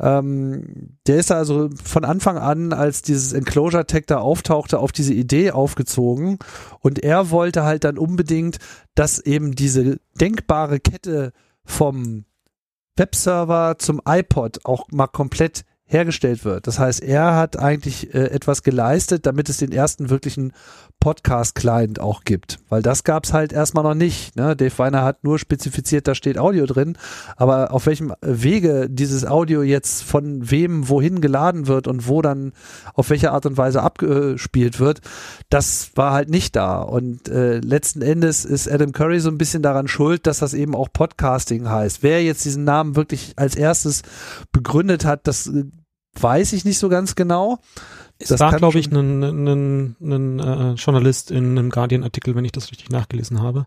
Ähm, der ist also von Anfang an, als dieses Enclosure Tag da auftauchte, auf diese Idee aufgezogen und er wollte halt dann unbedingt, dass eben diese denkbare Kette vom Webserver zum iPod auch mal komplett hergestellt wird. Das heißt, er hat eigentlich äh, etwas geleistet, damit es den ersten wirklichen Podcast-Client auch gibt. Weil das gab es halt erstmal noch nicht. Ne? Dave Weiner hat nur spezifiziert, da steht Audio drin. Aber auf welchem Wege dieses Audio jetzt von wem wohin geladen wird und wo dann auf welche Art und Weise abgespielt wird, das war halt nicht da. Und äh, letzten Endes ist Adam Curry so ein bisschen daran schuld, dass das eben auch Podcasting heißt. Wer jetzt diesen Namen wirklich als erstes begründet hat, das äh, weiß ich nicht so ganz genau. Es das war, glaube ich, ein, ein, ein äh, Journalist in einem Guardian-Artikel, wenn ich das richtig nachgelesen habe.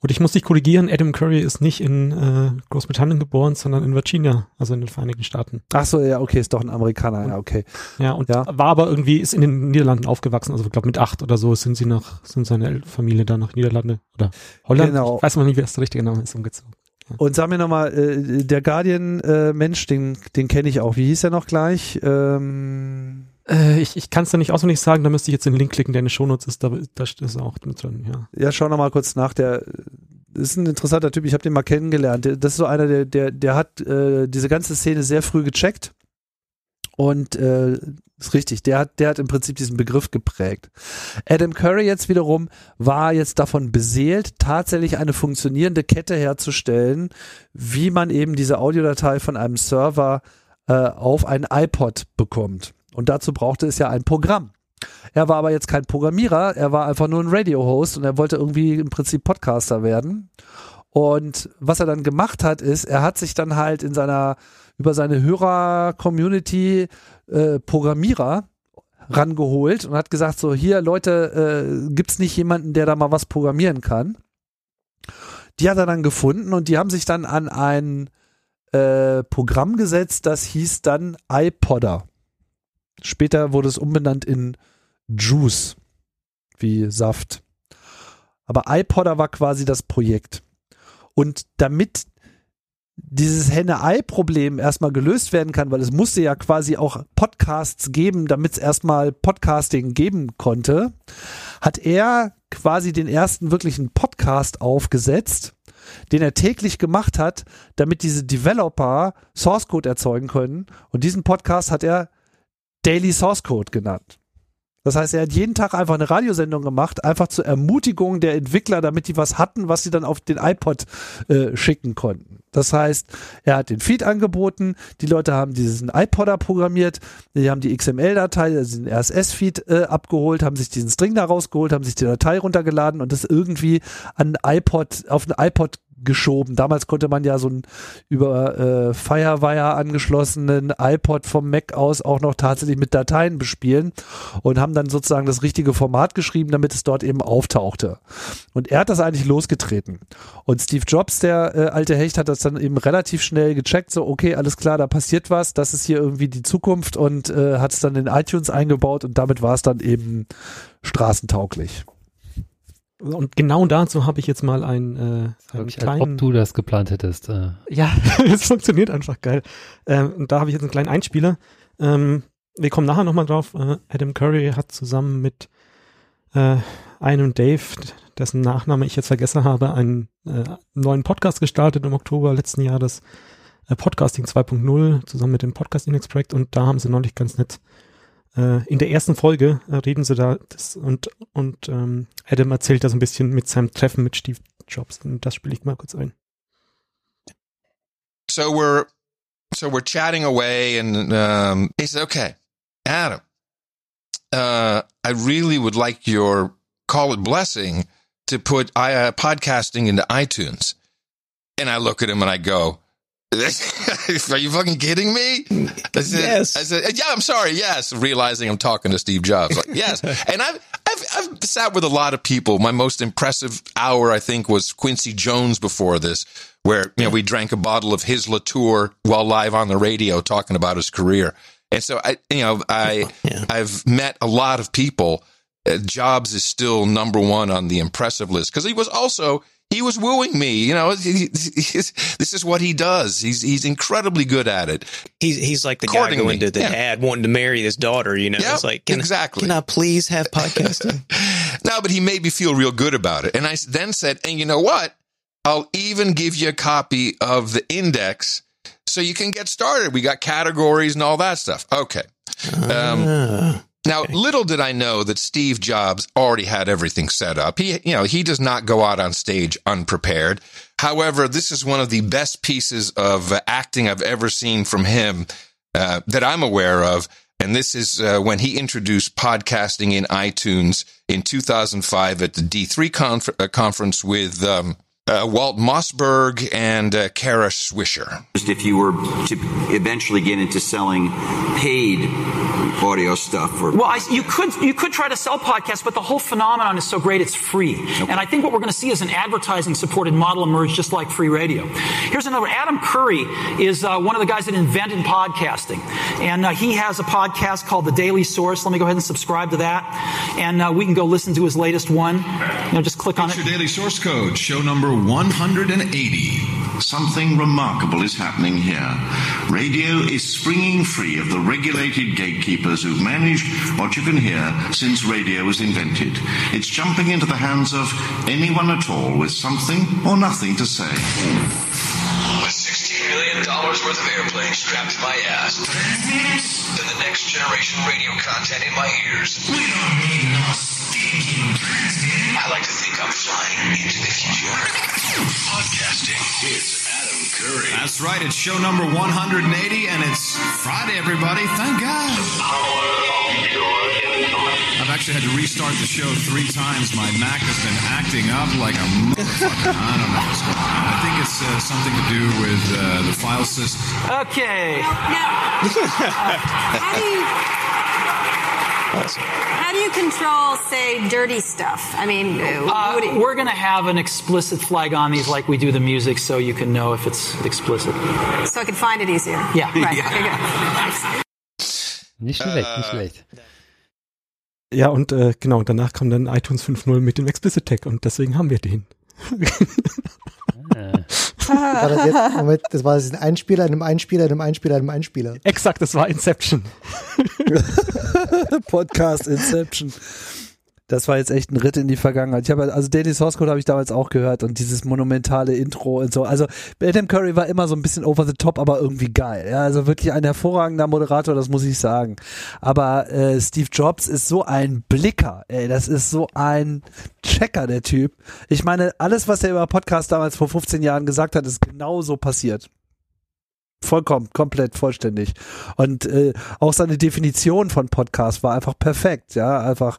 Und ich muss dich korrigieren, Adam Curry ist nicht in äh, Großbritannien geboren, sondern in Virginia, also in den Vereinigten Staaten. Ach so, ja, okay, ist doch ein Amerikaner, ja, okay. Ja, und ja. war aber irgendwie, ist in den Niederlanden aufgewachsen, also ich glaube mit acht oder so sind sie nach, sind seine Familie da nach Niederlande oder Holland. Genau. Ich weiß mal nicht, wie das der richtige Name ist, umgezogen. Ja. Und sag mir nochmal, äh, der Guardian-Mensch, äh, den, den kenne ich auch. Wie hieß er noch gleich? Ähm äh, ich ich kann es da nicht auswendig sagen, da müsste ich jetzt den Link klicken, der in den Shownotes ist, da, da ist auch mit drin, ja. Ja, schau noch mal kurz nach, der ist ein interessanter Typ, ich habe den mal kennengelernt. Das ist so einer, der, der, der hat äh, diese ganze Szene sehr früh gecheckt. Und äh, ist richtig, der hat, der hat im Prinzip diesen Begriff geprägt. Adam Curry jetzt wiederum war jetzt davon beseelt, tatsächlich eine funktionierende Kette herzustellen, wie man eben diese Audiodatei von einem Server äh, auf ein iPod bekommt. Und dazu brauchte es ja ein Programm. Er war aber jetzt kein Programmierer, er war einfach nur ein Radio-Host und er wollte irgendwie im Prinzip Podcaster werden. Und was er dann gemacht hat, ist, er hat sich dann halt in seiner, über seine Hörer-Community äh, Programmierer rangeholt und hat gesagt, so hier Leute, äh, gibt's nicht jemanden, der da mal was programmieren kann? Die hat er dann gefunden und die haben sich dann an ein äh, Programm gesetzt, das hieß dann iPodder. Später wurde es umbenannt in Juice, wie Saft. Aber iPodder war quasi das Projekt. Und damit dieses Henne-Ei-Problem erstmal gelöst werden kann, weil es musste ja quasi auch Podcasts geben, damit es erstmal Podcasting geben konnte, hat er quasi den ersten wirklichen Podcast aufgesetzt, den er täglich gemacht hat, damit diese Developer Source Code erzeugen können. Und diesen Podcast hat er Daily Source Code genannt. Das heißt, er hat jeden Tag einfach eine Radiosendung gemacht, einfach zur Ermutigung der Entwickler, damit die was hatten, was sie dann auf den iPod äh, schicken konnten. Das heißt, er hat den Feed angeboten, die Leute haben diesen iPodder programmiert, die haben die XML-Datei, also den RSS-Feed äh, abgeholt, haben sich diesen String da rausgeholt, haben sich die Datei runtergeladen und das irgendwie an iPod, auf den iPod geschoben. Damals konnte man ja so einen über äh, Firewire angeschlossenen iPod vom Mac aus auch noch tatsächlich mit Dateien bespielen und haben dann sozusagen das richtige Format geschrieben, damit es dort eben auftauchte. Und er hat das eigentlich losgetreten. Und Steve Jobs, der äh, alte Hecht, hat das dann eben relativ schnell gecheckt, so okay, alles klar, da passiert was, das ist hier irgendwie die Zukunft und äh, hat es dann in iTunes eingebaut und damit war es dann eben straßentauglich. Und genau dazu habe ich jetzt mal ein, äh, einen Wirklich, kleinen, als ob du das geplant hättest. Äh. ja, *laughs* es funktioniert einfach geil. Ähm, und da habe ich jetzt einen kleinen Einspieler. Ähm, wir kommen nachher nochmal drauf. Äh, Adam Curry hat zusammen mit äh, einem Dave, dessen Nachname ich jetzt vergessen habe, einen äh, neuen Podcast gestartet im Oktober letzten Jahres. Äh, Podcasting 2.0 zusammen mit dem Podcast Index Projekt und da haben sie neulich ganz nett in der ersten Folge äh, reden sie da das, und und ähm, Adam erzählt da so ein bisschen mit seinem Treffen mit Steve Jobs und das spiele ich mal kurz ein. So we're so we're chatting away, and um, he said, "Okay, Adam, uh, I really would like your call it blessing to put uh, podcasting into iTunes." And I look at him and I go, "Are you fucking kidding me?" I said, Yes. I said, "Yeah, I'm sorry. Yes." Realizing I'm talking to Steve Jobs, like, yes. *laughs* and I've, I've I've sat with a lot of people. My most impressive hour, I think, was Quincy Jones before this, where you know we drank a bottle of his Latour while live on the radio talking about his career. And so I, you know, I Yeah. I've met a lot of people. Uh, Jobs is still number one on the impressive list because he was also he was wooing me. You know, he, he- this is what he does. He's he's incredibly good at it. He's he's like the guy going to the yeah. dad wanting to marry his daughter. You know, Yeah, it's like can, exactly. Can I please have *laughs* podcasting? no, but he made me feel real good about it. And I then said, and you know what? I'll even give you a copy of the index so you can get started. We got categories and all that stuff. Okay. Um, Ah. Now, little did I know that Steve Jobs already had everything set up. He, you know, he does not go out on stage unprepared. However, this is one of the best pieces of acting I've ever seen from him uh, that I'm aware of. And this is uh, when he introduced podcasting in iTunes in 2005 at the D3 conf- uh, conference with um, uh, Walt Mossberg and uh, Kara Swisher. Just if you were to eventually get into selling paid audio stuff or Well, I, you could you could try to sell podcasts, but the whole phenomenon is so great it's free. And I think what we're going to see is an advertising supported model emerge, just like free radio. Here's another. Adam Curry is uh, one of the guys that invented podcasting, and uh, he has a podcast called The Daily Source. Let me go ahead and subscribe to that, and uh, we can go listen to his latest one. You know, just click on it. your daily source code, show number 180. Something remarkable is happening here. Radio is springing free of the regulated gatekeepers who've managed what you can hear since radio was invented. It's jumping into the hands of anyone at all with something or nothing to say. With $16 million worth of airplane strapped to my ass. Then the next generation radio content in my ears. We don't need no stinking I like to think I'm flying into the future. Podcasting. It's Adam Curry. That's right, it's show number 180, and it's Friday, everybody. Thank God. I've actually had to restart the show three times. My Mac has been acting up like a motherfucker. I don't know what's going on. I think it's uh, something to do with uh, the file system. Okay. *laughs* How do you how do you control, say, dirty stuff? I mean, Uh, would it- we're going to have an explicit flag on these, like we do the music, so you can know if it's explicit. so I can find it easier. Yeah. Right. Okay, good. Thanks. Nicht schlecht, nicht schlecht. Ja, und äh, genau, danach kam dann iTunes 5.0 mit dem Explicit Tag und deswegen haben wir den. War das jetzt, *laughs* Moment, das war jetzt ein Einspieler, in einem Einspieler, in einem Einspieler, in einem Einspieler. Exakt, das war Inception. *laughs* Podcast Inception. Das war jetzt echt ein Ritt in die Vergangenheit. Ich habe also Daily Source Code habe ich damals auch gehört und dieses monumentale Intro und so. Also Adam Curry war immer so ein bisschen over the top, aber irgendwie geil. Ja, also wirklich ein hervorragender Moderator, das muss ich sagen. Aber äh, Steve Jobs ist so ein Blicker. Ey, das ist so ein Checker der Typ. Ich meine, alles was er über Podcast damals vor 15 Jahren gesagt hat, ist genau so passiert. Vollkommen, komplett, vollständig. Und äh, auch seine Definition von Podcast war einfach perfekt, ja, einfach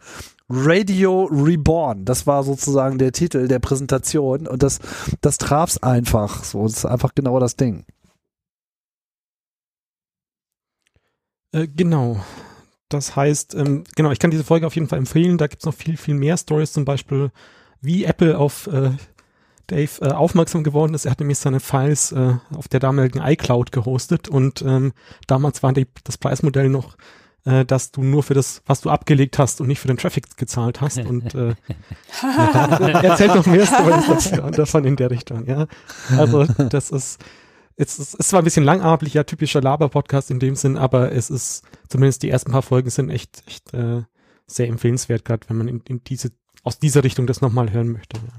Radio Reborn. Das war sozusagen der Titel der Präsentation und das, das traf's einfach. So, das ist einfach genau das Ding. Äh, genau. Das heißt, ähm, genau, ich kann diese Folge auf jeden Fall empfehlen. Da gibt's noch viel, viel mehr Stories, zum Beispiel, wie Apple auf äh, Dave äh, aufmerksam geworden ist. Er hat nämlich seine Files äh, auf der damaligen iCloud gehostet und ähm, damals war die, das Preismodell noch äh, dass du nur für das, was du abgelegt hast und nicht für den Traffic gezahlt hast. *laughs* Und äh, *laughs* erzählt noch mehr Stories davon in der Richtung, ja. Also das ist, es ist, zwar ein bisschen langatmig, ja, typischer Laber-Podcast in dem Sinn, aber es ist, zumindest die ersten paar Folgen sind echt, echt äh, sehr empfehlenswert, gerade wenn man in, in diese, aus dieser Richtung das nochmal hören möchte. Ja.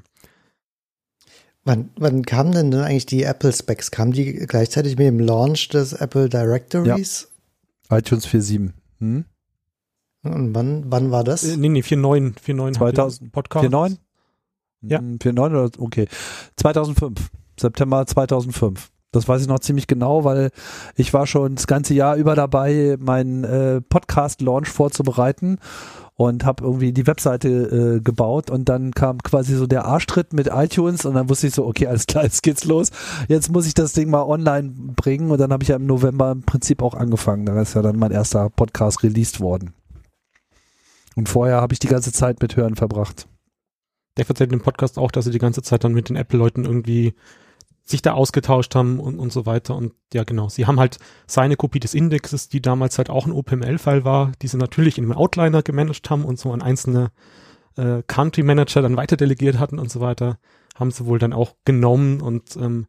Wann, wann kamen denn dann eigentlich die Apple Specs? Kamen die gleichzeitig mit dem Launch des Apple Directories? Ja. iTunes 4.7. Hm? Und wann, wann war das? Äh, nee, nee, 4.9. 4.9 2000 Podcast. 4.9? Ja. 4.9 oder, okay. 2005. September 2005. Das weiß ich noch ziemlich genau, weil ich war schon das ganze Jahr über dabei, meinen äh, Podcast-Launch vorzubereiten und habe irgendwie die Webseite äh, gebaut und dann kam quasi so der Arschtritt mit iTunes und dann wusste ich so, okay, alles klar, *laughs* jetzt geht's los. Jetzt muss ich das Ding mal online bringen und dann habe ich ja im November im Prinzip auch angefangen. Da ist ja dann mein erster Podcast released worden. Und vorher habe ich die ganze Zeit mit Hören verbracht. Der erzählt im Podcast auch, dass er die ganze Zeit dann mit den Apple-Leuten irgendwie sich da ausgetauscht haben und, und so weiter. Und ja, genau. Sie haben halt seine Kopie des Indexes, die damals halt auch ein OPML-File war, die sie natürlich in einem Outliner gemanagt haben und so an einzelne äh, Country Manager dann weiter delegiert hatten und so weiter, haben sie wohl dann auch genommen und ähm,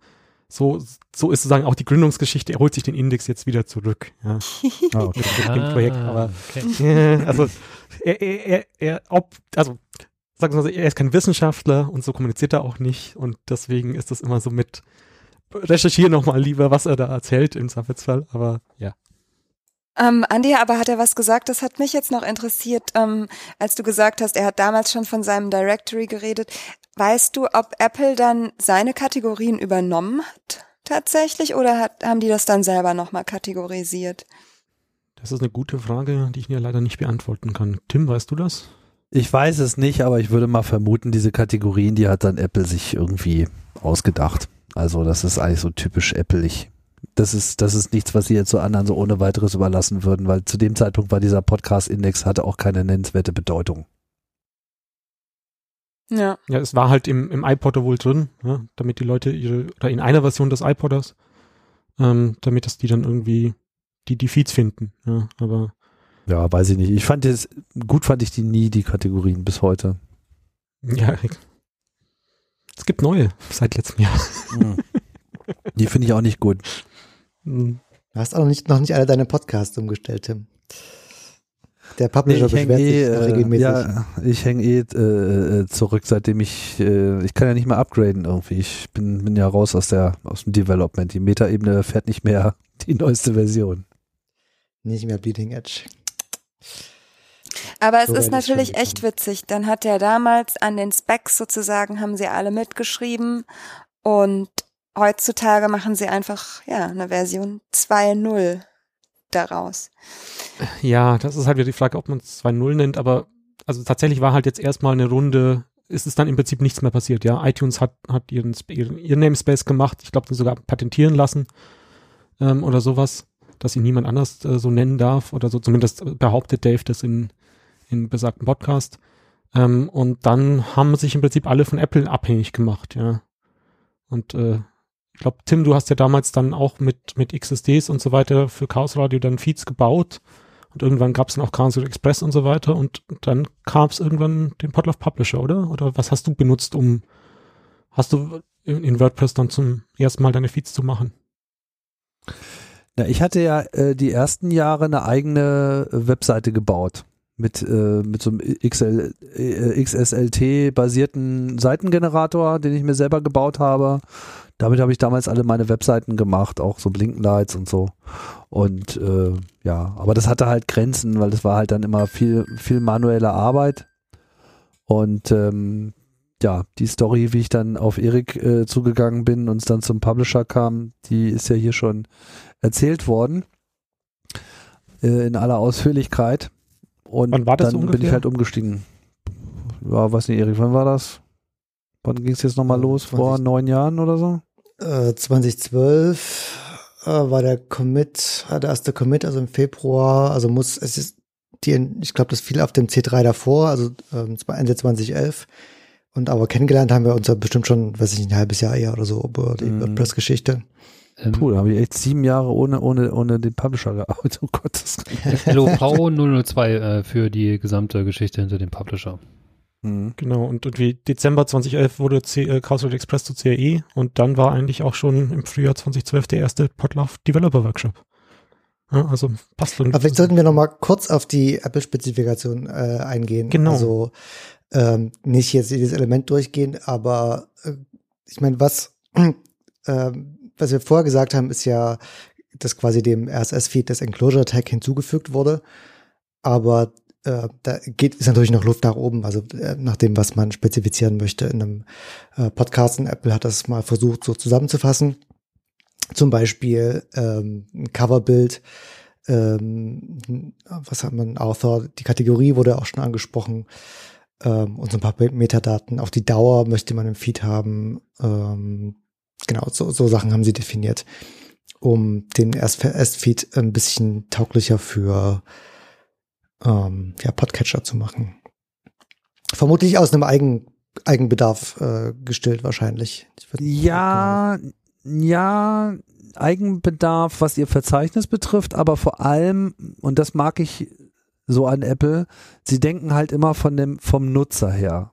so, so ist sozusagen auch die Gründungsgeschichte. Er holt sich den Index jetzt wieder zurück. Ja. Oh, *laughs* okay. dem Projekt. Aber okay. *laughs* also er, er, er, er ob, also sagen wir mal, er ist kein Wissenschaftler und so kommuniziert er auch nicht und deswegen ist das immer so mit recherchiere nochmal lieber, was er da erzählt im Zweifelsfall, aber ja. Ähm, Andi aber hat er was gesagt, das hat mich jetzt noch interessiert, ähm, als du gesagt hast, er hat damals schon von seinem Directory geredet. Weißt du, ob Apple dann seine Kategorien übernommen hat tatsächlich oder hat, haben die das dann selber nochmal kategorisiert? Das ist eine gute Frage, die ich mir leider nicht beantworten kann. Tim, weißt du das? Ich weiß es nicht, aber ich würde mal vermuten, diese Kategorien, die hat dann Apple sich irgendwie ausgedacht. Also das ist eigentlich so typisch Apple-ig. Das ist, das ist nichts, was sie jetzt so anderen so ohne weiteres überlassen würden, weil zu dem Zeitpunkt war dieser Podcast-Index, hatte auch keine nennenswerte Bedeutung. Ja. Ja, es war halt im, im iPod wohl drin, ja, damit die Leute ihre, oder in einer Version des iPodders, ähm, damit das die dann irgendwie die, die Feeds finden, ja, aber. Ja, weiß ich nicht. Ich fand es, gut fand ich die nie, die Kategorien bis heute. Ja, es gibt neue seit letztem Jahr. Mhm. Die finde ich auch nicht gut. Du hast auch noch nicht, noch nicht alle deine Podcasts umgestellt, Tim. Der Publisher ich beschwert eh, sich äh, regelmäßig. Ja, ich hänge eh äh, zurück, seitdem ich, äh, ich kann ja nicht mehr upgraden irgendwie. Ich bin, bin ja raus aus der, aus dem Development. Die Meta-Ebene fährt nicht mehr die neueste Version. Nicht mehr Bleeding Edge. Aber es So ist natürlich echt witzig. Dann hat er damals an den Specs sozusagen, haben sie alle mitgeschrieben und heutzutage machen sie einfach, ja, eine Version 2.0 daraus. Ja, das ist halt wieder die Frage, ob man es 2.0 nennt, aber also tatsächlich war halt jetzt erstmal eine Runde, ist es dann im Prinzip nichts mehr passiert, ja. iTunes hat, hat ihren, ihren, ihren Namespace gemacht, ich glaube, den sogar patentieren lassen ähm, oder sowas, dass ihn niemand anders äh, so nennen darf oder so, zumindest behauptet Dave das in, in besagten Podcast. Ähm, und dann haben sich im Prinzip alle von Apple abhängig gemacht, ja. Und äh, ich glaube, Tim, du hast ja damals dann auch mit, mit XSDs und so weiter für Chaos Radio dann Feeds gebaut. Und irgendwann gab es dann auch Chaos Express und so weiter. Und dann kam es irgendwann den Podlove Publisher, oder? Oder was hast du benutzt, um, hast du in WordPress dann zum ersten Mal deine Feeds zu machen? Ja, ich hatte ja äh, die ersten Jahre eine eigene äh, Webseite gebaut mit, äh, mit so einem XL, äh, XSLT-basierten Seitengenerator, den ich mir selber gebaut habe. Damit habe ich damals alle meine Webseiten gemacht, auch so Blinkenlights und so. Und äh, ja, aber das hatte halt Grenzen, weil das war halt dann immer viel, viel manuelle Arbeit. Und ähm, ja, die Story, wie ich dann auf Erik äh, zugegangen bin und es dann zum Publisher kam, die ist ja hier schon erzählt worden. Äh, in aller Ausführlichkeit. Und Wann war das dann bin ungefähr? ich halt umgestiegen. Ja, weiß nicht, Erik, wann war das? Wann ging es jetzt nochmal los? Vor 20 neun Jahren oder so? Äh, 2012 äh, war der Commit, äh, der erste Commit, also im Februar, also muss, es ist die, ich glaube, das fiel auf dem C3 davor, also ähm, Ende 2011. Und aber kennengelernt haben wir uns ja bestimmt schon, weiß ich nicht, ein halbes Jahr eher oder so über die Mhm. WordPress-Geschichte. Ähm, Puh, da habe ich echt sieben Jahre ohne, ohne, ohne den Publisher gearbeitet. Oh Gott, das LOV 002 äh, für die gesamte Geschichte hinter dem Publisher. Mhm. Genau, und irgendwie Dezember 2011 wurde C äh, Chaos Radio Express zu CRE und dann war eigentlich auch schon im Frühjahr 2012 der erste Podlove Developer Workshop. Ja, also passt schon. Aber vielleicht sollten wir noch mal kurz auf die Apple-Spezifikation äh, eingehen. Genau. Also ähm, nicht jetzt jedes Element durchgehen, aber äh, ich meine, was, *clears throat* ähm, was wir vorher gesagt haben, ist ja, dass quasi dem RSS-Feed das Enclosure-Tag hinzugefügt wurde. Aber äh, da geht ist natürlich noch Luft nach oben, also äh, nach dem, was man spezifizieren möchte in einem äh, Podcast. Und Apple hat das mal versucht, so zusammenzufassen. Zum Beispiel ähm, ein Coverbild, ähm, was hat man, Author, die Kategorie wurde auch schon angesprochen ähm, und so ein paar Metadaten. Auch die Dauer möchte man im Feed haben. Ähm, genau, so, so Sachen haben sie definiert, um den RSS-Feed ein bisschen tauglicher für ähm, ja, Podcatcher zu machen. Vermutlich aus einem Eigen, Eigenbedarf äh, gestillt wahrscheinlich. Ja, ja, Eigenbedarf, was ihr Verzeichnis betrifft, aber vor allem, und das mag ich so an Apple, sie denken halt immer von dem, vom Nutzer her.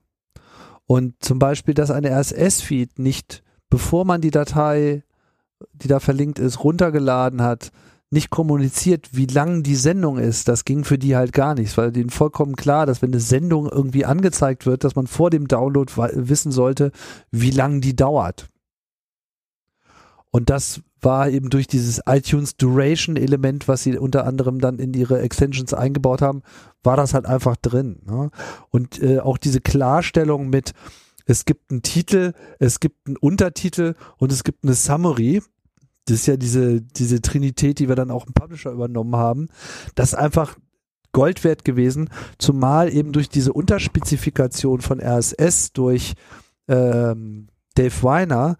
Und zum Beispiel, dass ein RSS-Feed nicht, bevor man die Datei, die da verlinkt ist, runtergeladen hat, nicht kommuniziert, wie lang die Sendung ist, das ging für die halt gar nicht. Es war denen vollkommen klar, dass wenn eine Sendung irgendwie angezeigt wird, dass man vor dem Download wissen sollte, wie lang die dauert. Und das war eben durch dieses iTunes Duration Element, was sie unter anderem dann in ihre Extensions eingebaut haben, war das halt einfach drin. Ne? Und äh, auch diese Klarstellung mit, es gibt einen Titel, es gibt einen Untertitel und es gibt eine Summary. Das ist ja diese, diese Trinität, die wir dann auch im Publisher übernommen haben. Das ist einfach Gold wert gewesen, zumal eben durch diese Unterspezifikation von RSS durch ähm, Dave Weiner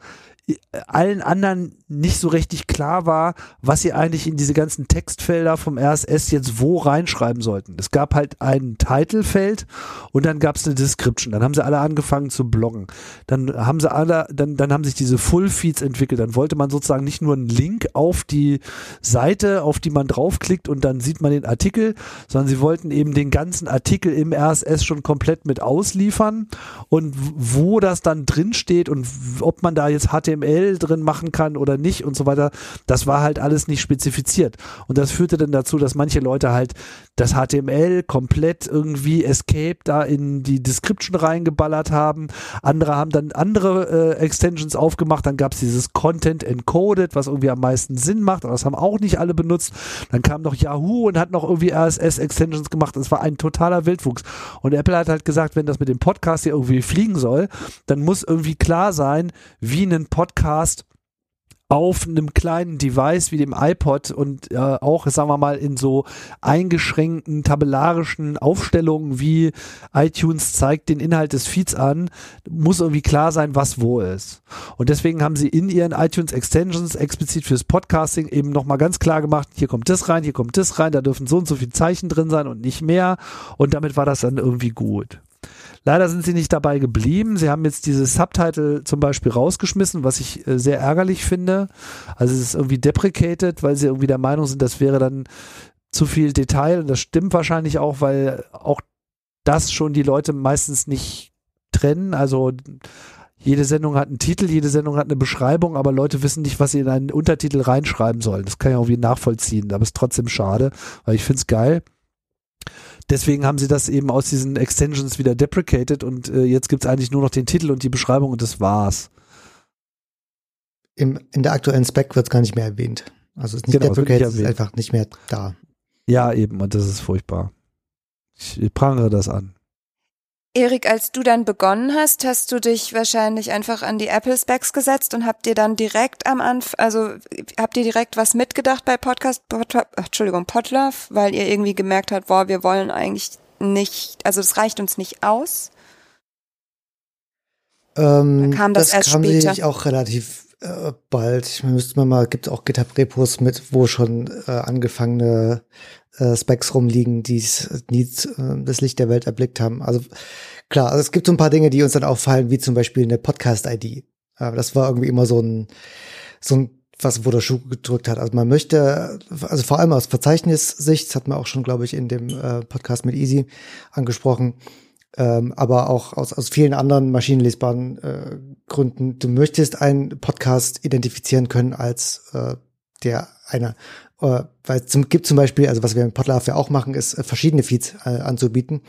allen anderen nicht so richtig klar war, was sie eigentlich in diese ganzen Textfelder vom RSS jetzt wo reinschreiben sollten. Es gab halt ein Titelfeld und dann gab es eine Description. Dann haben sie alle angefangen zu bloggen. Dann haben sie alle, dann, dann haben sich diese Full Feeds entwickelt. Dann wollte man sozusagen nicht nur einen Link auf die Seite, auf die man draufklickt und dann sieht man den Artikel, sondern sie wollten eben den ganzen Artikel im RSS schon komplett mit ausliefern und wo das dann drin steht und ob man da jetzt HTML drin machen kann oder nicht und so weiter, das war halt alles nicht spezifiziert. Und das führte dann dazu, dass manche Leute halt das HTML komplett irgendwie Escape da in die Description reingeballert haben. Andere haben dann andere äh, Extensions aufgemacht. Dann gab es dieses Content Encoded, was irgendwie am meisten Sinn macht. Aber das haben auch nicht alle benutzt. Dann kam noch Yahoo und hat noch irgendwie RSS-Extensions gemacht. Das war ein totaler Wildwuchs. Und Apple hat halt gesagt, wenn das mit dem Podcast hier irgendwie fliegen soll, dann muss irgendwie klar sein, wie ein Podcast auf einem kleinen Device wie dem iPod und äh, auch, sagen wir mal, in so eingeschränkten tabellarischen Aufstellungen wie iTunes zeigt den Inhalt des Feeds an, muss irgendwie klar sein, was wo ist. Und deswegen haben sie in ihren iTunes Extensions explizit fürs Podcasting eben nochmal ganz klar gemacht, hier kommt das rein, hier kommt das rein, da dürfen so und so viele Zeichen drin sein und nicht mehr. Und damit war das dann irgendwie gut. Leider sind sie nicht dabei geblieben. Sie haben jetzt diese Subtitle zum Beispiel rausgeschmissen, was ich äh, sehr ärgerlich finde. Also es ist irgendwie deprecated, weil sie irgendwie der Meinung sind, das wäre dann zu viel Detail. Und das stimmt wahrscheinlich auch, weil auch das schon die Leute meistens nicht trennen. Also jede Sendung hat einen Titel, jede Sendung hat eine Beschreibung, aber Leute wissen nicht, was sie in einen Untertitel reinschreiben sollen. Das kann ich irgendwie nachvollziehen, aber ist trotzdem schade, weil ich finde es geil. Deswegen haben sie das eben aus diesen Extensions wieder deprecated und äh, jetzt gibt's eigentlich nur noch den Titel und die Beschreibung und das war's. Im, in der aktuellen Spec wird es gar nicht mehr erwähnt. Also es ist nicht Genau, es deprecated, es ist einfach nicht mehr da. Ja, eben, und das ist furchtbar. Ich prangere das an. Erik, als du dann begonnen hast, hast du dich wahrscheinlich einfach an die Apple Specs gesetzt und habt dir dann direkt am Anfang, also habt ihr direkt was mitgedacht bei Podcast, Pod, ach, Entschuldigung, Podlove, weil ihr irgendwie gemerkt habt, boah, wir wollen eigentlich nicht, also es reicht uns nicht aus. Ähm, Da kam das erst kam später. auch relativ äh, bald. Ich müsste man mal, gibt auch GitHub-Repos mit, wo schon äh, angefangene äh, Specs rumliegen, die nie äh, das Licht der Welt erblickt haben. Also klar, also es gibt so ein paar Dinge, die uns dann auffallen, wie zum Beispiel eine Podcast-ID. Äh, das war irgendwie immer so ein, so ein was, wo der Schuh gedrückt hat. Also man möchte, also vor allem aus Verzeichnissicht, das hat man auch schon, glaube ich, in dem äh, Podcast mit Easy angesprochen, ähm, aber auch aus, aus vielen anderen maschinenlesbaren äh, Gründen. Du möchtest einen Podcast identifizieren können als äh, der eine, äh, weil es gibt zum Beispiel, also was wir im Podlove ja auch machen, ist äh, verschiedene Feeds äh, anzubieten.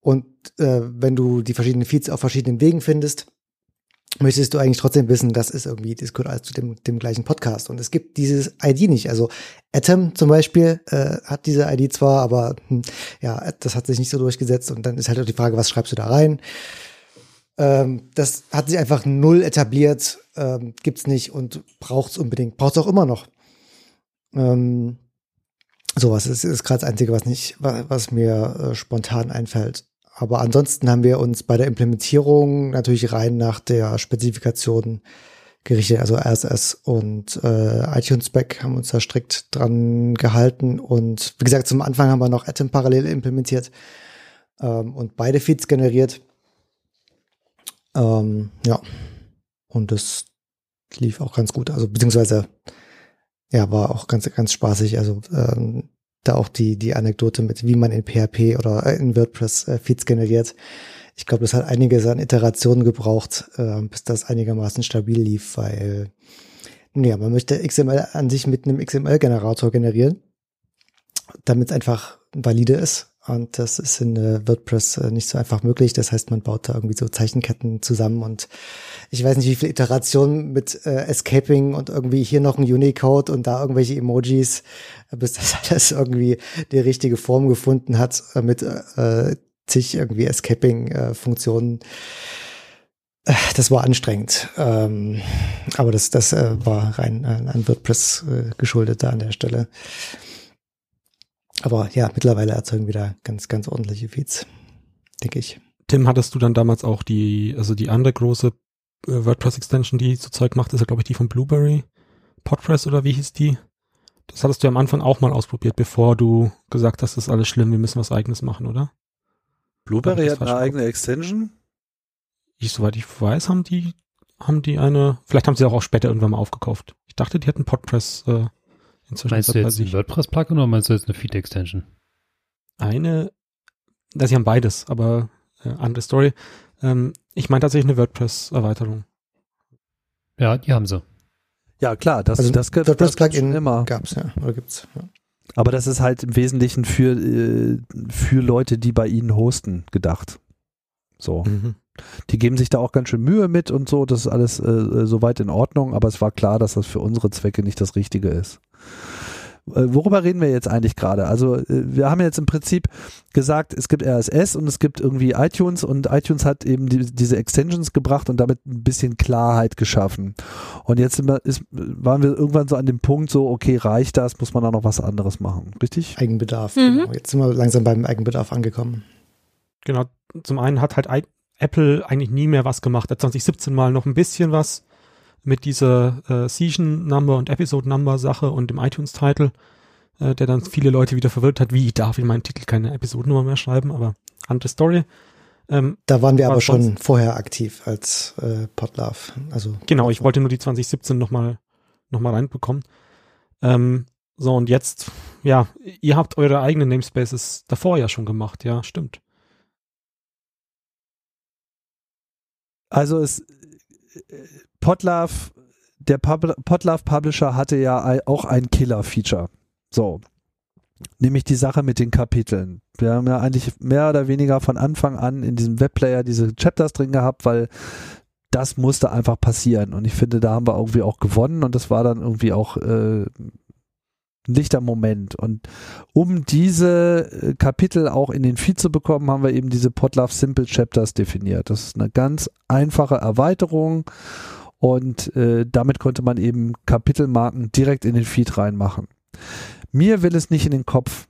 Und äh, wenn du die verschiedenen Feeds auf verschiedenen Wegen findest, möchtest du eigentlich trotzdem wissen, das ist irgendwie, das gehört alles zu dem, dem gleichen Podcast. Und es gibt dieses ID nicht. Also Atom zum Beispiel äh, hat diese ID zwar, aber hm, ja, das hat sich nicht so durchgesetzt. Und dann ist halt auch die Frage, was schreibst du da rein? Ähm, das hat sich einfach null etabliert, ähm, gibt's nicht und braucht's unbedingt, braucht's auch immer noch. Ähm, sowas ist, ist gerade das Einzige, was nicht, was, was mir äh, spontan einfällt. Aber ansonsten haben wir uns bei der Implementierung natürlich rein nach der Spezifikation gerichtet, also RSS und äh, iTunes Spec haben uns da strikt dran gehalten. Und wie gesagt, zum Anfang haben wir noch Atom parallel implementiert ähm, und beide Feeds generiert. Ähm, ja, und das lief auch ganz gut. Also beziehungsweise ja, war auch ganz ganz spaßig. Also ähm, da auch die, die Anekdote mit, wie man in PHP oder äh, in WordPress äh, Feeds generiert. Ich glaube, das hat einiges an Iterationen gebraucht, äh, bis das einigermaßen stabil lief, weil ja, man möchte XML an sich mit einem XML-Generator generieren, damit es einfach valide ist. Und das ist in äh, WordPress äh, nicht so einfach möglich. Das heißt, man baut da irgendwie so Zeichenketten zusammen und ich weiß nicht, wie viele Iterationen mit äh, Escaping und irgendwie hier noch ein Unicode und da irgendwelche Emojis, äh, bis das *laughs* alles irgendwie die richtige Form gefunden hat mit äh, zig irgendwie Escaping-Funktionen. Das war anstrengend. Ähm, aber das, das war rein äh, an WordPress geschuldet da an der Stelle. Aber ja, mittlerweile erzeugen wir da ganz, ganz ordentliche Feeds, denke ich. Tim, hattest du dann damals auch die, also die andere große äh, WordPress-Extension, die so Zeug macht, ist ja, glaube ich, die von Blueberry. Podpress oder wie hieß die? Das hattest du am Anfang auch mal ausprobiert, bevor du gesagt hast, das ist alles schlimm, wir müssen was eigenes machen, oder? Blueberry hat eine eigene Extension? Ich, soweit ich weiß, haben die, haben die eine, vielleicht haben sie auch, auch später irgendwann mal aufgekauft. Ich dachte, die hätten Podpress äh, inzwischen. Meinst du jetzt ein WordPress-Plugin oder meinst du jetzt eine Feed-Extension? Eine, da sie haben beides, aber äh, andere Story. Ähm, ich meine tatsächlich eine WordPress-Erweiterung. Ja, die haben sie. Ja, klar, das, Also das, das, WordPress das Plugin immer. gab's ja oder gibt's. Ja. Aber das ist halt im Wesentlichen für, äh, für Leute, die bei ihnen hosten, gedacht. So. Mhm. Die geben sich da auch ganz schön Mühe mit und so, das ist alles äh, soweit in Ordnung, aber es war klar, dass das für unsere Zwecke nicht das Richtige ist. Äh, worüber reden wir jetzt eigentlich gerade? Also äh, wir haben jetzt im Prinzip gesagt, es gibt RSS und es gibt irgendwie iTunes und iTunes hat eben die, diese Extensions gebracht und damit ein bisschen Klarheit geschaffen. Und jetzt sind wir, ist, waren wir irgendwann so an dem Punkt so, okay, reicht das, muss man da noch was anderes machen, richtig? Eigenbedarf. Mhm. Genau. Jetzt sind wir langsam beim Eigenbedarf angekommen. Genau. Zum einen hat halt Apple eigentlich nie mehr was gemacht. Er hat 2017 mal noch ein bisschen was mit dieser äh, Season Number und Episode Number Sache und dem iTunes Title, äh, der dann viele Leute wieder verwirrt hat, wie darf ich meinen Titel keine Episodennummer mehr schreiben, aber andere Story. Ähm, Da waren wir war aber schon vorher aktiv als äh, Podlove. Also Genau, ich wollte nur die 2017 nochmal noch mal reinbekommen. Ähm, so, und jetzt, ja, ihr habt eure eigenen Namespaces davor ja schon gemacht, ja, stimmt. Also es Podlove, der Pub, Podlove Publisher hatte ja auch ein Killer-Feature. So. Nämlich die Sache mit den Kapiteln. Wir haben ja eigentlich mehr oder weniger von Anfang an in diesem Webplayer diese Chapters drin gehabt, weil das musste einfach passieren. Und ich finde, da haben wir irgendwie auch gewonnen und das war dann irgendwie auch äh, ein lichter Moment. Und um diese äh, Kapitel auch in den Feed zu bekommen, haben wir eben diese Podlove Simple Chapters definiert. Das ist eine ganz einfache Erweiterung und äh, damit konnte man eben Kapitelmarken direkt in den Feed reinmachen. Mir will es nicht in den Kopf,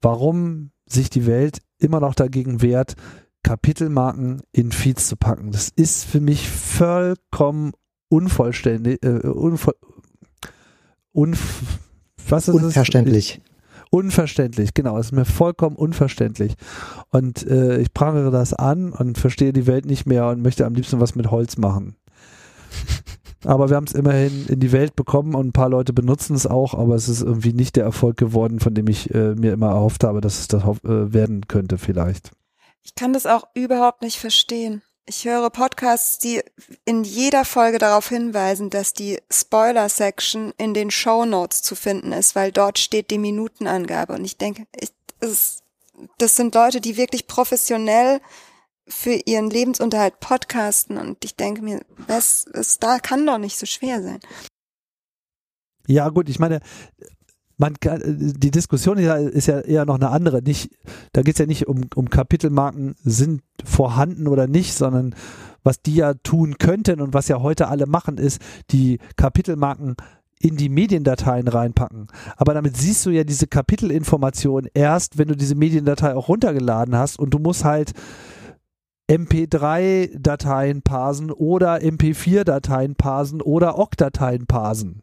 warum sich die Welt immer noch dagegen wehrt, Kapitelmarken in Feeds zu packen. Das ist für mich vollkommen unvollständig, äh, unvoll, unf, was ist es? unverständlich. Unverständlich, genau. Das ist mir vollkommen unverständlich. Und äh, ich prangere das an und verstehe die Welt nicht mehr und möchte am liebsten was mit Holz machen. Aber wir haben es immerhin in die Welt bekommen und ein paar Leute benutzen es auch, aber es ist irgendwie nicht der Erfolg geworden, von dem ich äh, mir immer erhofft habe, dass es das äh, werden könnte vielleicht. Ich kann das auch überhaupt nicht verstehen. Ich höre Podcasts, die in jeder Folge darauf hinweisen, dass die Spoiler-Section in den Show Notes zu finden ist, weil dort steht die Minutenangabe. Und ich denke, ich, das, das sind Leute, die wirklich professionell für ihren Lebensunterhalt podcasten. Und ich denke mir, was, was da kann doch nicht so schwer sein. Ja, gut, ich meine, man kann, die Diskussion ist ja eher noch eine andere. Nicht, da geht es ja nicht um, um Kapitelmarken sind vorhanden oder nicht, sondern was die ja tun könnten und was ja heute alle machen, ist, die Kapitelmarken in die Mediendateien reinpacken. Aber damit siehst du ja diese Kapitelinformation erst, wenn du diese Mediendatei auch runtergeladen hast und du musst halt MP3-Dateien parsen oder MP4-Dateien parsen oder OGG-Dateien parsen.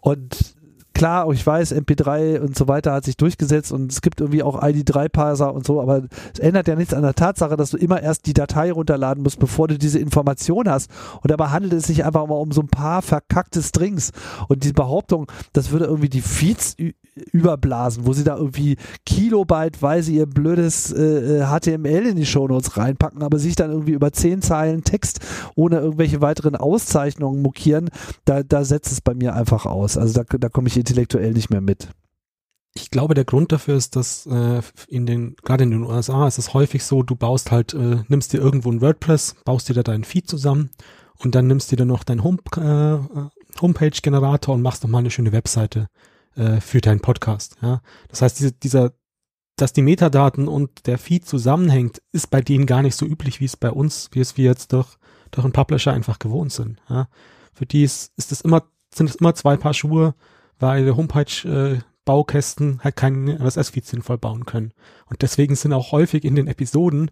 Und klar, ich weiß, MP3 und so weiter hat sich durchgesetzt und es gibt irgendwie auch ID3-Parser und so, aber es ändert ja nichts an der Tatsache, dass du immer erst die Datei runterladen musst, bevor du diese Information hast. Und dabei handelt es sich einfach mal um so ein paar verkackte Strings. Und die Behauptung, das würde irgendwie die Feeds überblasen, wo sie da irgendwie kilobyteweise ihr blödes äh, HTML in die Shownotes reinpacken, aber sich dann irgendwie über zehn Zeilen Text ohne irgendwelche weiteren Auszeichnungen mokieren, da, da setzt es bei mir einfach aus. Also da, da komme ich intellektuell nicht mehr mit. Ich glaube, der Grund dafür ist, dass äh, in den, gerade in den USA ist es häufig so, du baust halt, äh, nimmst dir irgendwo ein WordPress, baust dir da deinen Feed zusammen und dann nimmst du dir noch deinen Home, äh, Homepage-Generator und machst nochmal eine schöne Webseite äh, für deinen Podcast. Ja? Das heißt, diese, dieser, dass die Metadaten und der Feed zusammenhängt, ist bei denen gar nicht so üblich, wie es bei uns, wie es wir jetzt durch, durch einen Publisher einfach gewohnt sind. Ja? Für die ist, ist es immer, sind es immer zwei Paar Schuhe, weil Homepage äh, Baukästen halt keinen RSS-Feed sinnvoll bauen können. Und deswegen sind auch häufig in den Episoden,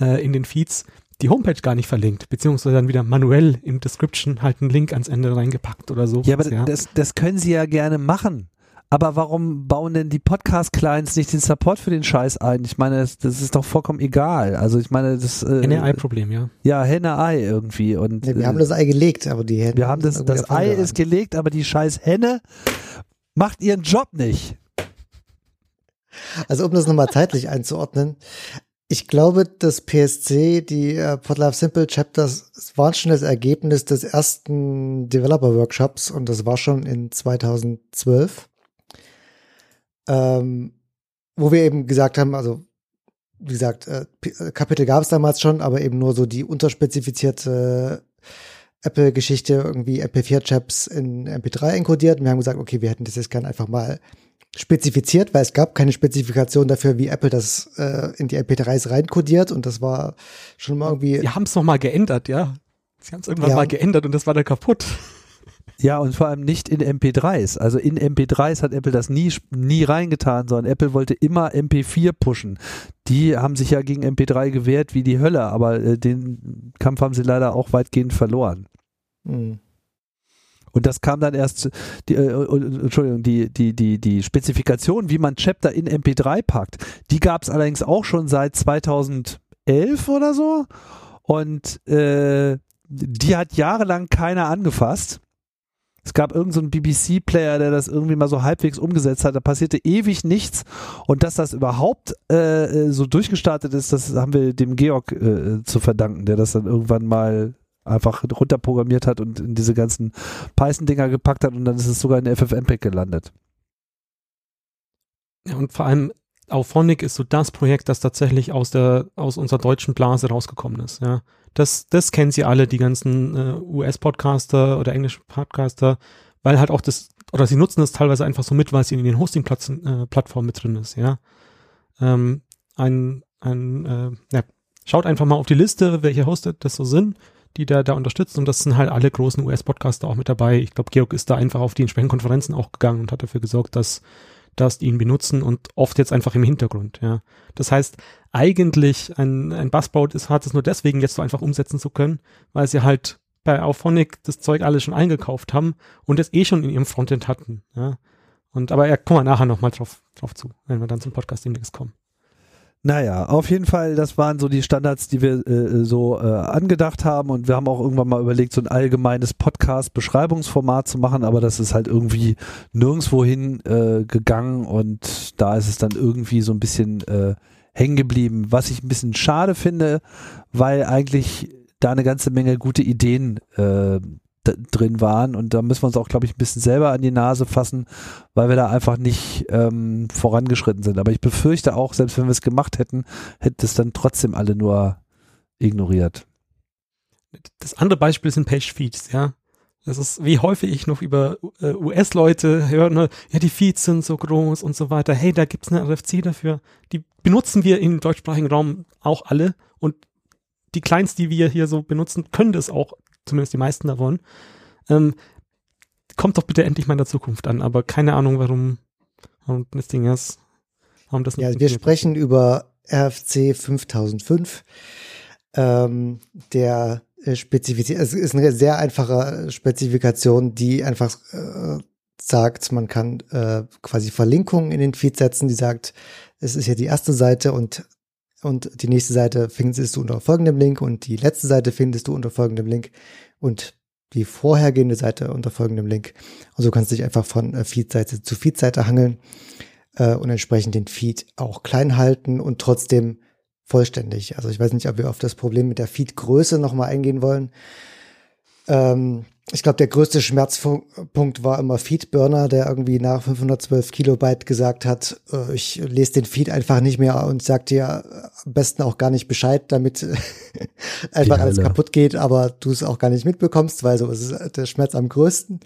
äh, in den Feeds, die Homepage gar nicht verlinkt, beziehungsweise dann wieder manuell im Description halt einen Link ans Ende reingepackt oder so. Ja, aber ja. Das, das können sie ja gerne machen. Aber warum bauen denn die Podcast-Clients nicht den Support für den Scheiß ein? Ich meine, das, das ist doch vollkommen egal. Also ich meine, das äh, Henne-Ei-Problem, ja. Ja, Henne-Ei irgendwie. Und, nee, wir äh, haben das Ei gelegt, aber die Henne. Wir haben das, das Ei ist gelegt, aber die scheiß Henne macht ihren Job nicht. Also um das nochmal zeitlich einzuordnen, ich glaube, das PSC, die äh, Podlove Simple Chapters, waren schon das Ergebnis des ersten Developer Workshops und das war schon in 2012 ähm, wo wir eben gesagt haben, also wie gesagt, äh, äh Kapitel gab es damals schon, aber eben nur so die unterspezifizierte Apple-Geschichte, irgendwie MP4-Chaps in MP3 enkodiert. Und wir haben gesagt, okay, wir hätten das jetzt gerne einfach mal spezifiziert, weil es gab keine Spezifikation dafür, wie Apple das äh, in die MP3s reinkodiert und das war schon mal irgendwie. Sie haben es nochmal geändert, ja. Sie haben es irgendwann ja. mal geändert und das war dann kaputt. Ja, und vor allem nicht in MP3s. Also in MP3s hat Apple das nie, nie reingetan, sondern Apple wollte immer MP4 pushen. Die haben sich ja gegen MP3 gewehrt wie die Hölle, aber äh, den Kampf haben sie leider auch weitgehend verloren. Mhm. Und das kam dann erst, die, äh, äh Entschuldigung, die, die, die, die Spezifikation, wie man Chapter in MP3 packt, die gab es allerdings auch schon seit 2011 oder so. Und äh, die hat jahrelang keiner angefasst. Es gab irgendeinen so BBC-Player, der das irgendwie mal so halbwegs umgesetzt hat. Da passierte ewig nichts. Und dass das überhaupt äh, äh, so durchgestartet ist, das haben wir dem Georg äh, zu verdanken, der das dann irgendwann mal einfach runterprogrammiert hat und in diese ganzen Python-Dinger gepackt hat und dann ist es sogar in FFmpeg gelandet. Ja, und vor allem Auphonic ist so das Projekt, das tatsächlich aus der, aus unserer deutschen Blase rausgekommen ist, ja. Das, das kennen sie alle, die ganzen äh, US-Podcaster oder englische Podcaster, weil halt auch das, oder sie nutzen das teilweise einfach so mit, weil es in den Hosting-Plattformen äh, mit drin ist, ja. Ähm, ein, ein, äh, ja, schaut einfach mal auf die Liste, welche Hosted das so sind, die da, da unterstützen und das sind halt alle großen US-Podcaster auch mit dabei. Ich glaube, Georg ist da einfach auf die entsprechenden Konferenzen auch gegangen und hat dafür gesorgt, dass die ihn benutzen und oft jetzt einfach im Hintergrund, ja. Das heißt, eigentlich ein, ein Buzzboard ist, hat es nur deswegen jetzt so einfach umsetzen zu können, weil sie halt bei Auphonic das Zeug alles schon eingekauft haben und es eh schon in ihrem Frontend hatten, ja. Und aber ja, kommen wir nachher nochmal drauf, drauf zu, wenn wir dann zum Podcast demnächst kommen. Naja, auf jeden Fall, das waren so die Standards, die wir äh, so äh, angedacht haben. Und wir haben auch irgendwann mal überlegt, so ein allgemeines Podcast-Beschreibungsformat zu machen, aber das ist halt irgendwie nirgendwohin äh, gegangen. Und da ist es dann irgendwie so ein bisschen äh, hängen geblieben, was ich ein bisschen schade finde, weil eigentlich da eine ganze Menge gute Ideen äh, drin waren und da müssen wir uns auch, glaube ich, ein bisschen selber an die Nase fassen, weil wir da einfach nicht ähm, vorangeschritten sind. Aber ich befürchte auch, selbst wenn wir es gemacht hätten, hätte es dann trotzdem alle nur ignoriert. Das andere Beispiel sind Page-Feeds, ja. Das ist, wie häufig ich noch über äh, US-Leute höre, ne, ja, die Feeds sind so groß und so weiter. Hey, da gibt's eine RFC dafür. Die benutzen wir im deutschsprachigen Raum auch alle. Und die Clients, die wir hier so benutzen, können das auch, zumindest die meisten davon. Ähm, kommt doch bitte endlich mal in der Zukunft an. Aber keine Ahnung, warum, warum das Ding ist. Warum das nicht Ja, wir sprechen über RFC 5005. Ähm, der äh, spezifiziert, es ist eine sehr einfache Spezifikation, die einfach äh, sagt, man kann äh, quasi Verlinkungen in den Feed setzen, die sagt, es ist hier die erste Seite und und die nächste Seite findest du unter folgendem Link und die letzte Seite findest du unter folgendem Link und die vorhergehende Seite unter folgendem Link. Und so kannst du dich einfach von äh, Feed-Seite zu Feed-Seite hangeln äh, und entsprechend den Feed auch klein halten und trotzdem vollständig. Also ich weiß nicht, ob wir auf das Problem mit der Feed-Größe nochmal eingehen wollen. Ähm, ich glaube, der größte Schmerzpunkt war immer Feedburner, der irgendwie nach 512 Kilobyte gesagt hat, äh, ich lese den Feed einfach nicht mehr und sagt dir am besten auch gar nicht Bescheid, damit *laughs* einfach alles kaputt geht, aber du es auch gar nicht mitbekommst, weil so ist es der Schmerz am größten.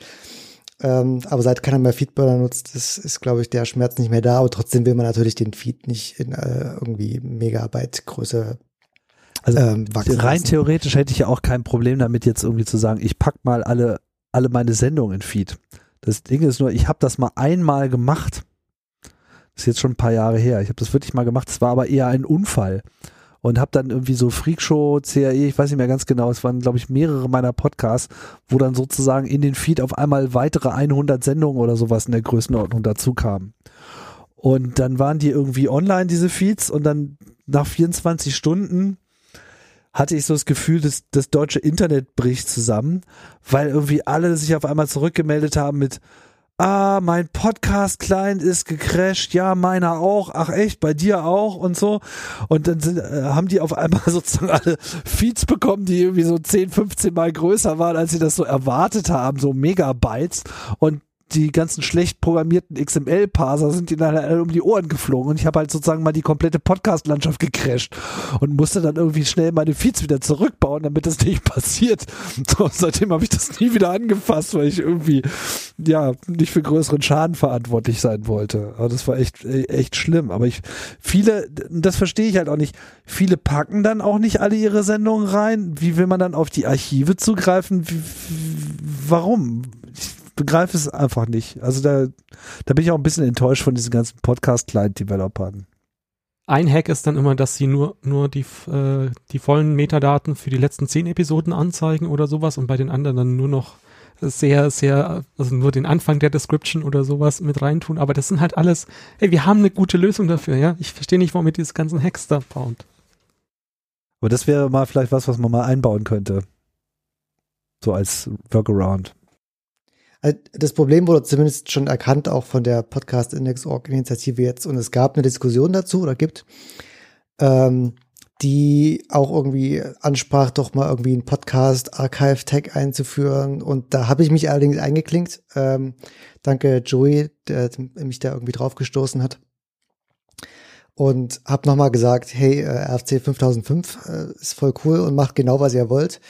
Ähm, aber seit keiner mehr Feedburner nutzt, ist, ist glaube ich, der Schmerz nicht mehr da. Aber trotzdem will man natürlich den Feed nicht in äh, irgendwie Megabyte Größe Also ähm, rein lassen. theoretisch hätte ich ja auch kein Problem damit, jetzt irgendwie zu sagen, ich pack mal alle, alle meine Sendungen in Feed. Das Ding ist nur, ich habe das mal einmal gemacht. Das ist jetzt schon ein paar Jahre her. Ich habe das wirklich mal gemacht. Es war aber eher ein Unfall. Und habe dann irgendwie so Freakshow, CAE, ich weiß nicht mehr ganz genau, es waren, glaube ich, mehrere meiner Podcasts, wo dann sozusagen in den Feed auf einmal weitere 100 Sendungen oder sowas in der Größenordnung dazu kamen. Und dann waren die irgendwie online, diese Feeds, und dann nach 24 Stunden hatte ich so das Gefühl, dass das deutsche Internet bricht zusammen, weil irgendwie alle sich auf einmal zurückgemeldet haben mit Ah, mein Podcast-Client ist gecrashed, ja, meiner auch, ach echt, bei dir auch und so. Und dann sind, äh, haben die auf einmal *laughs* sozusagen alle Feeds bekommen, die irgendwie so 10, 15 Mal größer waren, als sie das so erwartet haben, so Megabytes. Und die ganzen schlecht programmierten XML-Parser sind ihnen alle um die Ohren geflogen und ich habe halt sozusagen mal die komplette Podcast-Landschaft gecrashed und musste dann irgendwie schnell meine Feeds wieder zurückbauen, damit das nicht *laughs* passiert. So, seitdem habe ich das nie wieder angefasst, weil ich irgendwie ja nicht für größeren Schaden verantwortlich sein wollte. Aber das war echt echt schlimm. Aber ich viele, das verstehe ich halt auch nicht. Viele packen dann auch nicht alle ihre Sendungen rein. Wie will man dann auf die Archive zugreifen? Wie, warum? Ich begreife es einfach nicht. Also da, da bin ich auch ein bisschen enttäuscht von diesen ganzen Podcast-Client-Developern. Ein Hack ist dann immer, dass sie nur, nur die, äh, die vollen Metadaten für die letzten zehn Episoden anzeigen oder sowas und bei den anderen dann nur noch sehr, sehr, also nur den Anfang der Description oder sowas mit reintun. Aber das sind halt alles, hey, wir haben eine gute Lösung dafür, ja. Ich verstehe nicht, warum ihr diese ganzen Hacks da baut. Aber das wäre mal vielleicht was, was man mal einbauen könnte. So als Workaround. Also Das Problem wurde zumindest schon erkannt, auch von der Podcast Index Org Initiative jetzt. Und es gab eine Diskussion dazu oder gibt, ähm, die auch irgendwie ansprach, doch mal irgendwie einen Podcast Archive Tag einzuführen. Und da habe ich mich allerdings eingeklinkt. Ähm, danke Joey, der mich da irgendwie draufgestoßen hat. Und habe nochmal gesagt, hey, äh, RFC 5005 äh, ist voll cool und macht genau, was ihr wollt.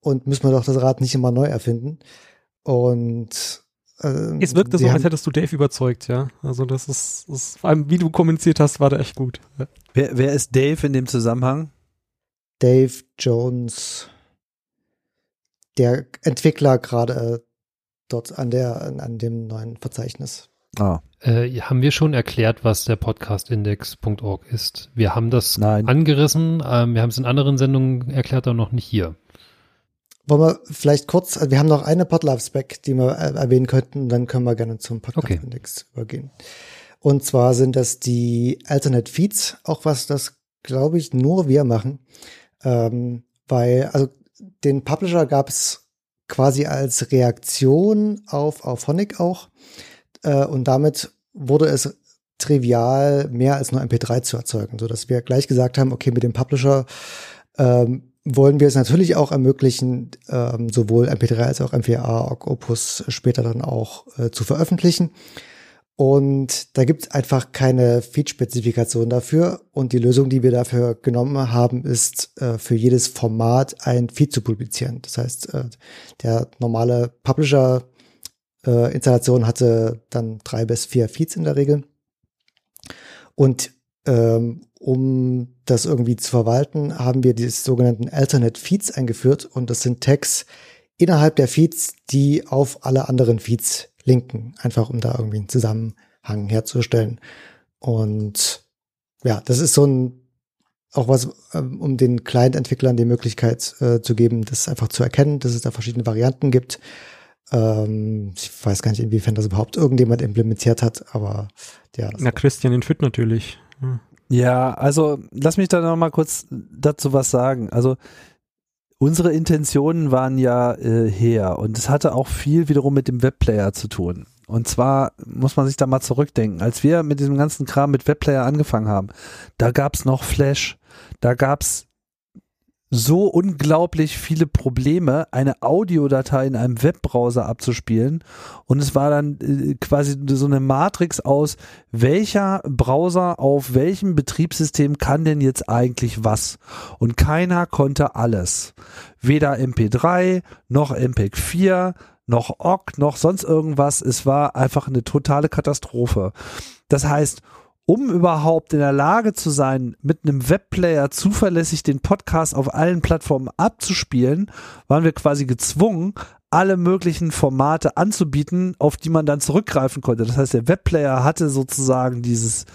Und müssen wir doch das Rad nicht immer neu erfinden. Und ähm, Es wirkte so, haben- als hättest du Dave überzeugt, ja. Also das ist, das, vor allem wie du kommuniziert hast, war da echt gut. Ja. Wer, wer ist Dave in dem Zusammenhang? Dave Jones, der Entwickler gerade äh, dort an der an, an dem neuen Verzeichnis. Ah. Äh, haben wir schon erklärt, was der Podcastindex.org ist? Wir haben das Nein. angerissen, ähm, wir haben es in anderen Sendungen erklärt, aber noch nicht hier. Wollen wir vielleicht kurz, also wir haben noch eine Podlove-Spec, die wir äh, erwähnen könnten, dann können wir gerne zum Okay. Podcast-Index übergehen. Und zwar sind das die Alternate Feeds, auch was das, glaube ich, nur wir machen. Ähm, weil, also den Publisher gab es quasi als Reaktion auf, auf Phonic auch. Äh, und damit wurde es trivial, mehr als nur MP3 zu erzeugen, so dass wir gleich gesagt haben, okay, mit dem Publisher ähm, wollen wir es natürlich auch ermöglichen, ähm, sowohl MP3 als auch M4A, Opus später dann auch äh, zu veröffentlichen. Und da gibt es einfach keine Feed-Spezifikation dafür. Und die Lösung, die wir dafür genommen haben, ist äh, für jedes Format ein Feed zu publizieren. Das heißt, äh, der normale Publisher-Installation äh, hatte dann drei bis vier Feeds in der Regel. Und ähm, um das irgendwie zu verwalten, haben wir die sogenannten Alternate Feeds eingeführt. Und das sind Tags innerhalb der Feeds, die auf alle anderen Feeds linken, einfach um da irgendwie einen Zusammenhang herzustellen. Und ja, das ist so ein auch was, ähm, um den Client-Entwicklern die Möglichkeit äh, zu geben, das einfach zu erkennen, dass es da verschiedene Varianten gibt. Ähm, ich weiß gar nicht, inwiefern das überhaupt irgendjemand implementiert hat, aber ja. Na, Christian in Fit natürlich. Ja. Ja, also lass mich da noch mal kurz dazu was sagen. Also unsere Intentionen waren ja äh, her und es hatte auch viel wiederum mit dem Webplayer zu tun. Und zwar muss man sich da mal zurückdenken, als wir mit diesem ganzen Kram mit Webplayer angefangen haben, da gab's noch Flash, da gab's so unglaublich viele Probleme, eine Audiodatei in einem Webbrowser abzuspielen. Und es war dann äh, quasi so eine Matrix aus, welcher Browser auf welchem Betriebssystem kann denn jetzt eigentlich was? Und keiner konnte alles. Weder MP3 noch MPEG 4 noch OGG noch sonst irgendwas. Es war einfach eine totale Katastrophe. Das heißt, um überhaupt in der Lage zu sein, mit einem Webplayer zuverlässig den Podcast auf allen Plattformen abzuspielen, waren wir quasi gezwungen, alle möglichen Formate anzubieten, auf die man dann zurückgreifen konnte. Das heißt, der Webplayer hatte sozusagen dieses,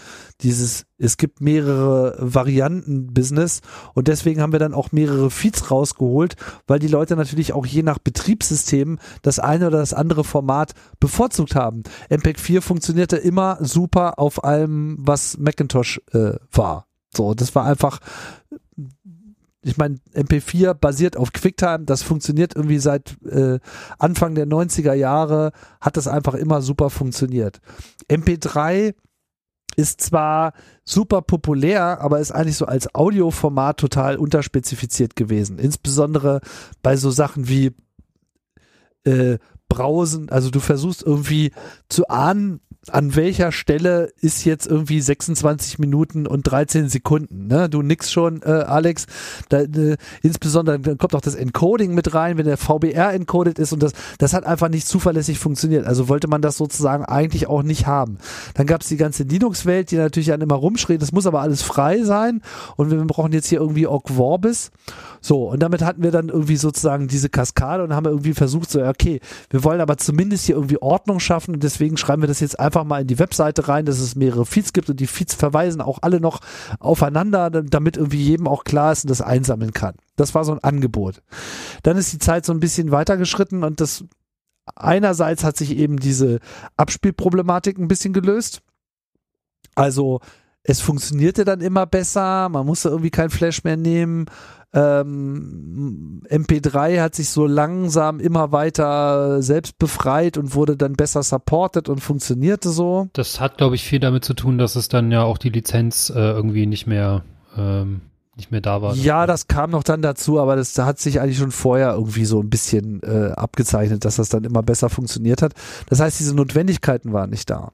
dieses, es gibt mehrere Varianten Business und deswegen haben wir dann auch mehrere Feeds rausgeholt, weil die Leute natürlich auch je nach Betriebssystem das eine oder das andere Format bevorzugt haben. MPEG 4 funktionierte immer super auf allem, was Macintosh äh, war. So, das war einfach ich meine, MP4 basiert auf QuickTime, das funktioniert irgendwie seit äh, Anfang der 90er Jahre, hat das einfach immer super funktioniert. MP3 ist zwar super populär, aber ist eigentlich so als Audioformat total unterspezifiziert gewesen. Insbesondere bei so Sachen wie äh, Brausen, also du versuchst irgendwie zu ahnen, an welcher Stelle ist jetzt irgendwie 26 Minuten und 13 Sekunden. Ne? Du nix schon, äh, Alex. Da, äh, insbesondere dann kommt auch das Encoding mit rein, wenn der VBR encoded ist und das, das hat einfach nicht zuverlässig funktioniert. Also wollte man das sozusagen eigentlich auch nicht haben. Dann gab es die ganze Linux-Welt, die natürlich dann immer rumschrien, das muss aber alles frei sein und wir brauchen jetzt hier irgendwie Ogg Vorbis. So, und damit hatten wir dann irgendwie sozusagen diese Kaskade und haben irgendwie versucht, so, okay, wir wollen aber zumindest hier irgendwie Ordnung schaffen und deswegen schreiben wir das jetzt einfach mal in die Webseite rein, dass es mehrere Feeds gibt und die Feeds verweisen auch alle noch aufeinander, damit irgendwie jedem auch klar ist und das einsammeln kann. Das war so ein Angebot. Dann ist die Zeit so ein bisschen weitergeschritten und das einerseits hat sich eben diese Abspielproblematik ein bisschen gelöst. Also es funktionierte dann immer besser, man musste irgendwie kein Flash mehr nehmen ähm, MP3 hat sich so langsam immer weiter selbst befreit und wurde dann besser supported und funktionierte so. Das hat, glaube ich, viel damit zu tun, dass es dann ja auch die Lizenz äh, irgendwie nicht mehr ähm, nicht mehr da war. Ja, das kam noch dann dazu, aber das hat sich eigentlich schon vorher irgendwie so ein bisschen äh, abgezeichnet, dass das dann immer besser funktioniert hat. Das heißt, diese Notwendigkeiten waren nicht da.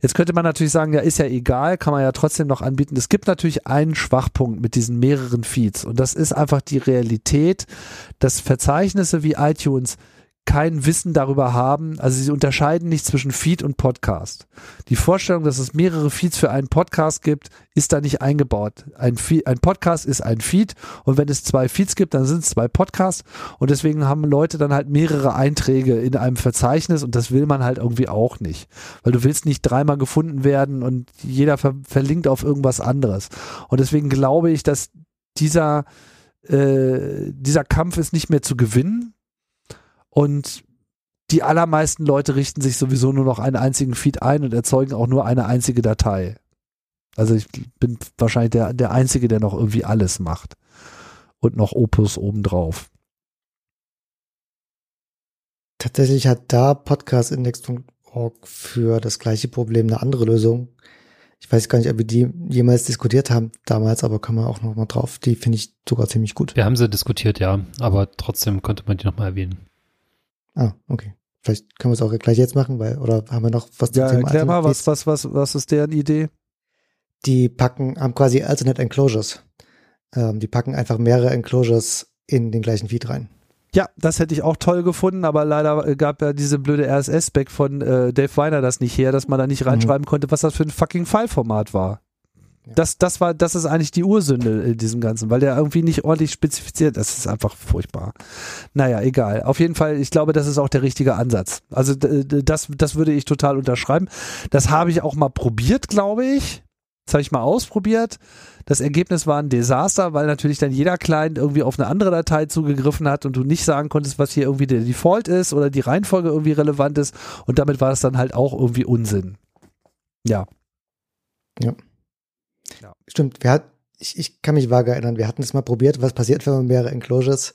Jetzt könnte man natürlich sagen, ja, ist ja egal, kann man ja trotzdem noch anbieten. Es gibt natürlich einen Schwachpunkt mit diesen mehreren Feeds und das ist einfach die Realität, dass Verzeichnisse wie iTunes kein Wissen darüber haben. Also sie unterscheiden nicht zwischen Feed und Podcast. Die Vorstellung, dass es mehrere Feeds für einen Podcast gibt, ist da nicht eingebaut. Ein, Feed, ein Podcast ist ein Feed und wenn es zwei Feeds gibt, dann sind es zwei Podcasts und deswegen haben Leute dann halt mehrere Einträge in einem Verzeichnis und das will man halt irgendwie auch nicht. Weil du willst nicht dreimal gefunden werden und jeder ver verlinkt auf irgendwas anderes. Und deswegen glaube ich, dass dieser, äh, dieser Kampf ist nicht mehr zu gewinnen und die allermeisten Leute richten sich sowieso nur noch einen einzigen Feed ein und erzeugen auch nur eine einzige Datei. Also ich bin wahrscheinlich der, der Einzige, der noch irgendwie alles macht. Und noch Opus obendrauf. Tatsächlich hat da podcastindex.org für das gleiche Problem eine andere Lösung. Ich weiß gar nicht, ob wir die jemals diskutiert haben damals, aber kommen wir auch noch mal drauf. Die finde ich sogar ziemlich gut. Wir haben sie diskutiert, ja, aber trotzdem könnte man die nochmal erwähnen. Ah, okay. Vielleicht können wir es auch gleich jetzt machen, weil, oder haben wir noch was Ja, Thema erklär mal, was, was, was, was ist deren Idee? Die packen, haben quasi Alternate Enclosures. Ähm, die packen einfach mehrere Enclosures in den gleichen Feed rein. Ja, das hätte ich auch toll gefunden, aber leider äh, gab ja diese blöde RSS-Spec von äh, Dave Weiner das nicht her, dass man da nicht reinschreiben konnte, was das für ein fucking File-Format war. Das, das war, das ist eigentlich die Ursünde in diesem Ganzen, weil der irgendwie nicht ordentlich spezifiziert. Das ist einfach furchtbar. Naja, egal. Auf jeden Fall, ich glaube, das ist auch der richtige Ansatz. Also das, das würde ich total unterschreiben. Das habe ich auch mal probiert, glaube ich. Das habe ich mal ausprobiert. Das Ergebnis war ein Desaster, weil natürlich dann jeder Client irgendwie auf eine andere Datei zugegriffen hat und du nicht sagen konntest, was hier irgendwie der Default ist oder die Reihenfolge irgendwie relevant ist. Und damit war es dann halt auch irgendwie Unsinn. Ja. Ja. Stimmt, wir hat, ich, ich kann mich vage erinnern, wir hatten es mal probiert, was passiert, wenn man mehrere Enclosures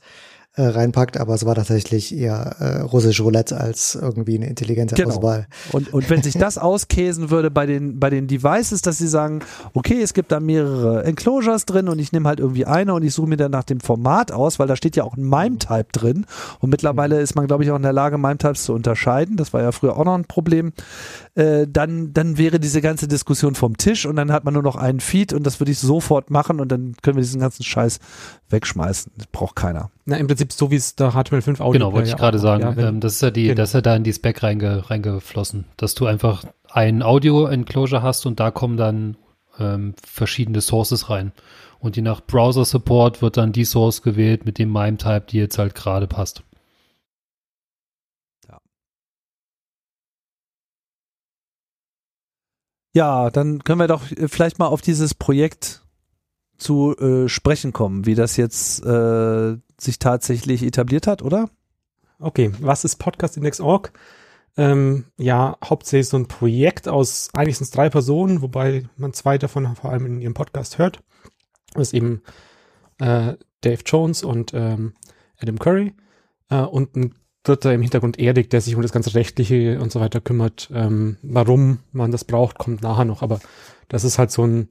äh, reinpackt, aber es war tatsächlich eher äh, russisch Roulette als irgendwie eine intelligente Genau. Auswahl. Und, und wenn sich das auskäsen würde bei den, bei den Devices, dass sie sagen, okay, es gibt da mehrere Enclosures drin und ich nehme halt irgendwie eine und ich suche mir dann nach dem Format aus, weil da steht ja auch ein MIME-Type drin und mittlerweile ist man, glaube ich, auch in der Lage, MIME-Types zu unterscheiden. Das war ja früher auch noch ein Problem. Äh, dann, dann wäre diese ganze Diskussion vom Tisch und dann hat man nur noch einen Feed und das würde ich sofort machen und dann können wir diesen ganzen Scheiß wegschmeißen. Das braucht keiner. Na, im Prinzip so wie es der HTML5 Audio Genau, wollte ich gerade sagen. Ja, wenn- ähm, das ist ja die, Genau. das ist ja da in die Spec reinge, reingeflossen, dass du einfach ein Audio-Enclosure hast und da kommen dann ähm, verschiedene Sources rein. Und je nach Browser-Support wird dann die Source gewählt mit dem MIME-Type, die jetzt halt gerade passt. Ja, dann können wir doch äh, vielleicht mal auf dieses Projekt zu äh, sprechen kommen, wie das jetzt äh, sich tatsächlich etabliert hat, oder? Okay, was ist Podcastindex.org? Ähm, ja, hauptsächlich so ein Projekt aus, eigentlich sind drei Personen, wobei man zwei davon vor allem in ihrem Podcast hört. Das ist eben äh, Dave Jones und ähm, Adam Curry äh, und ein dritter im Hintergrund Erik, der sich um das ganze Rechtliche und so weiter kümmert. Ähm, warum man das braucht, kommt nachher noch, aber das ist halt so ein,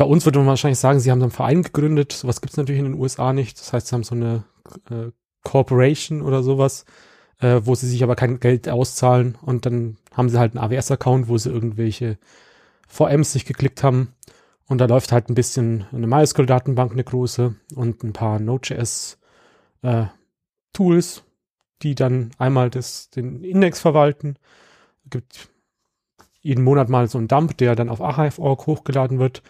bei uns würde man wahrscheinlich sagen, sie haben so einen Verein gegründet, sowas gibt es natürlich in den USA nicht, das heißt, sie haben so eine äh, Corporation oder sowas, äh, wo sie sich aber kein Geld auszahlen und dann haben sie halt einen AWS-Account, wo sie irgendwelche VMs sich geklickt haben und da läuft halt ein bisschen eine MySQL-Datenbank, eine große und ein paar Node.js äh, die dann einmal das, den Index verwalten. Es gibt jeden Monat mal so einen Dump, der dann auf archive.org hochgeladen wird.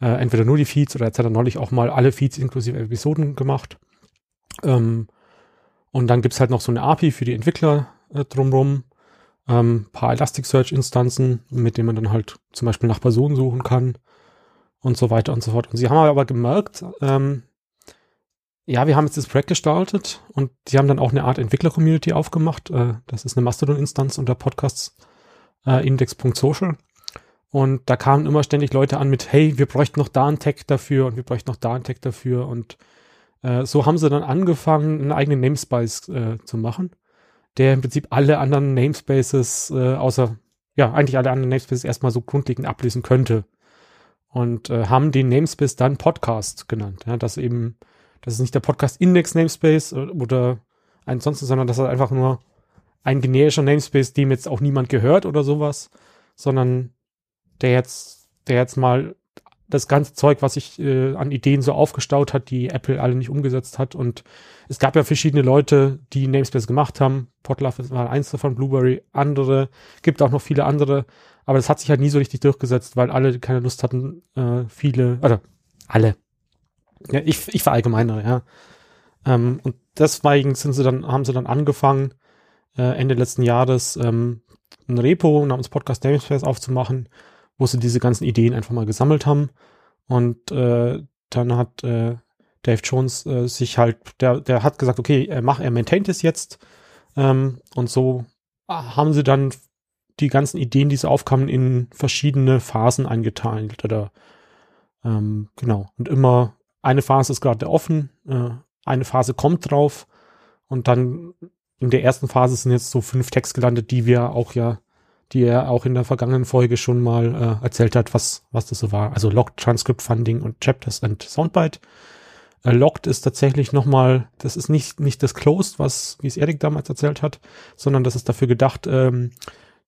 Äh, entweder nur die Feeds oder jetzt hat er neulich auch mal alle Feeds inklusive Episoden gemacht. Ähm, und dann gibt's halt noch so eine API für die Entwickler äh, drumrum. Ähm, paar Elasticsearch-Instanzen, mit denen man dann halt zum Beispiel nach Personen suchen kann und so weiter und so fort. Und sie haben aber gemerkt, ähm, ja, wir haben jetzt das Projekt gestartet und sie haben dann auch eine Art Entwickler-Community aufgemacht. Äh, das ist eine Mastodon-Instanz unter Podcasts äh, index.social. Und da kamen immer ständig Leute an mit, hey, wir bräuchten noch da einen Tag dafür und wir bräuchten noch da einen Tag dafür. Und äh, so haben sie dann angefangen, einen eigenen Namespace äh, zu machen, der im Prinzip alle anderen Namespaces, äh, außer, ja, eigentlich alle anderen Namespaces erstmal so grundlegend ablesen könnte. Und äh, haben den Namespace dann Podcast genannt. Ja, dass eben, das ist nicht der Podcast-Index-Namespace äh, oder ansonsten, sondern das ist einfach nur ein generischer Namespace, dem jetzt auch niemand gehört oder sowas, sondern der jetzt, der jetzt mal das ganze Zeug, was sich äh, an Ideen so aufgestaut hat, die Apple alle nicht umgesetzt hat. Und es gab ja verschiedene Leute, die Namespace gemacht haben. Potlove war eins davon, Blueberry andere, gibt auch noch viele andere. Aber das hat sich halt nie so richtig durchgesetzt, weil alle keine Lust hatten, äh, viele, oder alle. Ja, ich, ich verallgemeinere, ja. Ähm, und deswegen sind sie dann, haben sie dann angefangen, äh, Ende letzten Jahres ähm, ein Repo namens Podcast Namespace aufzumachen, wo sie diese ganzen Ideen einfach mal gesammelt haben. Und äh, dann hat äh, Dave Jones äh, sich halt, der, der hat gesagt, okay, er macht, er maintaint es jetzt. Ähm, und so haben sie dann die ganzen Ideen, die so aufkamen, in verschiedene Phasen eingeteilt oder ähm, genau. Und immer eine Phase ist gerade offen, äh, eine Phase kommt drauf und dann in der ersten Phase sind jetzt so fünf Texte gelandet, die wir auch ja, die er auch in der vergangenen Folge schon mal äh, erzählt hat, was, was das so war. Also Locked, Transcript Funding und Chapters and Soundbite. Äh, Locked ist tatsächlich nochmal, das ist nicht, nicht das Closed, was, wie es Erik damals erzählt hat, sondern das ist dafür gedacht, ähm,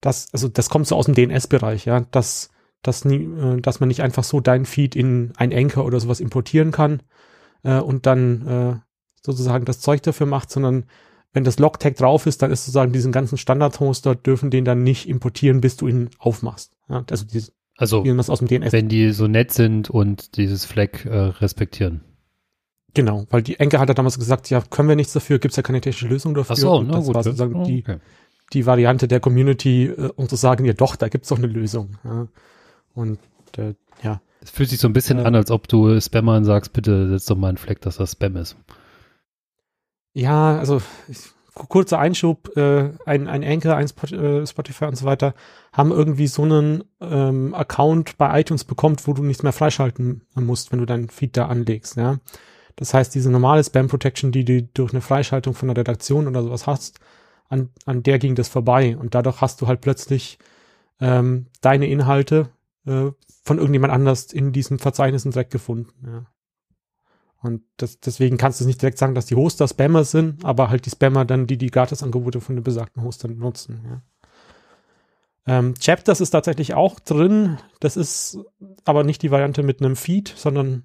dass, also das kommt so aus dem DNS-Bereich, ja, dass, dass, nie, äh, dass man nicht einfach so dein Feed in ein Anchor oder sowas importieren kann äh, und dann äh, sozusagen das Zeug dafür macht, sondern wenn das Logtag drauf ist, dann ist sozusagen diesen ganzen Standard-Hoster dürfen den dann nicht importieren, bis du ihn aufmachst. Ja, also dieses, Also, wie man es aus dem DNS wenn die so nett sind und dieses Flag äh, respektieren. Genau, weil die Enke hat ja damals gesagt, ja, können wir nichts dafür, gibt's ja keine technische Lösung dafür. Ach so, na das gut. war sozusagen Oh, die, okay. die Variante der Community, äh, um zu sagen, ja doch, da gibt's doch eine Lösung. Ja. Und äh, ja, Es fühlt sich so ein bisschen an, als ob du Spammern sagst, bitte setz doch mal einen Fleck, dass das Spam ist. Ja, also ich, kurzer Einschub, äh, ein, ein Anchor, ein Spot, äh, Spotify und so weiter haben irgendwie so einen ähm, Account bei iTunes bekommt, wo du nichts mehr freischalten musst, wenn du deinen Feed da anlegst, ja. Das heißt, diese normale Spam Protection, die du durch eine Freischaltung von der Redaktion oder sowas hast, an, an der ging das vorbei und dadurch hast du halt plötzlich ähm, deine Inhalte äh, von irgendjemand anders in diesem Verzeichnis direkt gefunden, ja. Und das, deswegen kannst du nicht direkt sagen, dass die Hoster Spammer sind, aber halt die Spammer dann, die die Gratisangebote von den besagten Hostern nutzen. Ja. Ähm, Chapters ist tatsächlich auch drin. Das ist aber nicht die Variante mit einem Feed, sondern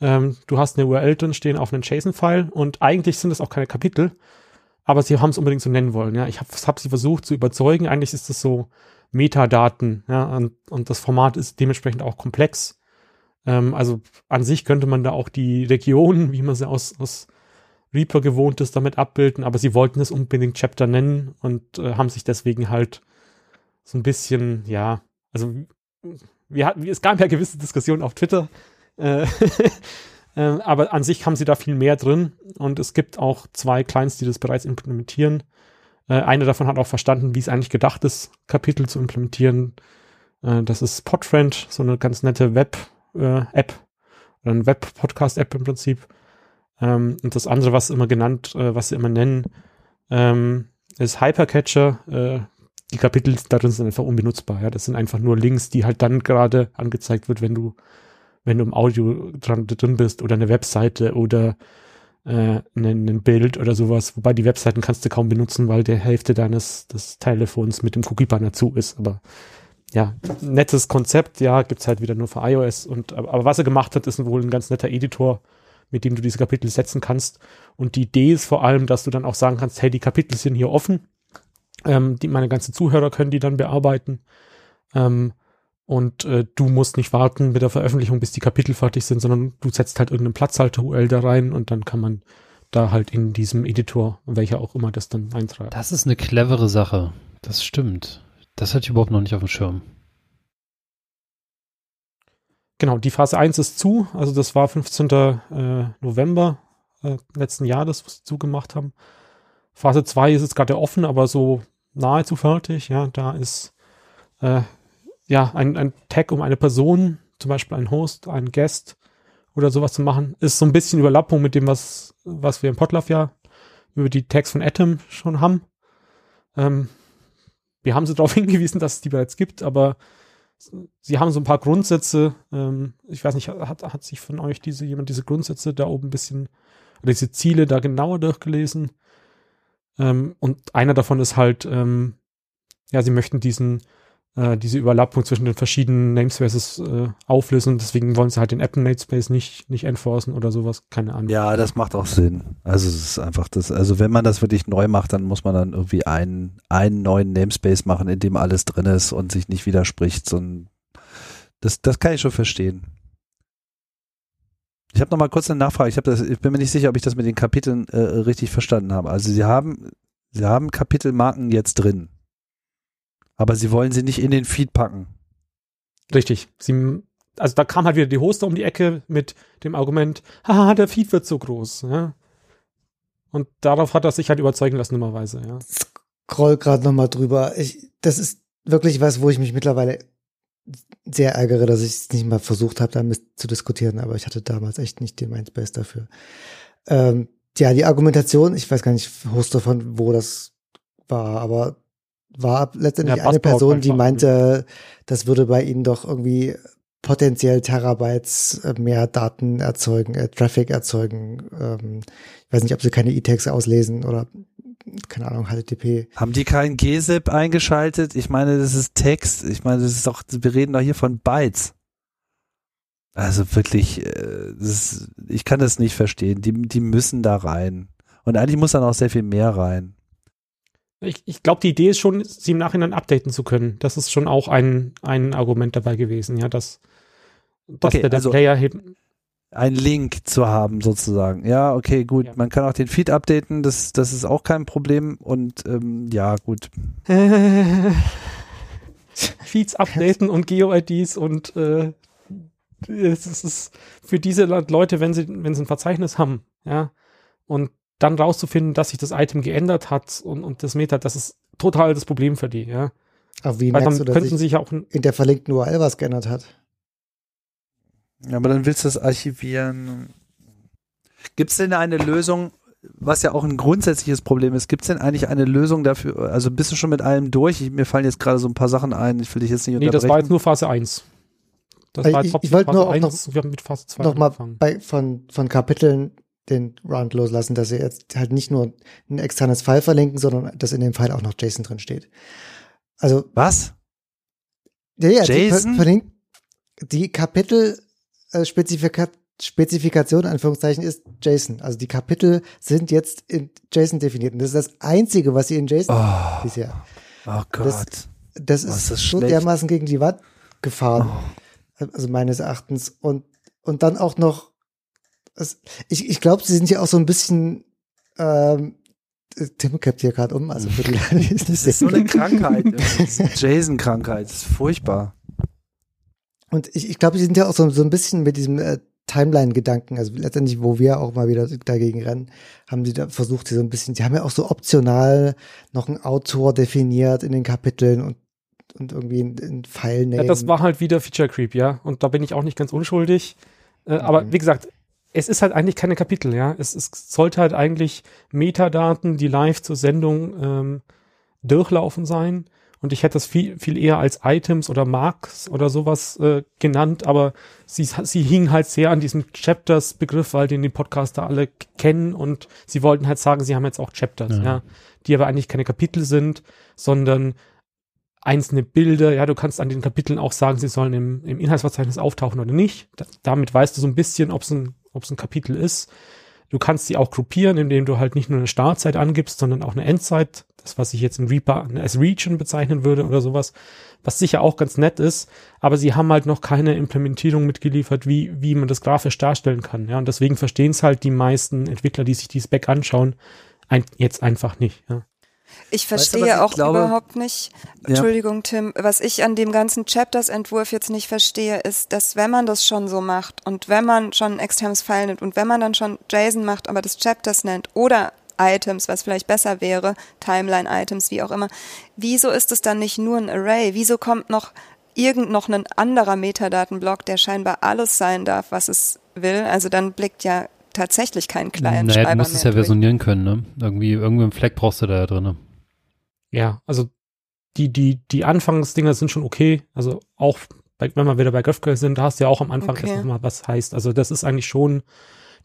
ähm, du hast eine URL drin stehen auf einem JSON-File und eigentlich sind es auch keine Kapitel, aber sie haben es unbedingt so nennen wollen. Ja, ich habe hab sie versucht zu überzeugen. Eigentlich ist das so Metadaten, ja, und, und das Format ist dementsprechend auch komplex. Ähm, also an sich könnte man da auch die Region, wie man sie aus, aus Reaper gewohnt ist, damit abbilden, aber sie wollten es unbedingt Chapter nennen und äh, haben sich deswegen halt so ein bisschen, ja, also wir hatten, es gab ja gewisse Diskussionen auf Twitter, äh, *laughs* äh, aber an sich haben sie da viel mehr drin und es gibt auch zwei Clients, die das bereits implementieren. Äh, einer davon hat auch verstanden, wie es eigentlich gedacht ist, Kapitel zu implementieren. Äh, das ist Podfriend, so eine ganz nette Web-App oder eine Web-Podcast-App im Prinzip. Ähm, und das andere, was immer genannt, äh, was sie immer nennen, ähm, ist Hypercatcher. Äh, die Kapitel darin sind einfach unbenutzbar. Ja, das sind einfach nur Links, die halt dann gerade angezeigt wird, wenn du, wenn du im Audio dran, drin bist oder eine Webseite oder äh, ein, ein Bild oder sowas. Wobei die Webseiten kannst du kaum benutzen, weil der Hälfte deines des Telefons mit dem Cookie-Banner zu ist. Aber ja, nettes Konzept, ja, gibt's halt wieder nur für iOS. Und aber, was er gemacht hat, ist wohl ein ganz netter Editor, mit dem du diese Kapitel setzen kannst. Und die Idee ist vor allem, dass du dann auch sagen kannst, hey, die Kapitel sind hier offen. Ähm, die, meine ganzen Zuhörer können die dann bearbeiten. Ähm, und äh, du musst nicht warten mit der Veröffentlichung, bis die Kapitel fertig sind, sondern du setzt halt irgendeinen Platzhalter-URL da rein und dann kann man da halt in diesem Editor, welcher auch immer das dann eintragen. Das ist eine clevere Sache. Das stimmt. Das hatte ich überhaupt noch nicht auf dem Schirm. Genau, die Phase 1 ist zu, also das war 15. Äh, November äh, letzten Jahr, das was sie zugemacht haben. Phase 2 ist jetzt gerade offen, aber so nahezu fertig, ja, da ist äh, ja ein, ein Tag um eine Person, zum Beispiel ein Host, ein Guest oder sowas zu machen, ist so ein bisschen Überlappung mit dem, was, was wir im Potluck ja über die Tags von Atom schon haben. Ähm, wir haben sie *laughs* darauf hingewiesen, dass es die bereits gibt, aber sie haben so ein paar Grundsätze. Ähm, ich weiß nicht, hat, hat sich von euch diese jemand diese Grundsätze da oben ein bisschen oder diese Ziele da genauer durchgelesen? Ähm, und einer davon ist halt, ähm, ja, sie möchten diesen äh, diese Überlappung zwischen den verschiedenen Namespaces äh, auflösen. Deswegen wollen sie halt den Apple Namespace nicht nicht enforcen oder sowas. Keine Ahnung. Ja, das macht auch Sinn. Also es ist einfach das, also wenn man das wirklich neu macht, dann muss man dann irgendwie einen, einen neuen Namespace machen, in dem alles drin ist und sich nicht widerspricht. So ein, das, das kann ich schon verstehen. Ich habe noch mal kurz eine Nachfrage. Ich, hab das, ich bin mir nicht sicher, ob ich das mit den Kapiteln äh, richtig verstanden habe. Also Sie haben, Sie haben Kapitelmarken jetzt drin, aber Sie wollen sie nicht in den Feed packen. Richtig. Sie, also da kam halt wieder die Hoster um die Ecke mit dem Argument, haha, der Feed wird so groß. Ja. Und darauf hat er sich halt überzeugen lassen, immerweise. Ja. scroll gerade noch mal drüber. Ich, das ist wirklich was, wo ich mich mittlerweile sehr ärgere, dass ich es nicht mal versucht habe, damit zu diskutieren, aber ich hatte damals echt nicht den Mindspace dafür. Ähm, ja, die Argumentation, ich weiß gar nicht, Host davon, wo das war, aber war letztendlich eine Person, die meinte, das würde bei ihnen doch irgendwie potenziell Terabytes äh, mehr Daten erzeugen, äh, Traffic erzeugen. Ähm, ich weiß nicht, ob sie keine E-Tags auslesen oder keine Ahnung, HTTP. Haben die kein GZIP eingeschaltet? Ich meine, das ist Text. Ich meine, das ist doch, wir reden doch hier von Bytes. Also wirklich, äh, ist, ich kann das nicht verstehen. Die, die müssen da rein. Und eigentlich muss dann auch sehr viel mehr rein. Ich, ich glaube, die Idee ist schon, sie im Nachhinein updaten zu können. Das ist schon auch ein, ein Argument dabei gewesen, ja, dass, dass Okay, der, der also- Player hin, Ein Link zu haben, sozusagen. Ja, okay, gut. Ja. Man kann auch den Feed updaten, das, das ist auch kein Problem. Und ähm, ja, gut. *laughs* Feeds updaten und Geo-IDs und äh, es ist für diese Leute, wenn sie, wenn sie ein Verzeichnis haben, ja, und dann rauszufinden, dass sich das Item geändert hat und, und das Meta, das ist total das Problem für die, ja. Aber wie Weil merkst dann du, dass könnten sich auch ein- in der verlinkten URL was geändert hat? Aber dann willst du das archivieren. Gibt es denn eine Lösung, was ja auch ein grundsätzliches Problem ist, gibt es denn eigentlich eine Lösung dafür? Also bist du schon mit allem durch? Ich, mir fallen jetzt gerade so ein paar Sachen ein, ich will dich jetzt nicht Nee, unterbrechen. das war jetzt nur Phase 1. Das Also war ich- jetzt ich wollte Phase nur auch 1, wir haben mit Phase 2 Nochmal angefangen. bei, von, von Kapiteln den Round loslassen, dass sie jetzt halt nicht nur ein externes File verlinken, sondern dass in dem File auch noch JSON drin steht. Also, Was? ja, ja, die JSON? ver- verlinkt, die Kapitel äh, Spezifika Spezifikation, Anführungszeichen, ist JSON. Also die Kapitel sind jetzt in JSON definiert. Und das ist das Einzige, was sie in JSON Oh, bisher. oh Gott. Das, das ist, ist das so schlecht. dermaßen gegen die Wand gefahren. Also meines Erachtens. Und, und dann auch noch, es, ich, ich glaube, sie sind ja auch so ein bisschen, ähm, Tim kippt hier gerade um, also für *laughs* die es nicht das ist so eine Krankheit. *laughs* Jason-Krankheit. Das ist furchtbar. Und ich, ich glaube, sie sind ja auch so, so ein bisschen mit diesem äh, Timeline-Gedanken, also letztendlich, wo wir auch mal wieder dagegen rennen, haben sie da versucht, sie so ein bisschen, die haben ja auch so optional noch einen Autor definiert in den Kapiteln und, und irgendwie einen, einen File Ja, das war halt wieder Feature Creep, ja. Und da bin ich auch nicht ganz unschuldig. Äh, Aber wie gesagt, es ist halt eigentlich keine Kapitel, ja. Es, es sollte halt eigentlich Metadaten, die live zur Sendung ähm, durchlaufen sein. Und ich hätte das viel, viel eher als Items oder Marks oder sowas äh, genannt, aber sie, sie hingen halt sehr an diesem Chapters-Begriff, weil den die Podcaster alle kennen und sie wollten halt sagen, sie haben jetzt auch Chapters, Ja. ja, die aber eigentlich keine Kapitel sind, sondern einzelne Bilder. Ja, du kannst an den Kapiteln auch sagen, sie sollen im, im Inhaltsverzeichnis auftauchen oder nicht. Da, damit weißt du so ein bisschen, ob es ein, ob's ein Kapitel ist. Du kannst sie auch gruppieren, indem du halt nicht nur eine Startzeit angibst, sondern auch eine Endzeit. Das, was ich jetzt in Reaper als Region bezeichnen würde oder sowas. Was sicher auch ganz nett ist. Aber sie haben halt noch keine Implementierung mitgeliefert, wie, wie man das grafisch darstellen kann. Ja, und deswegen verstehen es halt die meisten Entwickler, die sich die Spec anschauen, ein, jetzt einfach nicht. Ja. Ich Weißt du, verstehe was ich auch glaube? überhaupt nicht, Ja. Entschuldigung, Tim, was ich an dem ganzen Chapters-Entwurf jetzt nicht verstehe, ist, dass wenn man das schon so macht und wenn man schon ein externes File nimmt und wenn man dann schon JSON macht, aber das Chapters nennt oder Items, was vielleicht besser wäre, Timeline-Items, wie auch immer, wieso ist es dann nicht nur ein Array? Wieso kommt noch irgend noch ein anderer Metadatenblock, der scheinbar alles sein darf, was es will? Also dann blickt ja tatsächlich kein Client Naja, du musst es ja durch. versionieren können, ne? Irgendwie, irgendwo im Fleck brauchst du da ja drin. Ja, also die, die, die Anfangsdinger sind schon okay. Also auch, bei, wenn wir wieder bei GraphQL sind, da hast du ja auch am Anfang Okay. erst nochmal was heißt. Also das ist eigentlich schon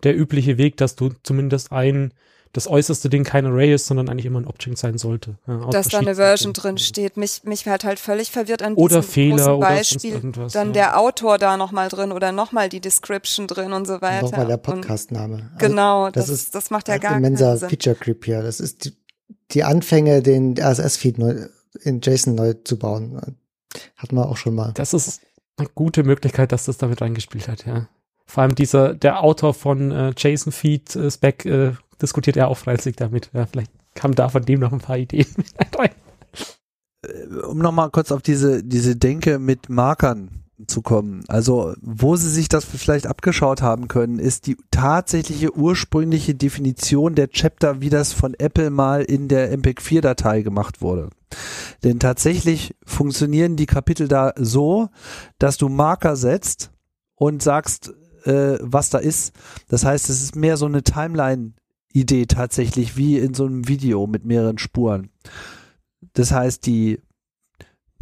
der übliche Weg, dass du zumindest ein, das äußerste Ding kein Array ist, sondern eigentlich immer ein Object sein sollte. Ja, dass da eine Version drin steht. Mich, mich hat halt völlig verwirrt an Oder diesem Fehler oder Beispiel. irgendwas, dann ja. der Autor da nochmal drin oder nochmal die Description drin und so weiter. Nochmal der Podcastname. Also, Genau, das das, ist das macht ja gar immenser keinen Sinn. Feature Creep hier. Das ist die, die Anfänge, den RSS-Feed neu in JSON neu zu bauen. Hatten wir auch schon mal. Das ist eine gute Möglichkeit, dass das damit reingespielt hat, ja. Vor allem dieser, der Autor von äh, JSON Feed äh, Spec äh, diskutiert er auch fleißig damit. Ja, vielleicht kam da von dem noch ein paar Ideen *laughs* mit rein. um nochmal kurz auf diese, diese Denke mit Markern zu kommen. Also, wo sie sich das vielleicht abgeschaut haben können, ist die tatsächliche ursprüngliche Definition der Chapter, wie das von Apple mal in der MPEG-4-Datei gemacht wurde. Denn tatsächlich funktionieren die Kapitel da so, dass du Marker setzt und sagst, äh, was da ist. Das heißt, es ist mehr so eine Timeline-Idee tatsächlich, wie in so einem Video mit mehreren Spuren. Das heißt, die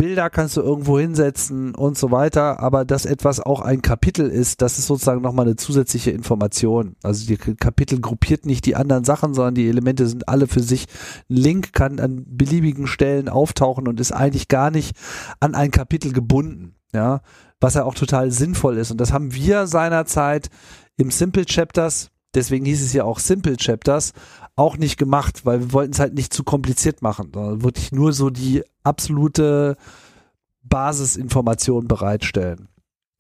Bilder kannst du irgendwo hinsetzen und so weiter, aber dass etwas auch ein Kapitel ist, das ist sozusagen nochmal eine zusätzliche Information. Also die Kapitel gruppiert nicht die anderen Sachen, sondern die Elemente sind alle für sich. Ein Link kann an beliebigen Stellen auftauchen und ist eigentlich gar nicht an ein Kapitel gebunden, ja, was ja auch total sinnvoll ist. Und das haben wir seinerzeit im Simple Chapters deswegen hieß es ja auch Simple Chapters, auch nicht gemacht, weil wir wollten es halt nicht zu kompliziert machen, sondern wirklich nur so die absolute Basisinformation bereitstellen.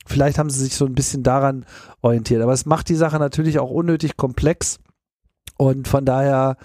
Vielleicht haben sie sich so ein bisschen daran orientiert, aber es macht die Sache natürlich auch unnötig komplex und von daher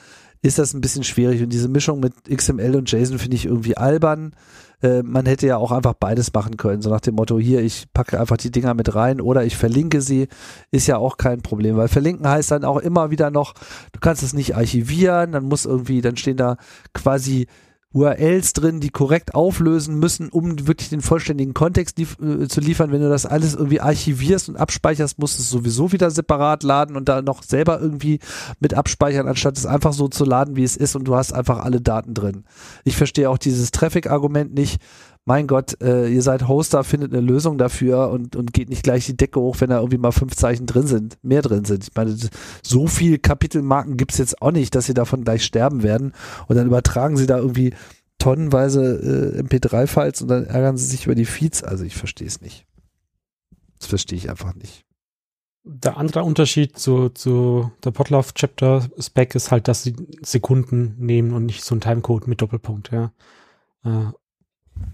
ist das ein bisschen schwierig und diese Mischung mit XML und JSON finde ich irgendwie albern. Äh, man hätte ja auch einfach beides machen können, so nach dem Motto, hier, ich packe einfach die Dinger mit rein oder ich verlinke sie, ist ja auch kein Problem, weil verlinken heißt dann auch immer wieder noch, du kannst es nicht archivieren, dann muss irgendwie, dann stehen da quasi URLs drin, die korrekt auflösen müssen, um wirklich den vollständigen Kontext lief äh, zu liefern. Wenn du das alles irgendwie archivierst und abspeicherst, musst du es sowieso wieder separat laden und da noch selber irgendwie mit abspeichern, anstatt es einfach so zu laden, wie es ist und du hast einfach alle Daten drin. Ich verstehe auch dieses Traffic-Argument nicht mein Gott, äh, ihr seid Hoster, findet eine Lösung dafür und, und geht nicht gleich die Decke hoch, wenn da irgendwie mal fünf Zeichen drin sind, mehr drin sind. Ich meine, so viel Kapitelmarken gibt's jetzt auch nicht, dass sie davon gleich sterben werden. Und dann übertragen sie da irgendwie tonnenweise äh, MP3-Files und dann ärgern sie sich über die Feeds. Also ich verstehe es nicht. Das verstehe ich einfach nicht. Der andere Unterschied zu, zu der Potlauf Chapter Spec ist halt, dass sie Sekunden nehmen und nicht so ein Timecode mit Doppelpunkt, ja.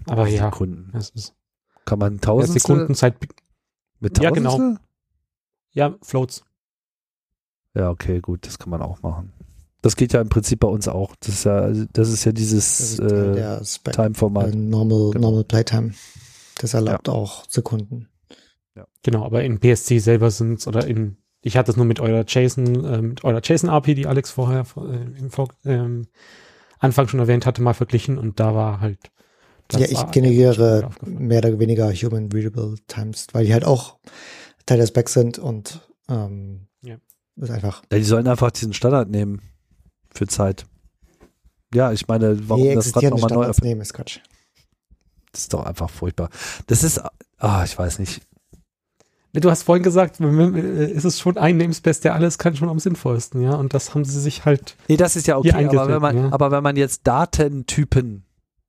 Aber ja, Sekunden. es ist Kann man ja, tausend Sekundenzeit. mit Ja, genau. Ja, Floats. Ja, okay, gut, das kann man auch machen. Das geht ja im Prinzip bei uns auch. Das ist ja, das ist ja Das dieses äh, Time-Format. äh, Normal, Genau. Normal Playtime. Das erlaubt auch Sekunden. Genau, aber in PSC selber sind oder in, ich hatte es nur mit eurer JSON, äh, mit eurer JSON-API, die Alex vorher äh, im Vor ähm, Anfang schon erwähnt hatte, mal verglichen und da war halt. Ja, ich generiere mehr oder weniger Human Readable Times, weil die halt auch Teil des Specs sind und ähm, Ja. ist einfach. Ja, die sollen einfach diesen Standard nehmen für Zeit. Ja, ich meine, warum die das Rad nochmal neu nehmen, ist Quatsch. Das ist doch einfach furchtbar. Das ist, ah, ich weiß nicht. Du hast vorhin gesagt, äh, ist es schon ein Namespace, der alles kann, schon am sinnvollsten, ja. Und das haben sie sich halt. Nee, das ist ja okay, aber wenn man, ja. aber wenn man jetzt Datentypen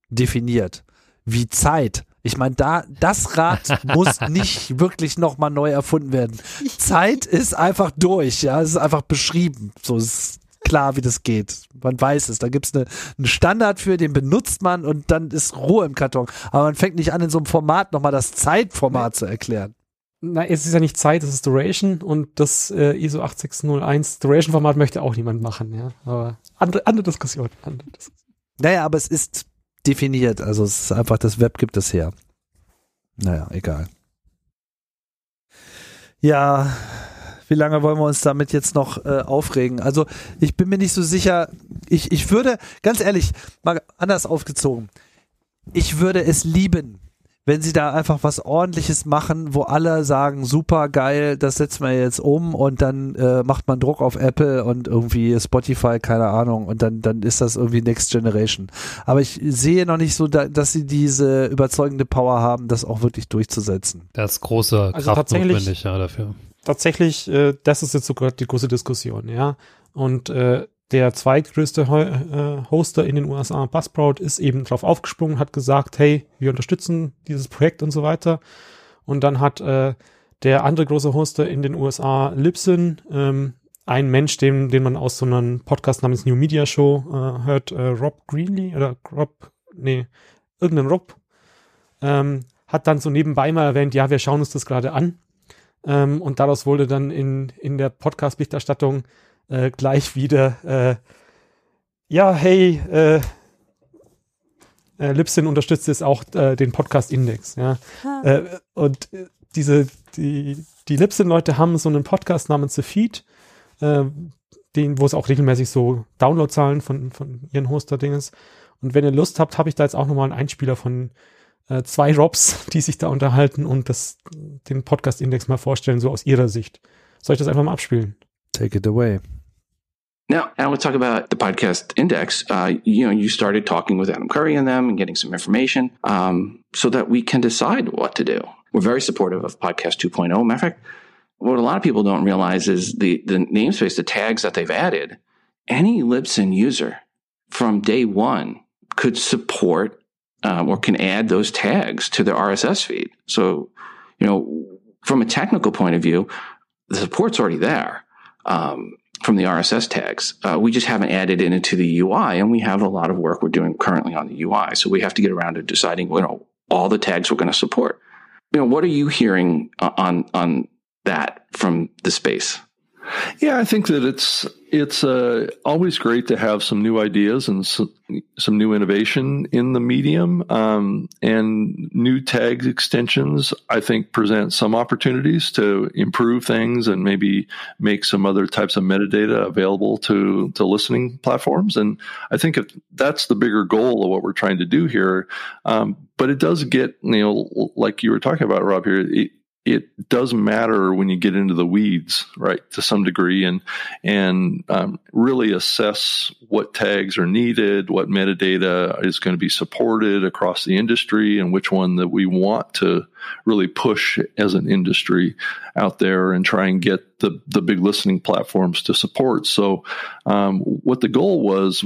definiert, wie Zeit, ich meine, da, das Rad muss *laughs* nicht wirklich nochmal neu erfunden werden. *laughs* Zeit ist einfach durch, ja, es ist einfach beschrieben. So ist klar, wie das geht. Man weiß es. Da gibt es eine, einen Standard für, den benutzt man und dann ist Ruhe im Karton. Aber man fängt nicht an, in so einem Format nochmal das Zeitformat zu erklären. Na, es ist ja nicht Zeit, es ist Duration und das äh, ISO 8601 Duration-Format möchte auch niemand machen, ja. Aber andere, andere Diskussion. Andere Diskussion. Naja, aber es ist definiert. Also es ist einfach, das Web gibt es her. Naja, egal. Ja, wie lange wollen wir uns damit jetzt noch äh, aufregen? Also ich bin mir nicht so sicher. Ich, ich würde, ganz ehrlich, mal anders aufgezogen. Ich würde es lieben, wenn sie da einfach was ordentliches machen, wo alle sagen, super geil, das setzen wir jetzt um und dann äh, macht man Druck auf Apple und irgendwie Spotify, keine Ahnung, und dann, dann ist das irgendwie Next Generation. Aber ich sehe noch nicht so, da, dass sie diese überzeugende Power haben, das auch wirklich durchzusetzen. Da ist große Also Kraft tatsächlich- notwendig, ja, dafür. Tatsächlich, äh, das ist jetzt sogar die große Diskussion, ja. Und äh, der zweitgrößte Ho äh, Hoster in den USA, Buzzsprout, ist eben drauf aufgesprungen, hat gesagt, hey, wir unterstützen dieses Projekt und so weiter. Und dann hat äh, der andere große Hoster in den USA, Libsyn, ähm, ein Mensch, den, den man aus so einem Podcast namens New Media Show äh, hört, äh, Rob Greenlee oder Rob, nee, irgendein Rob, ähm, hat dann so nebenbei mal erwähnt, ja, wir schauen uns das gerade an. Ähm, und daraus wurde dann in, in der Podcast-Berichterstattung äh, gleich wieder, äh, ja, hey, äh, äh, Libsyn unterstützt jetzt auch äh, den Podcast Index, ja. Und diese, die, die Libsyn-Leute haben so einen Podcast namens The Feed, äh, den, wo es auch regelmäßig so Downloadzahlen von, von ihren Hoster-Dinges. Und wenn ihr Lust habt, habe ich da jetzt auch nochmal einen Einspieler von äh, zwei Robs, *laughs* die sich da unterhalten und das, den Podcast-Index mal vorstellen, so aus ihrer Sicht. Soll ich das einfach mal abspielen? Take it away. Now, I want to talk about the podcast index. Uh, you know, you started talking with Adam Curry and them and getting some information um, so that we can decide what to do. We're very supportive of Podcast 2.0. Matter of fact, what a lot of people don't realize is the, the namespace, the tags that they've added, any Libsyn user from day one could support um, or can add those tags to their RSS feed. So, you know, from a technical point of view, the support's already there. Um, from the RSS tags. Uh, we just haven't added it into the UI, and we have a lot of work we're doing currently on the UI. So we have to get around to deciding, you know, all the tags we're going to support. You know, what are you hearing on on that from the space? Yeah, I think that it's it's uh, always great to have some new ideas and some, some new innovation in the medium. Um, and new tag extensions, I think, present some opportunities to improve things and maybe make some other types of metadata available to to listening platforms. And I think if that's the bigger goal of what we're trying to do here. Um, but it does get you know, like you were talking about, Rob. Here, it, it does matter when you get into the weeds, right, to some degree, and and um, really assess what tags are needed, what metadata is going to be supported across the industry, and which one that we want to really push as an industry out there, and try and get the the big listening platforms to support. So, um, what the goal was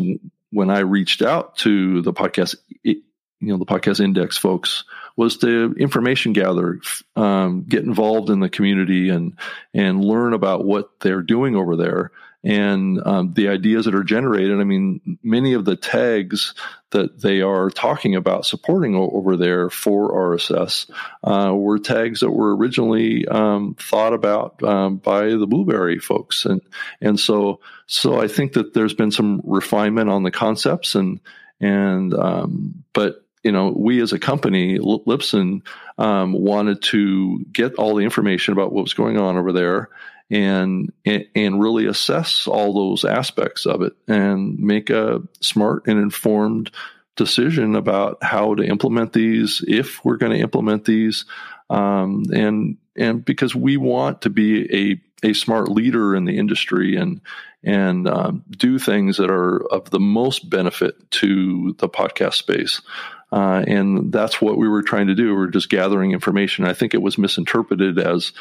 when I reached out to the podcast, it, you know, the podcast index folks was to information gather, um, get involved in the community and, and learn about what they're doing over there and um, the ideas that are generated. I mean, many of the tags that they are talking about supporting over there for RSS uh, were tags that were originally um, thought about um, by the Blueberry folks, and and so so I think that there's been some refinement on the concepts and and um, but you know, we as a company, Lipson, um, wanted to get all the information about what was going on over there and, and really assess all those aspects of it and make a smart and informed decision about how to implement these, if we're going to implement these. Um, and, and because we want to be a, a smart leader in the industry and, and um, do things that are of the most benefit to the podcast space. Uh, and that's what we were trying to do. We are just gathering information. I think it was misinterpreted as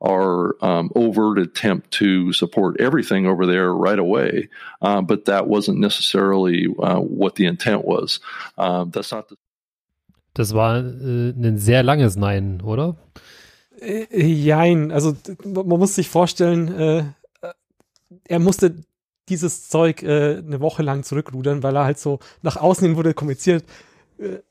our um, overt attempt to support everything over there right away, uh, but that wasn't necessarily uh, what the intent was. Um, that's not the Das war äh, ein sehr langes Nein, oder? Äh, jein, also man muss sich vorstellen, äh, er musste dieses Zeug äh, eine Woche lang zurückrudern, weil er halt so nach außen hin wurde kommuniziert,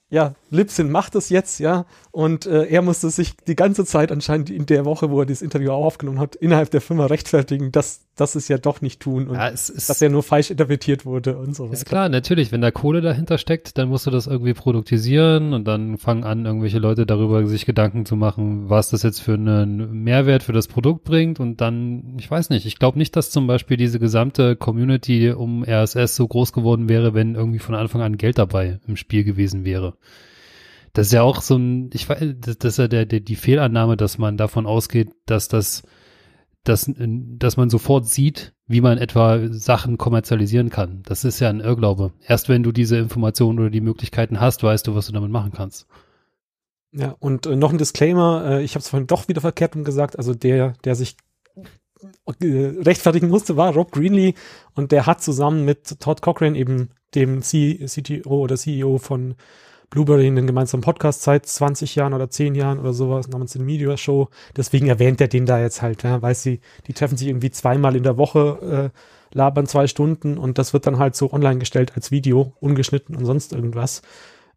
ja, Lipsin macht das jetzt, ja, und äh, er musste sich die ganze Zeit anscheinend in der Woche, wo er das Interview auch aufgenommen hat, innerhalb der Firma rechtfertigen, dass das es ja doch nicht tun und ja, es ist, dass er nur falsch interpretiert wurde und so weiter. Ist klar, natürlich, wenn da Kohle dahinter steckt, dann musst du das irgendwie produktisieren und dann fangen an, irgendwelche Leute darüber sich Gedanken zu machen, was das jetzt für einen Mehrwert für das Produkt bringt und dann, ich weiß nicht, ich glaube nicht, dass zum Beispiel diese gesamte Community um RSS so groß geworden wäre, wenn irgendwie von Anfang an Geld dabei im Spiel gewesen wäre. Das ist ja auch so ein, ich weiß, das ist ja der, der, die Fehlannahme, dass man davon ausgeht, dass das, dass, dass man sofort sieht, wie man etwa Sachen kommerzialisieren kann. Das ist ja ein Irrglaube. Erst wenn du diese Informationen oder die Möglichkeiten hast, weißt du, was du damit machen kannst. Ja, und äh, noch ein Disclaimer, äh, ich habe es vorhin doch wieder verkehrt gesagt, also der, der sich äh, rechtfertigen musste, war Rob Greenlee und der hat zusammen mit Todd Cochran eben dem C CTO oder CEO von Blueberry in den gemeinsamen Podcast seit 20 Jahren oder 10 Jahren oder sowas namens The Media Show. Deswegen erwähnt er den da jetzt halt, ja, weil sie, die treffen sich irgendwie zweimal in der Woche, äh, labern zwei Stunden und das wird dann halt so online gestellt als Video, ungeschnitten und sonst irgendwas.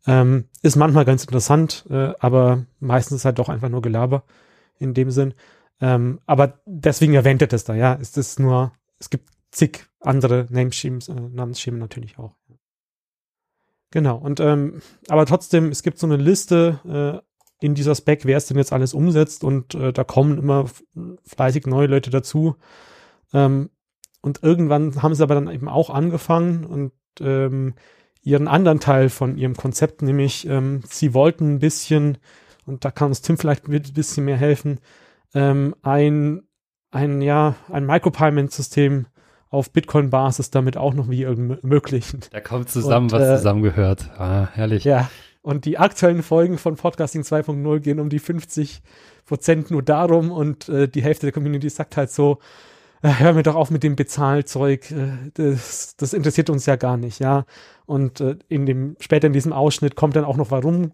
Ähm, ist manchmal ganz interessant, äh, aber meistens halt doch einfach nur Gelaber in dem Sinn. Ähm, aber deswegen erwähnt er das da, ja. Es ist nur, es gibt zig andere Namesschemes, äh, Namensschemen natürlich auch. Genau, und ähm, aber trotzdem, es gibt so eine Liste äh, in dieser Spec, wer es denn jetzt alles umsetzt und äh, da kommen immer fleißig neue Leute dazu. Ähm, und irgendwann haben sie aber dann eben auch angefangen und ähm, ihren anderen Teil von ihrem Konzept, nämlich ähm, sie wollten ein bisschen, und da kann uns Tim vielleicht ein bisschen mehr helfen, ähm, ein, ein, ja, ein Micropayment-System auf Bitcoin-Basis damit auch noch wie ermöglichen. Da kommt zusammen, und, was äh, zusammengehört. Ah, herrlich. Ja, und die aktuellen Folgen von Podcasting 2.0 gehen um die 50 Prozent nur darum und äh, die Hälfte der Community sagt halt so, äh, hör mir doch auf mit dem Bezahlzeug, äh, das, das interessiert uns ja gar nicht, ja. Und äh, in dem, später in diesem Ausschnitt kommt dann auch noch, warum,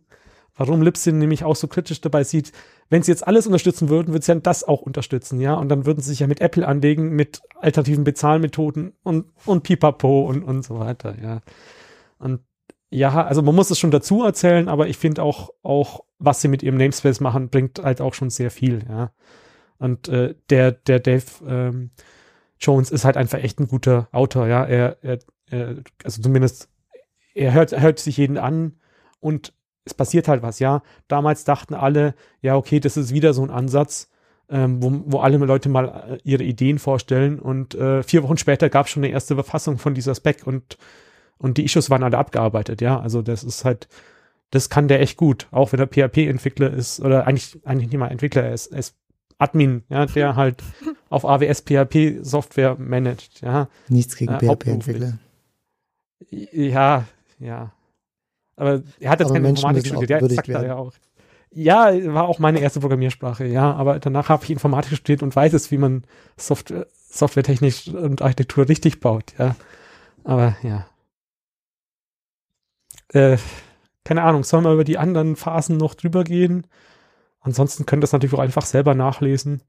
warum Libsyn nämlich auch so kritisch dabei sieht, wenn sie jetzt alles unterstützen würden, würde sie ja das auch unterstützen, ja. Und dann würden sie sich ja mit Apple anlegen, mit alternativen Bezahlmethoden und, und Pipapo und, und so weiter, ja. Und ja, also man muss es schon dazu erzählen, aber ich finde auch, auch, was sie mit ihrem Namespace machen, bringt halt auch schon sehr viel, ja. Und äh, der, der Dave ähm, Jones ist halt einfach echt ein guter Autor, ja. Er, er, er also zumindest, er hört, er hört sich jeden an und es passiert halt was, ja. Damals dachten alle, ja, okay, das ist wieder so ein Ansatz, ähm, wo, wo alle Leute mal äh, ihre Ideen vorstellen und äh, vier Wochen später gab es schon eine erste Verfassung von dieser Spec und, und die Issues waren alle abgearbeitet, ja. Also das ist halt, das kann der echt gut, auch wenn er PHP-Entwickler ist oder eigentlich, eigentlich nicht mal Entwickler, er ist, er ist Admin, ja, der *laughs* halt auf AWS PHP Software managt, ja. Nichts gegen äh, PHP-Entwickler. Ja, ja. Aber er hat jetzt keine Informatik studiert, der sagt da ja auch. Ja, war auch meine erste Programmiersprache, ja, aber danach habe ich Informatik studiert und weiß es, wie man Software, softwaretechnisch und Architektur richtig baut, ja. Aber ja. Äh, keine Ahnung, sollen wir über die anderen Phasen noch drüber gehen? Ansonsten könnt ihr das natürlich auch einfach selber nachlesen.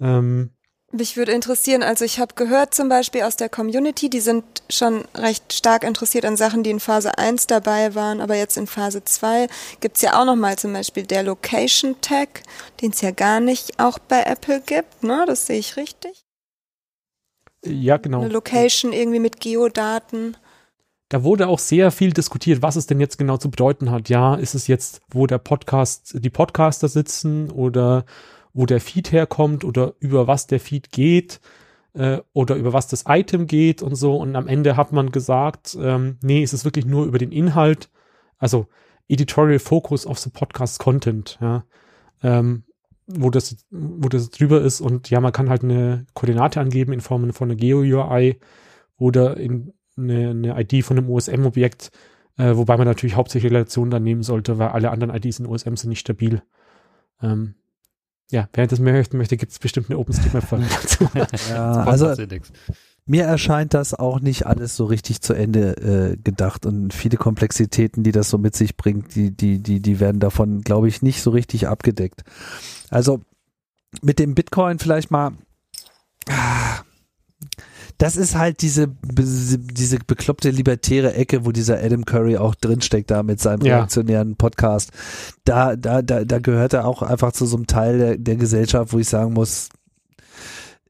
Ähm, mich würde interessieren, also ich habe gehört zum Beispiel aus der Community, die sind schon recht stark interessiert an Sachen, die in Phase 1 dabei waren, aber jetzt in Phase 2 gibt's ja auch nochmal zum Beispiel der Location Tag, den es ja gar nicht auch bei Apple gibt, ne? Das sehe ich richtig. Ja, genau. Eine Location irgendwie mit Geodaten da wurde auch sehr viel diskutiert, was es denn jetzt genau zu bedeuten hat. Ja, ist es jetzt, wo der Podcast, die Podcaster sitzen oder wo der Feed herkommt oder über was der Feed geht äh, oder über was das Item geht und so. Und am Ende hat man gesagt, ähm, nee, es ist wirklich nur über den Inhalt, also Editorial Focus of the Podcast Content, ja. Ähm, wo das, wo das drüber ist und ja, man kann halt eine Koordinate angeben in Form von einer Geo-UI oder in eine, eine ID von einem OSM-Objekt, äh, wobei man natürlich hauptsächlich Relationen dann nehmen sollte, weil alle anderen IDs in OSM sind nicht stabil. Ähm, ja, wer das mehr möchte, möchte gibt es bestimmt eine OpenStreetMap-Folge *laughs* dazu. ja, also mir erscheint das auch nicht alles so richtig zu Ende äh, gedacht und viele Komplexitäten, die das so mit sich bringt, die, die, die, die werden davon, glaube ich, nicht so richtig abgedeckt. Also mit dem Bitcoin vielleicht mal. Ah, das ist halt diese, diese bekloppte libertäre Ecke, wo dieser Adam Curry auch drinsteckt da mit seinem ja. reaktionären Podcast. Da, da, da, da gehört er auch einfach zu so einem Teil der, der Gesellschaft, wo ich sagen muss,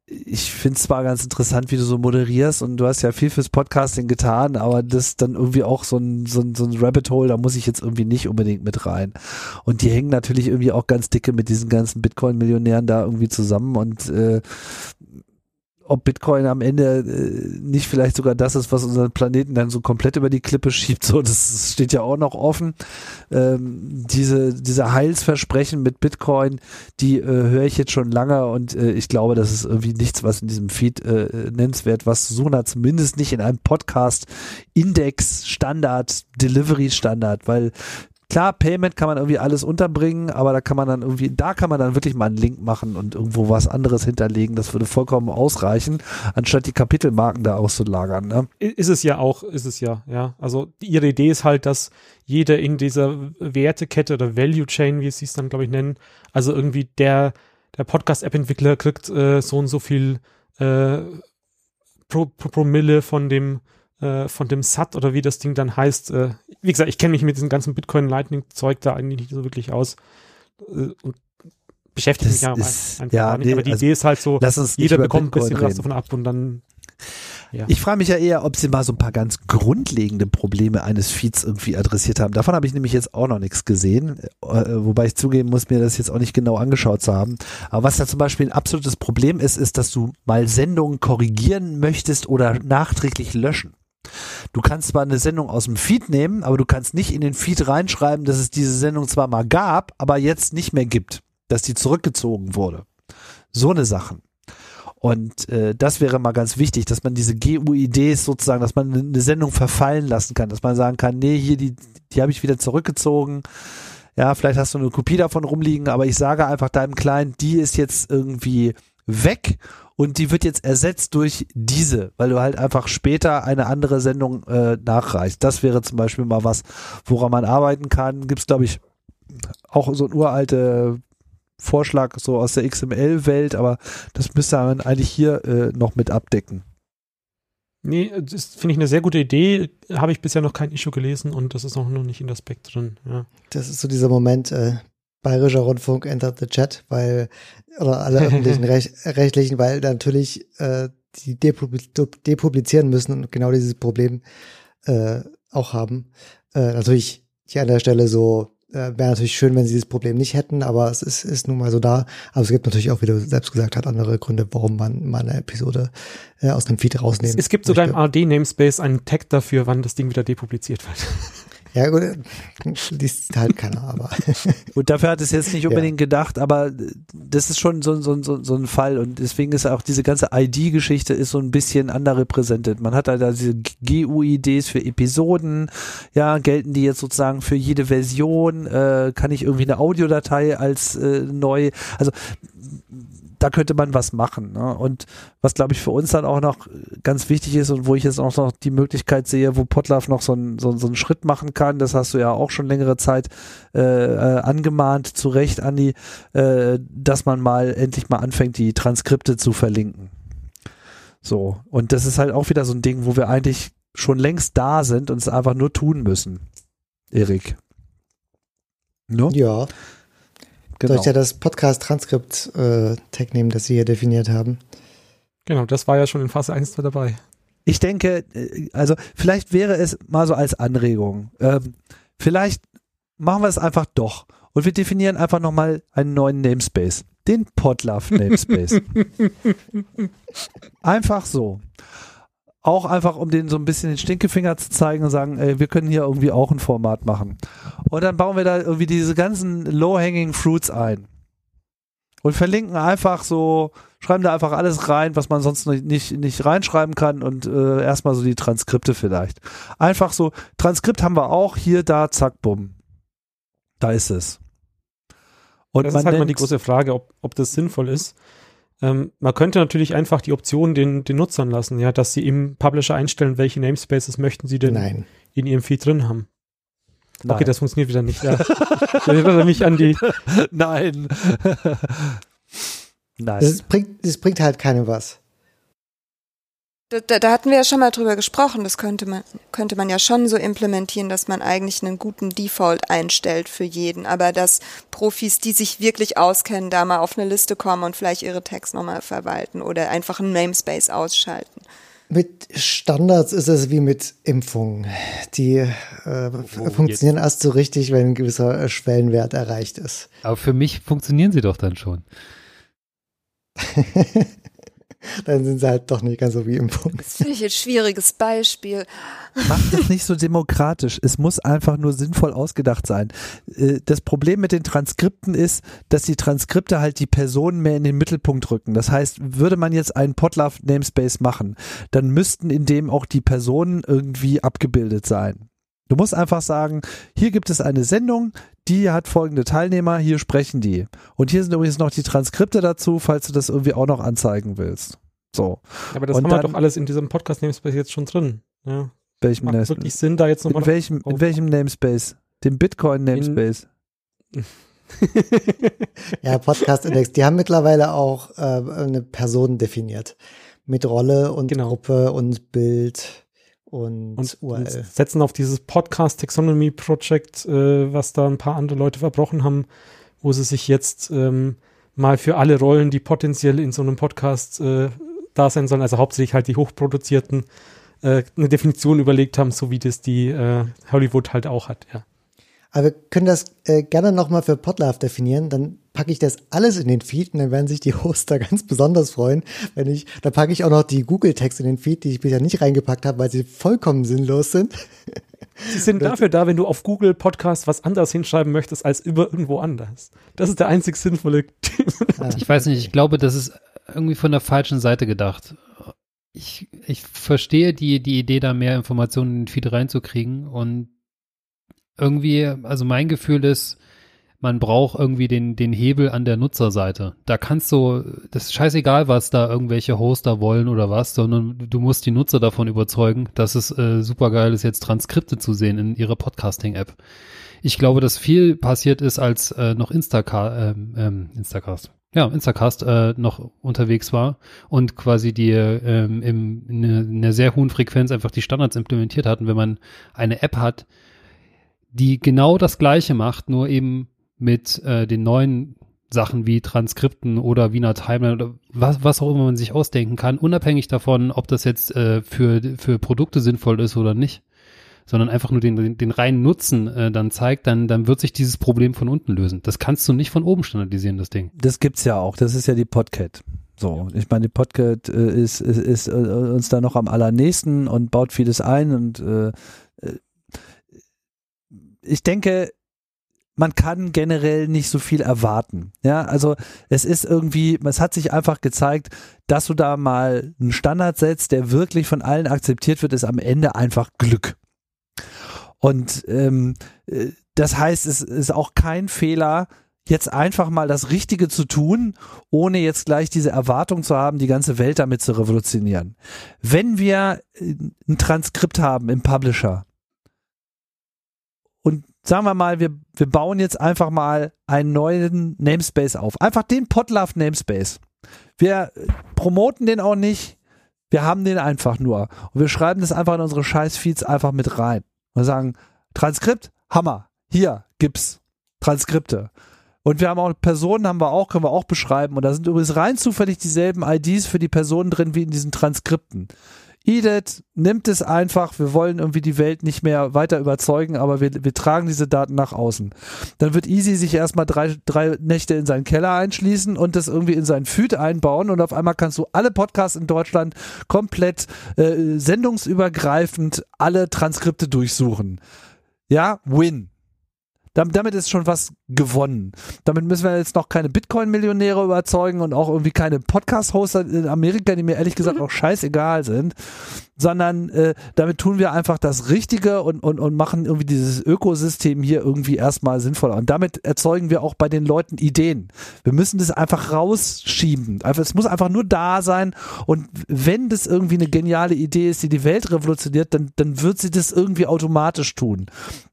ich finde es zwar ganz interessant, wie du so moderierst und du hast ja viel fürs Podcasting getan, aber das dann irgendwie auch so ein, so ein, so ein Rabbit Hole, da muss ich jetzt irgendwie nicht unbedingt mit rein. Und die hängen natürlich irgendwie auch ganz dicke mit diesen ganzen Bitcoin-Millionären da irgendwie zusammen und äh, ob Bitcoin am Ende äh, nicht vielleicht sogar das ist, was unseren Planeten dann so komplett über die Klippe schiebt, so das steht ja auch noch offen. Ähm, diese diese Heilsversprechen mit Bitcoin, die äh, höre ich jetzt schon lange und äh, ich glaube, das ist irgendwie nichts, was in diesem Feed äh, nennenswert was zu suchen hat, zumindest nicht in einem Podcast Index Standard Delivery Standard, weil Klar, Payment kann man irgendwie alles unterbringen, aber da kann man dann irgendwie, da kann man dann wirklich mal einen Link machen und irgendwo was anderes hinterlegen. Das würde vollkommen ausreichen, anstatt die Kapitelmarken da auszulagern. Ne? Ist es ja auch, ist es ja, ja. Also ihre Idee ist halt, dass jeder in dieser Wertekette oder Value Chain, wie sie es dann, glaube ich, nennen, also irgendwie der, der Podcast-App-Entwickler kriegt äh, so und so viel äh, pro, pro Promille von dem äh, von dem SAT oder wie das Ding dann heißt. Äh, wie gesagt, ich kenne mich mit diesem ganzen Bitcoin-Lightning-Zeug da eigentlich nicht so wirklich aus äh, und beschäftige mich ja ist, einfach ja, nicht. Aber die also, Idee ist halt so, jeder bekommt Bitcoin ein bisschen reden. was davon ab und dann ja. Ich frage mich ja eher, ob sie mal so ein paar ganz grundlegende Probleme eines Feeds irgendwie adressiert haben. Davon habe ich nämlich jetzt auch noch nichts gesehen, äh, wobei ich zugeben muss, mir das jetzt auch nicht genau angeschaut zu haben. Aber was da zum Beispiel ein absolutes Problem ist, ist, dass du mal Sendungen korrigieren möchtest oder nachträglich löschen. Du kannst zwar eine Sendung aus dem Feed nehmen, aber du kannst nicht in den Feed reinschreiben, dass es diese Sendung zwar mal gab, aber jetzt nicht mehr gibt, dass die zurückgezogen wurde. So eine Sachen. Und äh, das wäre mal ganz wichtig, dass man diese GUIDs sozusagen, dass man eine Sendung verfallen lassen kann, dass man sagen kann, nee, hier die, die habe ich wieder zurückgezogen. Ja, vielleicht hast du eine Kopie davon rumliegen, aber ich sage einfach deinem Client, die ist jetzt irgendwie weg und die wird jetzt ersetzt durch diese, weil du halt einfach später eine andere Sendung äh, nachreichst. Das wäre zum Beispiel mal was, woran man arbeiten kann. Gibt es, glaube ich, auch so ein uralte Vorschlag so aus der XML-Welt, aber das müsste man eigentlich hier äh, noch mit abdecken. Nee, das finde ich eine sehr gute Idee. Habe ich bisher noch kein Issue gelesen und das ist auch noch nicht in der Spec drin. Ja. Das ist so dieser Moment, äh, Bayerischer Rundfunk entert the chat, weil, oder alle öffentlichen *laughs* Rech rechtlichen, weil natürlich äh, die depub depublizieren müssen und genau dieses Problem äh, auch haben. Äh, natürlich hier an der Stelle so äh, wäre natürlich schön, wenn sie dieses Problem nicht hätten, aber es ist, ist nun mal so da. Aber es gibt natürlich auch, wie du selbst gesagt hast, andere Gründe, warum man mal eine Episode äh, aus dem Feed rausnehmen Es, es gibt sogar im AD-Namespace einen Tag dafür, wann das Ding wieder depubliziert wird. Ja, gut, liest halt keiner, aber. *laughs* Gut, dafür hat es jetzt nicht unbedingt ja. gedacht, aber das ist schon so, so, so, so ein Fall und deswegen ist auch diese ganze ID-Geschichte ist so ein bisschen underrepresented. Man hat halt da diese GUIDs für Episoden, ja, gelten die jetzt sozusagen für jede Version, äh, kann ich irgendwie eine Audiodatei als äh, neu, also da könnte man was machen. Ne? Und was, glaube ich, für uns dann auch noch ganz wichtig ist und wo ich jetzt auch noch die Möglichkeit sehe, wo Potlove noch so, ein, so, so einen Schritt machen kann, das hast du ja auch schon längere Zeit äh, äh, angemahnt, zu Recht, Andi, äh, dass man mal endlich mal anfängt, die Transkripte zu verlinken. So, und das ist halt auch wieder so ein Ding, wo wir eigentlich schon längst da sind und es einfach nur tun müssen. Erik. No? Ja. Genau. Soll ich ja das Podcast-Transkript-Tag äh, nehmen, das Sie hier definiert haben? Genau, das war ja schon in Phase 1 dabei. Ich denke, äh, also vielleicht wäre es mal so als Anregung. Ähm, vielleicht machen wir es einfach doch und wir definieren einfach nochmal einen neuen Namespace. Den Podlove Namespace. *laughs* einfach so auch einfach, um denen so ein bisschen den Stinkefinger zu zeigen und sagen, ey, wir können hier irgendwie auch ein Format machen. Und dann bauen wir da irgendwie diese ganzen low-hanging fruits ein. Und verlinken einfach so, schreiben da einfach alles rein, was man sonst nicht, nicht reinschreiben kann und äh, erstmal so die Transkripte vielleicht. Einfach so, Transkript haben wir auch, hier, da, zack, bumm. Da ist es. Und das ist halt mal die große Frage, ob, ob das sinnvoll ist. Ähm, man könnte natürlich einfach die Option den, den Nutzern lassen, ja, dass sie im Publisher einstellen, welche Namespaces möchten sie denn Nein. in ihrem Feed drin haben. Nein. Okay, das funktioniert wieder nicht. Ja. *laughs* ich erinnere mich an die. Nein. *laughs* Nein. Das bringt, das bringt halt keinem was. Da, da, hatten wir ja schon mal drüber gesprochen. Das könnte man, könnte man ja schon so implementieren, dass man eigentlich einen guten Default einstellt für jeden. Aber dass Profis, die sich wirklich auskennen, da mal auf eine Liste kommen und vielleicht ihre Tags nochmal verwalten oder einfach einen Namespace ausschalten. Mit Standards ist es wie mit Impfungen. Die äh, oh, funktionieren jetzt. erst so richtig, wenn ein gewisser Schwellenwert erreicht ist. Aber für mich funktionieren sie doch dann schon. *laughs* *laughs* dann sind sie halt doch nicht ganz so wie Impfung. Das finde ich ein schwieriges Beispiel. Macht es *laughs* nicht so demokratisch. Es muss einfach nur sinnvoll ausgedacht sein. Äh, das Problem mit den Transkripten ist, dass die Transkripte halt die Personen mehr in den Mittelpunkt rücken. Das heißt, würde man jetzt einen Potlove Namespace machen, dann müssten in dem auch die Personen irgendwie abgebildet sein. Du musst einfach sagen, hier gibt es eine Sendung, die hat folgende Teilnehmer, hier sprechen die. Und hier sind übrigens noch die Transkripte dazu, falls du das irgendwie auch noch anzeigen willst. So. aber das und haben dann, wir doch alles in diesem Podcast-Namespace jetzt schon drin. Ja. Welchem Macht Namespace? wirklich Sinn, da jetzt nochmal. In welchem, in welchem Namespace? Dem Bitcoin-Namespace. *laughs* ja, Podcast Index. Die haben mittlerweile auch äh, eine Person definiert. Mit Rolle und genau. Gruppe und Bild und, und URL. Setzen auf dieses Podcast Taxonomy Project, äh, was da ein paar andere Leute verbrochen haben, wo sie sich jetzt ähm, mal für alle Rollen, die potenziell in so einem Podcast äh, da sein sollen, also hauptsächlich halt die hochproduzierten äh, eine Definition überlegt haben, so wie das die äh, Hollywood halt auch hat, ja. Aber wir können das äh, gerne nochmal für Podlove definieren. Dann packe ich das alles in den Feed und dann werden sich die Hoster ganz besonders freuen, wenn ich, da packe ich auch noch die Google-Tags in den Feed, die ich bisher nicht reingepackt habe, weil sie vollkommen sinnlos sind. Sie sind dafür da, wenn du auf Google Podcast was anderes hinschreiben möchtest als über irgendwo anders. Das ist der einzig sinnvolle. ich weiß nicht, ich glaube, das ist irgendwie von der falschen Seite gedacht. Ich, ich verstehe die, die Idee, da mehr Informationen in den Feed reinzukriegen und irgendwie, also mein Gefühl ist, man braucht irgendwie den, den Hebel an der Nutzerseite. Da kannst du, das ist scheißegal, was da irgendwelche Hoster wollen oder was, sondern du musst die Nutzer davon überzeugen, dass es äh, super geil ist, jetzt Transkripte zu sehen in ihrer Podcasting-App. Ich glaube, dass viel passiert ist, als äh, noch Instaca ähm, ähm, Instacast. Ja, Instacast äh, noch unterwegs war und quasi die ähm, in, in einer sehr hohen Frequenz einfach die Standards implementiert hatten. Wenn man eine App hat, die genau das Gleiche macht, nur eben mit äh, den neuen Sachen wie Transkripten oder Wiener Timeline oder was, was auch immer man sich ausdenken kann, unabhängig davon, ob das jetzt äh, für, für Produkte sinnvoll ist oder nicht, sondern einfach nur den, den, den reinen Nutzen äh, dann zeigt, dann, dann wird sich dieses Problem von unten lösen. Das kannst du nicht von oben standardisieren, das Ding. Das gibt's ja auch. Das ist ja die Podcat. So, ich meine, die Podcat äh, ist, ist, ist äh, uns da noch am allernächsten und baut vieles ein und äh ich denke, man kann generell nicht so viel erwarten. Ja, also es ist irgendwie, es hat sich einfach gezeigt, dass du da mal einen Standard setzt, der wirklich von allen akzeptiert wird, ist am Ende einfach Glück. Und ähm, äh, das heißt, es ist auch kein Fehler, jetzt einfach mal das Richtige zu tun, ohne jetzt gleich diese Erwartung zu haben, die ganze Welt damit zu revolutionieren. Wenn wir äh, ein Transkript haben im Publisher, sagen wir mal, wir, wir bauen jetzt einfach mal einen neuen Namespace auf. Einfach den Podlove Namespace. Wir promoten den auch nicht. Wir haben den einfach nur. Und wir schreiben das einfach in unsere Scheiß-Feeds einfach mit rein. Wir sagen, Transkript, Hammer. Hier gibt's Transkripte. Und wir haben auch Personen, haben wir auch, können wir auch beschreiben. Und da sind übrigens rein zufällig dieselben IDs für die Personen drin wie in diesen Transkripten. Edith nimmt es einfach, wir wollen irgendwie die Welt nicht mehr weiter überzeugen, aber wir, wir tragen diese Daten nach außen. Dann wird Easy sich erstmal drei, drei Nächte in seinen Keller einschließen und das irgendwie in seinen Feed einbauen und auf einmal kannst du alle Podcasts in Deutschland komplett äh, sendungsübergreifend alle Transkripte durchsuchen. Ja, win. Damit ist schon was gewonnen. Damit müssen wir jetzt noch keine Bitcoin-Millionäre überzeugen und auch irgendwie keine Podcast-Hoster in Amerika, die mir ehrlich gesagt *laughs* auch scheißegal sind, sondern äh, damit tun wir einfach das Richtige und, und, und machen irgendwie dieses Ökosystem hier irgendwie erstmal sinnvoller. Und damit erzeugen wir auch bei den Leuten Ideen. Wir müssen das einfach rausschieben. Einfach, es muss einfach nur da sein. Und wenn das irgendwie eine geniale Idee ist, die die Welt revolutioniert, dann, dann wird sie das irgendwie automatisch tun.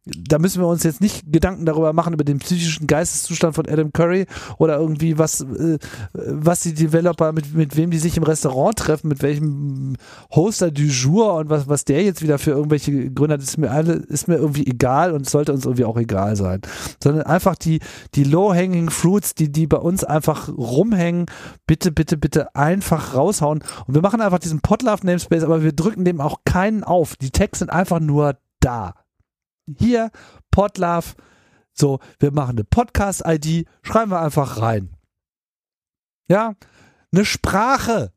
Da müssen wir uns jetzt nicht Gedanken darüber machen, über den psychischen Geisteszustand von Adam Curry oder irgendwie was, äh, was die Developer, mit, mit wem die sich im Restaurant treffen, mit welchem Hoster du jour und was, was der jetzt wieder für irgendwelche Gründe hat, ist mir alle, ist mir irgendwie egal und sollte uns irgendwie auch egal sein. Sondern einfach die, die low-hanging fruits, die, die bei uns einfach rumhängen, bitte, bitte, bitte einfach raushauen. Und wir machen einfach diesen Podlove Namespace, aber wir drücken dem auch keinen auf. Die Tags sind einfach nur da. Hier, Podlove, so, wir machen eine Podcast-ID, schreiben wir einfach rein. Ja, eine Sprache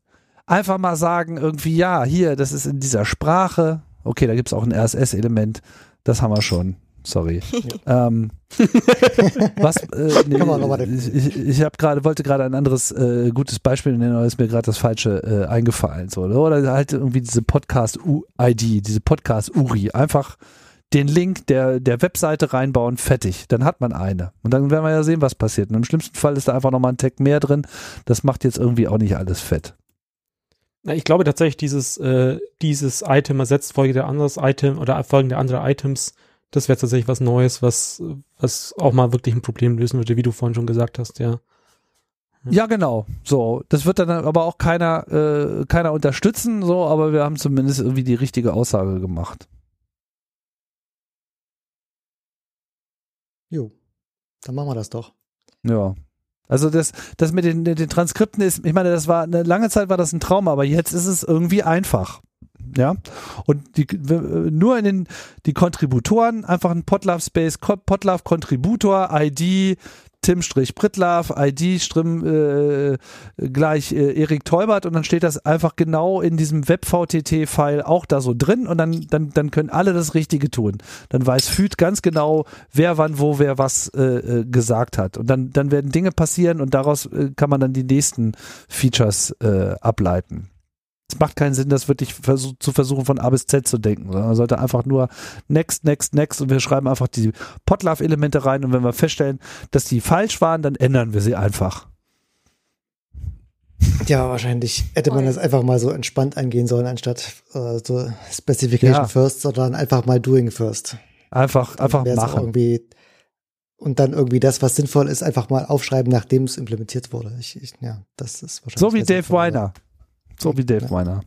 einfach mal sagen, irgendwie, ja, hier, das ist in dieser Sprache. Okay, da gibt es auch ein RSS-Element. Das haben wir schon. Sorry. *laughs* Ähm, was? Äh, *laughs* nee, ich ich, ich habe gerade wollte gerade ein anderes äh, gutes Beispiel nennen, aber ist mir gerade das falsche äh, eingefallen so oder halt irgendwie diese Podcast ID, diese Podcast URI, einfach den Link der der Webseite reinbauen, fertig, dann hat man eine und dann werden wir ja sehen, was passiert. Und im schlimmsten Fall ist da einfach noch mal ein Tag mehr drin. Das macht jetzt irgendwie auch nicht alles fett. Na, ich glaube tatsächlich, dieses, äh, dieses Item ersetzt folgende anderes Item oder folgende andere Items. Das wäre tatsächlich was Neues, was, was auch mal wirklich ein Problem lösen würde, wie du vorhin schon gesagt hast, ja. Ja, genau. So, das wird dann aber auch keiner, äh, keiner unterstützen, so, aber wir haben zumindest irgendwie die richtige Aussage gemacht. Jo, dann machen wir das doch. Ja. Also das, das mit den, den Transkripten ist, ich meine, das war eine lange Zeit war das ein Traum, aber jetzt ist es irgendwie einfach. Ja, und die, nur in den, die Kontributoren, einfach ein Podlove Space, Podlove Kontributor, ID, Tim-Brittlaff, ID Strim äh, gleich äh, Erik Teubert und dann steht das einfach genau in diesem WebVTT-File auch da so drin und dann, dann, dann können alle das Richtige tun. Dann weiß Füd ganz genau, wer wann, wo, wer was äh, äh, gesagt hat. Und dann, dann werden Dinge passieren und daraus äh, kann man dann die nächsten Features äh, ableiten es macht keinen Sinn, das wirklich versuch, zu versuchen, von A bis Z zu denken. Man sollte einfach nur next, next, next und wir schreiben einfach die Potlove-Elemente rein und wenn wir feststellen, dass die falsch waren, dann ändern wir sie einfach. Ja, wahrscheinlich hätte man das einfach mal so entspannt angehen sollen, anstatt äh, so Specification ja. first, sondern einfach mal doing first. Einfach, einfach machen. Irgendwie, und dann irgendwie das, was sinnvoll ist, einfach mal aufschreiben, nachdem es implementiert wurde. Ich, ich, ja, das ist wahrscheinlich. So wie Dave Weiner. So wie Dave Weiner.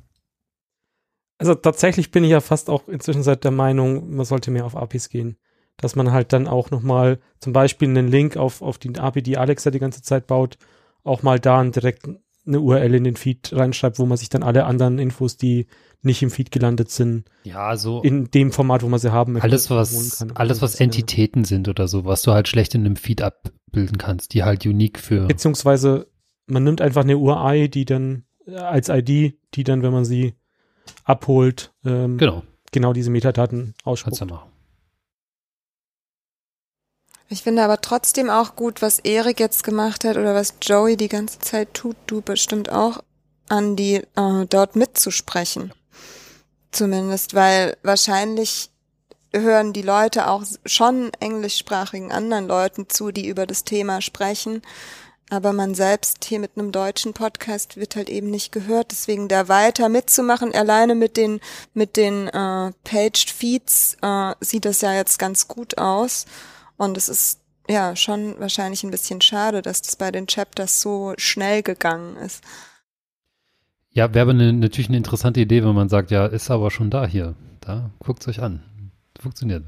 Also tatsächlich bin ich ja fast auch inzwischen seit der Meinung, man sollte mehr auf APIs gehen. Dass man halt dann auch nochmal zum Beispiel einen Link auf, auf die API, die Alexa die ganze Zeit baut, auch mal da direkt eine URL in den Feed reinschreibt, wo man sich dann alle anderen Infos, die nicht im Feed gelandet sind, ja, so in dem Format, wo man sie haben möchte, alles was alles was Entitäten ja. sind oder so, was du halt schlecht in einem Feed abbilden kannst, die halt unique für beziehungsweise man nimmt einfach eine URI, die dann als ID, die dann, wenn man sie abholt, ähm, genau. genau diese Metadaten ausspuckt. Kannst du machen. Ich finde aber trotzdem auch gut, was Erik jetzt gemacht hat oder was Joey die ganze Zeit tut, du bestimmt auch, an die äh, dort mitzusprechen. Zumindest, weil wahrscheinlich hören die Leute auch schon englischsprachigen anderen Leuten zu, die über das Thema sprechen. Aber man selbst hier mit einem deutschen Podcast wird halt eben nicht gehört. Deswegen da weiter mitzumachen, alleine mit den, mit den äh, Paged Feeds äh, sieht das ja jetzt ganz gut aus. Und es ist ja schon wahrscheinlich ein bisschen schade, dass das bei den Chapters so schnell gegangen ist. Ja, wäre aber eine, natürlich eine interessante Idee, wenn man sagt, ja, ist aber schon da hier. Da guckt's euch an. Funktioniert.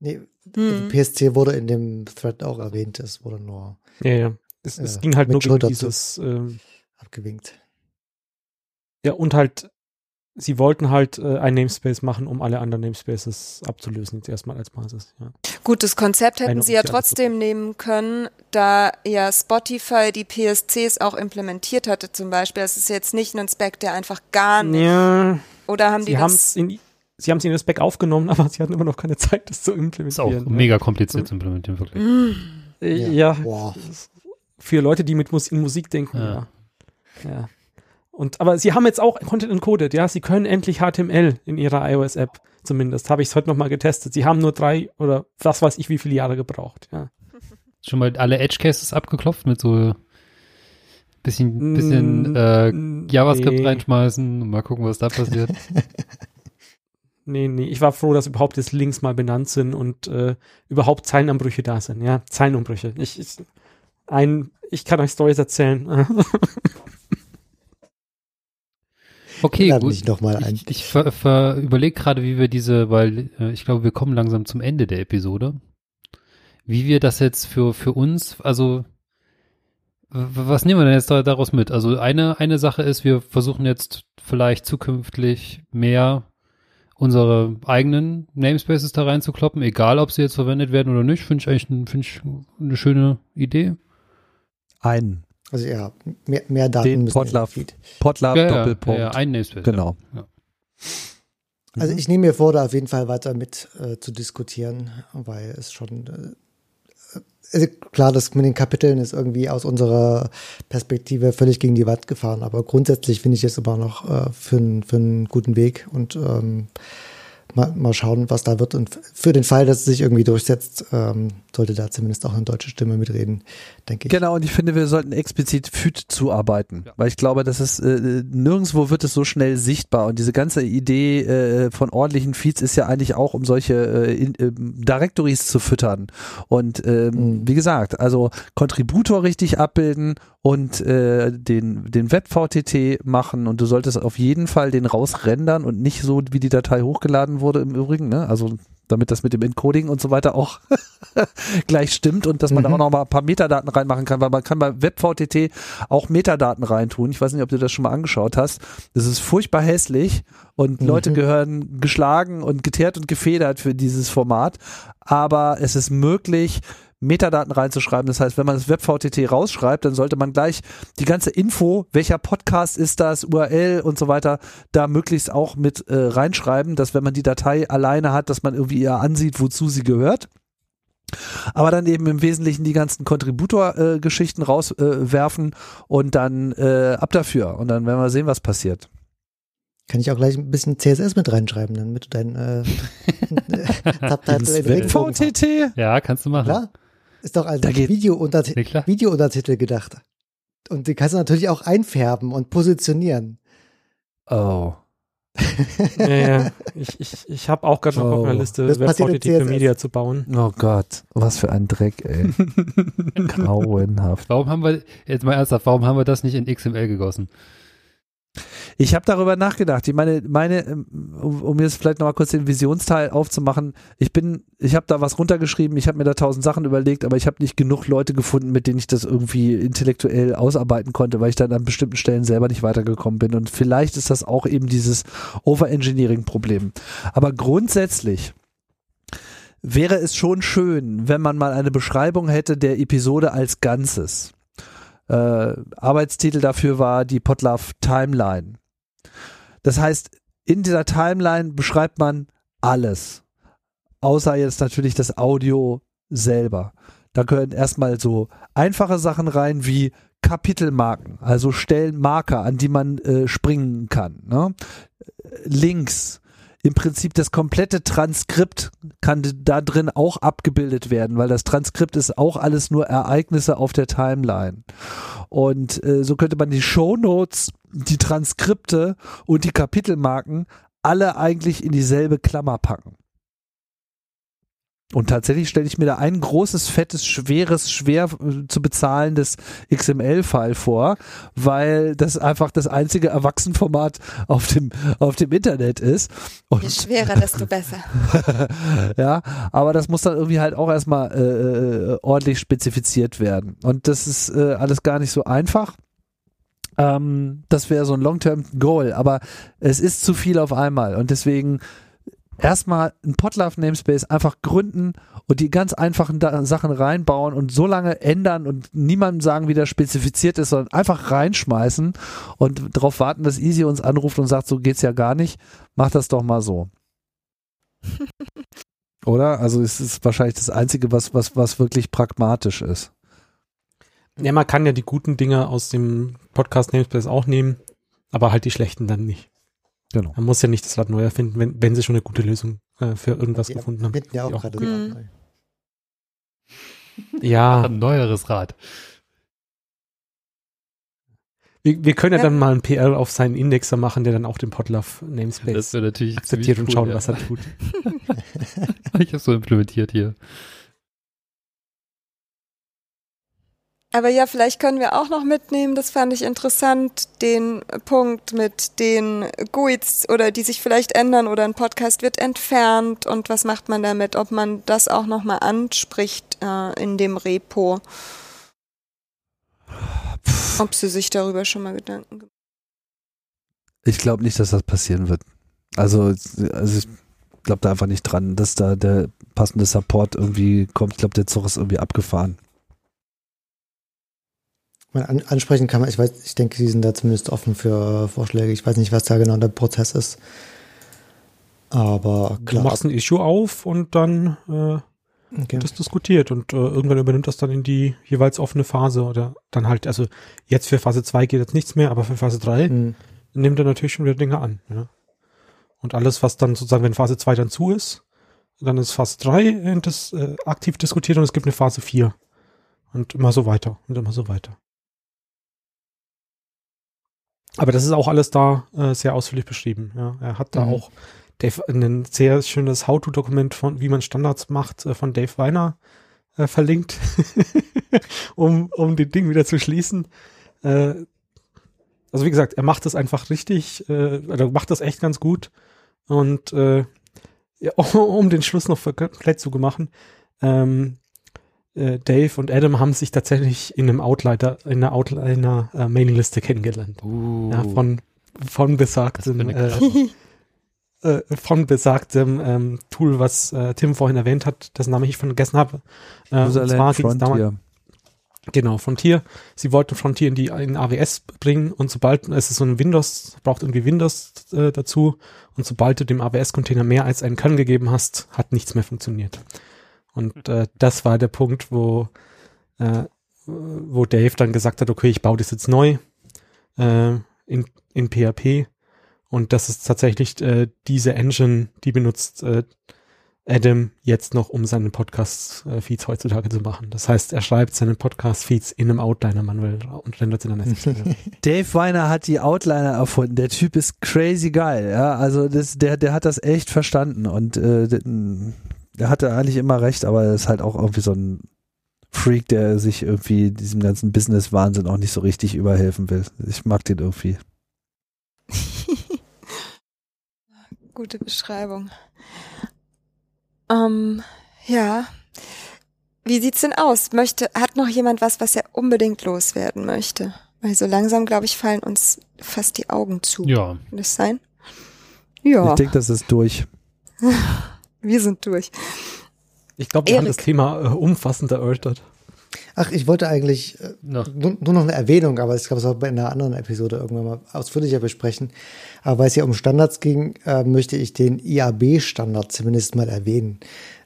Nee, hm. PSC wurde in dem Thread auch erwähnt, es wurde nur. Ja, ja. Es, es ging halt nur um dieses ähm, abgewinkt. Ja, und halt, sie wollten halt äh, ein Namespace machen, um alle anderen Namespaces abzulösen, jetzt erstmal als Basis. Ja. Gut, das Konzept hätten Eine sie ja trotzdem nehmen können, da ja Spotify die PSCs auch implementiert hatte, zum Beispiel. Es ist jetzt nicht ein Spec, der einfach gar nicht. Ja. Oder haben die das? In, sie haben es in das Spec aufgenommen, *laughs* aber sie hatten immer noch keine Zeit, das zu implementieren. Ist auch ne? mega kompliziert zu implementieren, wirklich. Mm. Ja, ja. Wow für Leute, die mit Mus in Musik denken, ja. ja. ja. Und, aber sie haben jetzt auch Content encoded, ja. Sie können endlich HTML in ihrer iOS-App zumindest. Habe ich es heute nochmal getestet. Sie haben nur drei oder was weiß ich wie viele Jahre gebraucht, ja. *laughs* Schon mal alle Edge Cases abgeklopft mit so bisschen, bisschen äh, JavaScript nee. reinschmeißen und mal gucken, was da passiert. *laughs* *laughs* nee, nee. Ich war froh, dass überhaupt jetzt Links mal benannt sind und äh, überhaupt Zeilenumbrüche da sind, ja. Zeilenumbrüche. Ich, ich ein, ich kann euch Stories erzählen. *laughs* Okay, Lad gut. Mich noch mal ein. Ich, ich ver, ver, überlege gerade, wie wir diese, weil äh, ich glaube, wir kommen langsam zum Ende der Episode. Wie wir das jetzt für, für uns, also was nehmen wir denn jetzt da, daraus mit? Also eine, eine Sache ist, wir versuchen jetzt vielleicht zukünftig mehr unsere eigenen Namespaces da reinzukloppen, egal ob sie jetzt verwendet werden oder nicht. Finde ich eigentlich find ich eine schöne Idee einen. Also ja, mehr, mehr Daten Den Podlove, Podlove ja, Doppelpunkt. Ja, ja, ein Namespace. Genau. Ja. Also ich nehme mir vor, da auf jeden Fall weiter mit äh, zu diskutieren, weil es schon äh, also klar, das mit den Kapiteln ist irgendwie aus unserer Perspektive völlig gegen die Wand gefahren, aber grundsätzlich finde ich es immer noch äh, für, für einen guten Weg und ähm, mal, mal schauen, was da wird. Und für den Fall, dass es sich irgendwie durchsetzt, ähm, sollte da zumindest auch eine deutsche Stimme mitreden, denke ich. Genau, und ich finde, wir sollten explizit FÜD zuarbeiten, ja. weil ich glaube, das ist äh, nirgendwo wird es so schnell sichtbar. Und diese ganze Idee äh, von ordentlichen Feeds ist ja eigentlich auch, um solche äh, in, äh, Directories zu füttern. Und ähm, mhm. wie gesagt, also Contributor richtig abbilden und äh, den, den Web-VTT machen und du solltest auf jeden Fall den rausrendern und nicht so, wie die Datei hochgeladen wurde im Übrigen, ne? Also damit das mit dem Encoding und so weiter auch *laughs* gleich stimmt und dass man da Mhm. auch noch mal ein paar Metadaten reinmachen kann, weil man kann bei WebVTT auch Metadaten reintun. Ich weiß nicht, ob du das schon mal angeschaut hast. Das ist furchtbar hässlich und Leute Mhm. gehören geschlagen und geteert und gefedert für dieses Format, aber es ist möglich, Metadaten reinzuschreiben. Das heißt, wenn man das WebVTT rausschreibt, dann sollte man gleich die ganze Info, welcher Podcast ist das, URL und so weiter, da möglichst auch mit äh, reinschreiben, dass wenn man die Datei alleine hat, dass man irgendwie eher ansieht, wozu sie gehört. Aber dann eben im Wesentlichen die ganzen Contributor-Geschichten rauswerfen äh, und dann äh, ab dafür. Und dann werden wir sehen, was passiert. Kann ich auch gleich ein bisschen CSS mit reinschreiben, damit du dein äh, *laughs* hast. *laughs* WebVTT? Ja, kannst du machen. Klar. Ist doch als Video-Unterti Nee. Video-Untertitel gedacht. Und die kannst du natürlich auch einfärben und positionieren. Oh. *laughs* Ja, ja. Ich, ich, ich habe auch gerade noch auf Oh. meiner Liste Das passiert in WebVTT für CSS. Media zu bauen. Oh Gott, was für ein Dreck, ey. *laughs* Grauenhaft. Warum haben wir, jetzt mal ernsthaft, warum haben wir das nicht in XML gegossen? Ich habe darüber nachgedacht. Ich meine, meine, ähm, um, um jetzt vielleicht nochmal kurz den Visionsteil aufzumachen, ich bin, ich habe da was runtergeschrieben, ich habe mir da tausend Sachen überlegt, aber ich habe nicht genug Leute gefunden, mit denen ich das irgendwie intellektuell ausarbeiten konnte, weil ich dann an bestimmten Stellen selber nicht weitergekommen bin. Und vielleicht ist das auch eben dieses Overengineering-Problem. Aber grundsätzlich wäre es schon schön, wenn man mal eine Beschreibung hätte der Episode als Ganzes. Äh, Arbeitstitel dafür war die Potlove Timeline. Das heißt, in dieser Timeline beschreibt man alles. Außer jetzt natürlich das Audio selber. Da gehören erstmal so einfache Sachen rein wie Kapitelmarken, also Stellenmarker, an die man äh, springen kann. Ne? Links, im Prinzip das komplette Transkript kann da drin auch abgebildet werden, weil das Transkript ist auch alles nur Ereignisse auf der Timeline. Und äh, so könnte man die Shownotes, die Transkripte und die Kapitelmarken alle eigentlich in dieselbe Klammer packen. Und tatsächlich stelle ich mir da ein großes, fettes, schweres, schwer äh, zu bezahlendes XML-File vor, weil das einfach das einzige Erwachsenenformat auf dem, auf dem Internet ist. Und Je schwerer, desto besser. *laughs* ja, aber das muss dann irgendwie halt auch erstmal äh, äh, ordentlich spezifiziert werden. Und das ist äh, alles gar nicht so einfach. Ähm, das wäre so ein Long-Term-Goal, aber es ist zu viel auf einmal und deswegen erstmal ein Potlove Namespace einfach gründen und die ganz einfachen da Sachen reinbauen und so lange ändern und niemandem sagen, wie das spezifiziert ist, sondern einfach reinschmeißen und darauf warten, dass Easy uns anruft und sagt, so geht's ja gar nicht. Mach das doch mal so. *laughs* Oder? Also es ist wahrscheinlich das Einzige, was, was, was wirklich pragmatisch ist. Ja, man kann ja die guten Dinge aus dem Podcast Namespace auch nehmen, aber halt die schlechten dann nicht. Genau. Man muss ja nicht das Rad neu erfinden, wenn, wenn sie schon eine gute Lösung äh, für irgendwas Ja, gefunden haben. ja auch gerade Mhm. neu. Ja, Ein neueres Rad. wir, wir können ja, Ja. dann mal ein PL auf seinen Indexer machen, der dann auch den Potlove Namespace Das wäre natürlich akzeptiert ziemlich und schauen, cool, ja. was er tut. *laughs* Ich habe so implementiert hier. Aber ja, vielleicht können wir auch noch mitnehmen, das fand ich interessant, den Punkt mit den GUIDs oder die sich vielleicht ändern oder ein Podcast wird entfernt und was macht man damit, ob man das auch nochmal anspricht äh, in dem Repo. Ob sie sich darüber schon mal Gedanken gemacht Ich glaube nicht, dass das passieren wird. Also, also ich glaube da einfach nicht dran, dass da der passende Support irgendwie kommt. Ich glaube, der Zug ist irgendwie abgefahren. An, ansprechen kann man, ich weiß, ich denke, die sind da zumindest offen für Vorschläge. Ich weiß nicht, was da genau der Prozess ist. Aber Du klar. machst ein Issue auf und dann äh, Okay. wird das diskutiert und äh, irgendwann übernimmt das dann in die jeweils offene Phase oder dann halt, also jetzt für Phase 2 geht jetzt nichts mehr, aber für Phase 3 Hm. nimmt er natürlich schon wieder Dinge an. Ja. Und alles, was dann sozusagen, wenn Phase 2 dann zu ist, dann ist Phase 3 äh, das, äh, aktiv diskutiert und es gibt eine Phase 4. Und immer so weiter und immer so weiter. Aber das ist auch alles da äh, sehr ausführlich beschrieben. Ja. Er hat da Mhm. auch Dave, ein sehr schönes How-To-Dokument von, wie man Standards macht, äh, von Dave Weiner äh, verlinkt, *laughs* um, um den Ding wieder zu schließen. Äh, also wie gesagt, er macht das einfach richtig, äh, oder macht das echt ganz gut. Und äh, ja, *laughs* um den Schluss noch komplett zu machen, ähm, äh, Dave und Adam haben sich tatsächlich in einem Outleiter, in einer Outliner äh, Mailingliste kennengelernt. Uh, Ja, von, von besagtem, äh, *laughs* äh, von besagtem ähm, Tool, was äh, Tim vorhin erwähnt hat, dessen Name ich vergessen habe. Äh, und zwar damals-. Genau, Frontier. Sie wollten Frontier in die in AWS bringen und sobald es ist so ein Windows, braucht irgendwie Windows äh, dazu und sobald du dem AWS-Container mehr als einen Kern gegeben hast, hat nichts mehr funktioniert. Und äh, das war der Punkt, wo äh, wo Dave dann gesagt hat, okay, ich baue das jetzt neu äh, in, in PHP und das ist tatsächlich äh, diese Engine, die benutzt äh, Adam jetzt noch, um seine Podcast-Feeds heutzutage zu machen. Das heißt, er schreibt seine Podcast-Feeds in einem Outliner-Manuell und rendert sie dann als. *laughs* Dave Weiner hat die Outliner erfunden. Der Typ ist crazy geil. Ja, also das, der, der hat das echt verstanden und äh, der hatte eigentlich immer recht, aber er ist halt auch irgendwie so ein Freak, der sich irgendwie diesem ganzen Business-Wahnsinn auch nicht so richtig überhelfen will. Ich mag den irgendwie. *laughs* Gute Beschreibung. Ähm, ja. Wie sieht's denn aus? Möchte, hat noch jemand was, was er unbedingt loswerden möchte? Weil so langsam, glaube ich, fallen uns fast die Augen zu. Ja. Kann das sein? Ja. Ich denke, das ist durch. *laughs* Wir sind durch. Ich glaube, wir haben Erik. das Thema äh, umfassend erörtert. Ach, ich wollte eigentlich äh, nur, nur noch eine Erwähnung, aber ich glaube, das war in einer anderen Episode irgendwann mal ausführlicher besprechen. Aber weil es ja um Standards ging, äh, möchte ich den IAB-Standard zumindest mal erwähnen,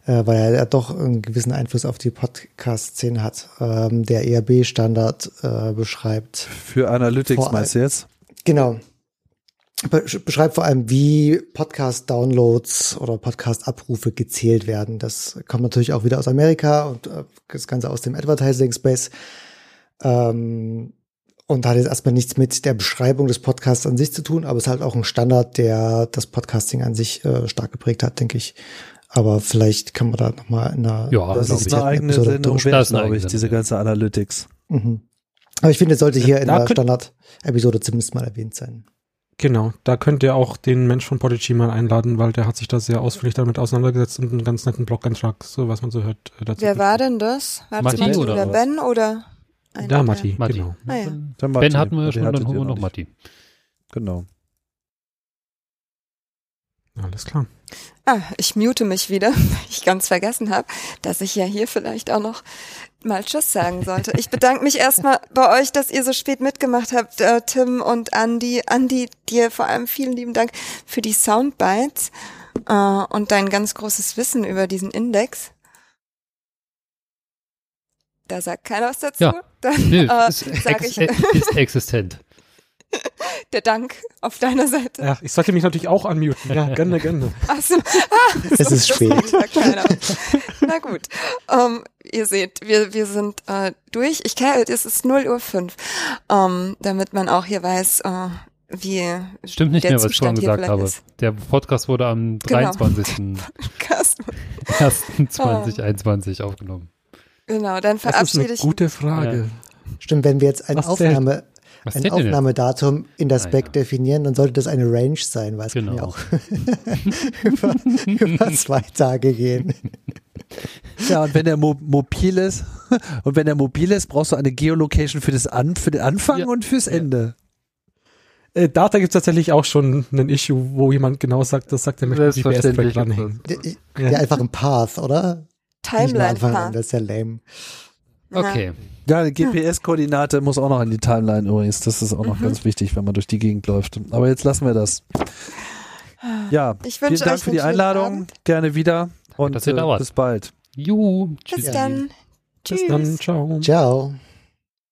äh, weil er ja doch einen gewissen Einfluss auf die Podcast-Szene hat. Ähm, der IAB-Standard äh, beschreibt. Für Analytics meinst du jetzt? Genau. Be beschreibt vor allem, wie Podcast-Downloads oder Podcast-Abrufe gezählt werden. Das kommt natürlich auch wieder aus Amerika und äh, das Ganze aus dem Advertising-Space. Ähm, und hat jetzt erstmal nichts mit der Beschreibung des Podcasts an sich zu tun, aber es ist halt auch ein Standard, der das Podcasting an sich äh, stark geprägt hat, denke ich. Aber vielleicht kann man da nochmal in einer Ja, Das ist eine eigene Episode Sendung drüber- wert, glaube ich, diese ganze Analytics. Mhm. Aber ich finde, es sollte hier in Da der Standard-Episode zumindest mal erwähnt sein. Genau, da könnt ihr auch den Mensch von Podigy mal einladen, weil der hat sich da sehr ausführlich damit auseinandergesetzt und einen ganz netten Blog-Eintrag, so was man so hört, äh, dazu. Wer war denn das? War das Matti oder? Ben oder? einer Ja, der- Matti, Matti. genau. Ah, ja. Der Ben hatten wir den schon, dann holen ihr wir noch. Matti. Genau. Alles klar. Ah, ich mute mich wieder, *laughs* weil ich ganz vergessen habe, dass ich ja hier vielleicht auch noch mal Tschüss sagen sollte. Ich bedanke mich erstmal bei euch, dass ihr so spät mitgemacht habt, äh, Tim und Andy. Andy, dir vor allem vielen lieben Dank für die Soundbites äh, und dein ganz großes Wissen über diesen Index. Da sagt keiner was dazu. Ja. Dann Nö, äh, ist, sage ex ich *laughs* ist existent. der Dank auf deiner Seite. Ja, ich sollte mich natürlich auch unmuten. Ja, gerne, gerne. Ach so. Ah, Es ist das spät. Na gut. Ähm, ihr seht, wir, wir sind äh, durch. Ich kenne, es ist 0 Uhr 5, ähm, damit man auch hier weiß, äh, wie Stimmt nicht der mehr, was ich vorhin Zustand hier gesagt vielleicht habe. ist. Der Podcast wurde am Genau. 23. *laughs* Podcast. 2021 aufgenommen. Genau, dann Das ist verabschiede eine ich gute Frage. Stimmt, wenn wir jetzt ein Aufnahme, Was ein? Aufnahmedatum in der Ah, Spec ja. definieren, dann sollte das eine Range sein, weil es kann ja Genau. auch *laughs* über, *laughs* über zwei Tage gehen. Ja, und wenn der mo mobil ist, *laughs* und wenn der mobil ist, brauchst du eine Geolocation für das An für den Anfang Ja. und fürs Ende. Äh, Data gibt es tatsächlich auch schon einen Issue, wo jemand genau sagt, das sagt, er möchte GPS-Track dranhängen. Ja, ja, einfach ein Path, oder? Nicht nur Timeline Anfang an, Path. das ist ja lame. Okay. Ja, eine GPS-Koordinate muss auch noch in die Timeline übrigens. Das ist auch noch Mhm. ganz wichtig, wenn man durch die Gegend läuft. Aber jetzt lassen wir das. Ja, Ich vielen Dank euch für die Einladung. Abend. Gerne wieder. Und dass ihr äh, da wart. bis bald. Juhu. Bis Tschüss. dann. Bis Tschüss. dann, ciao. Ciao.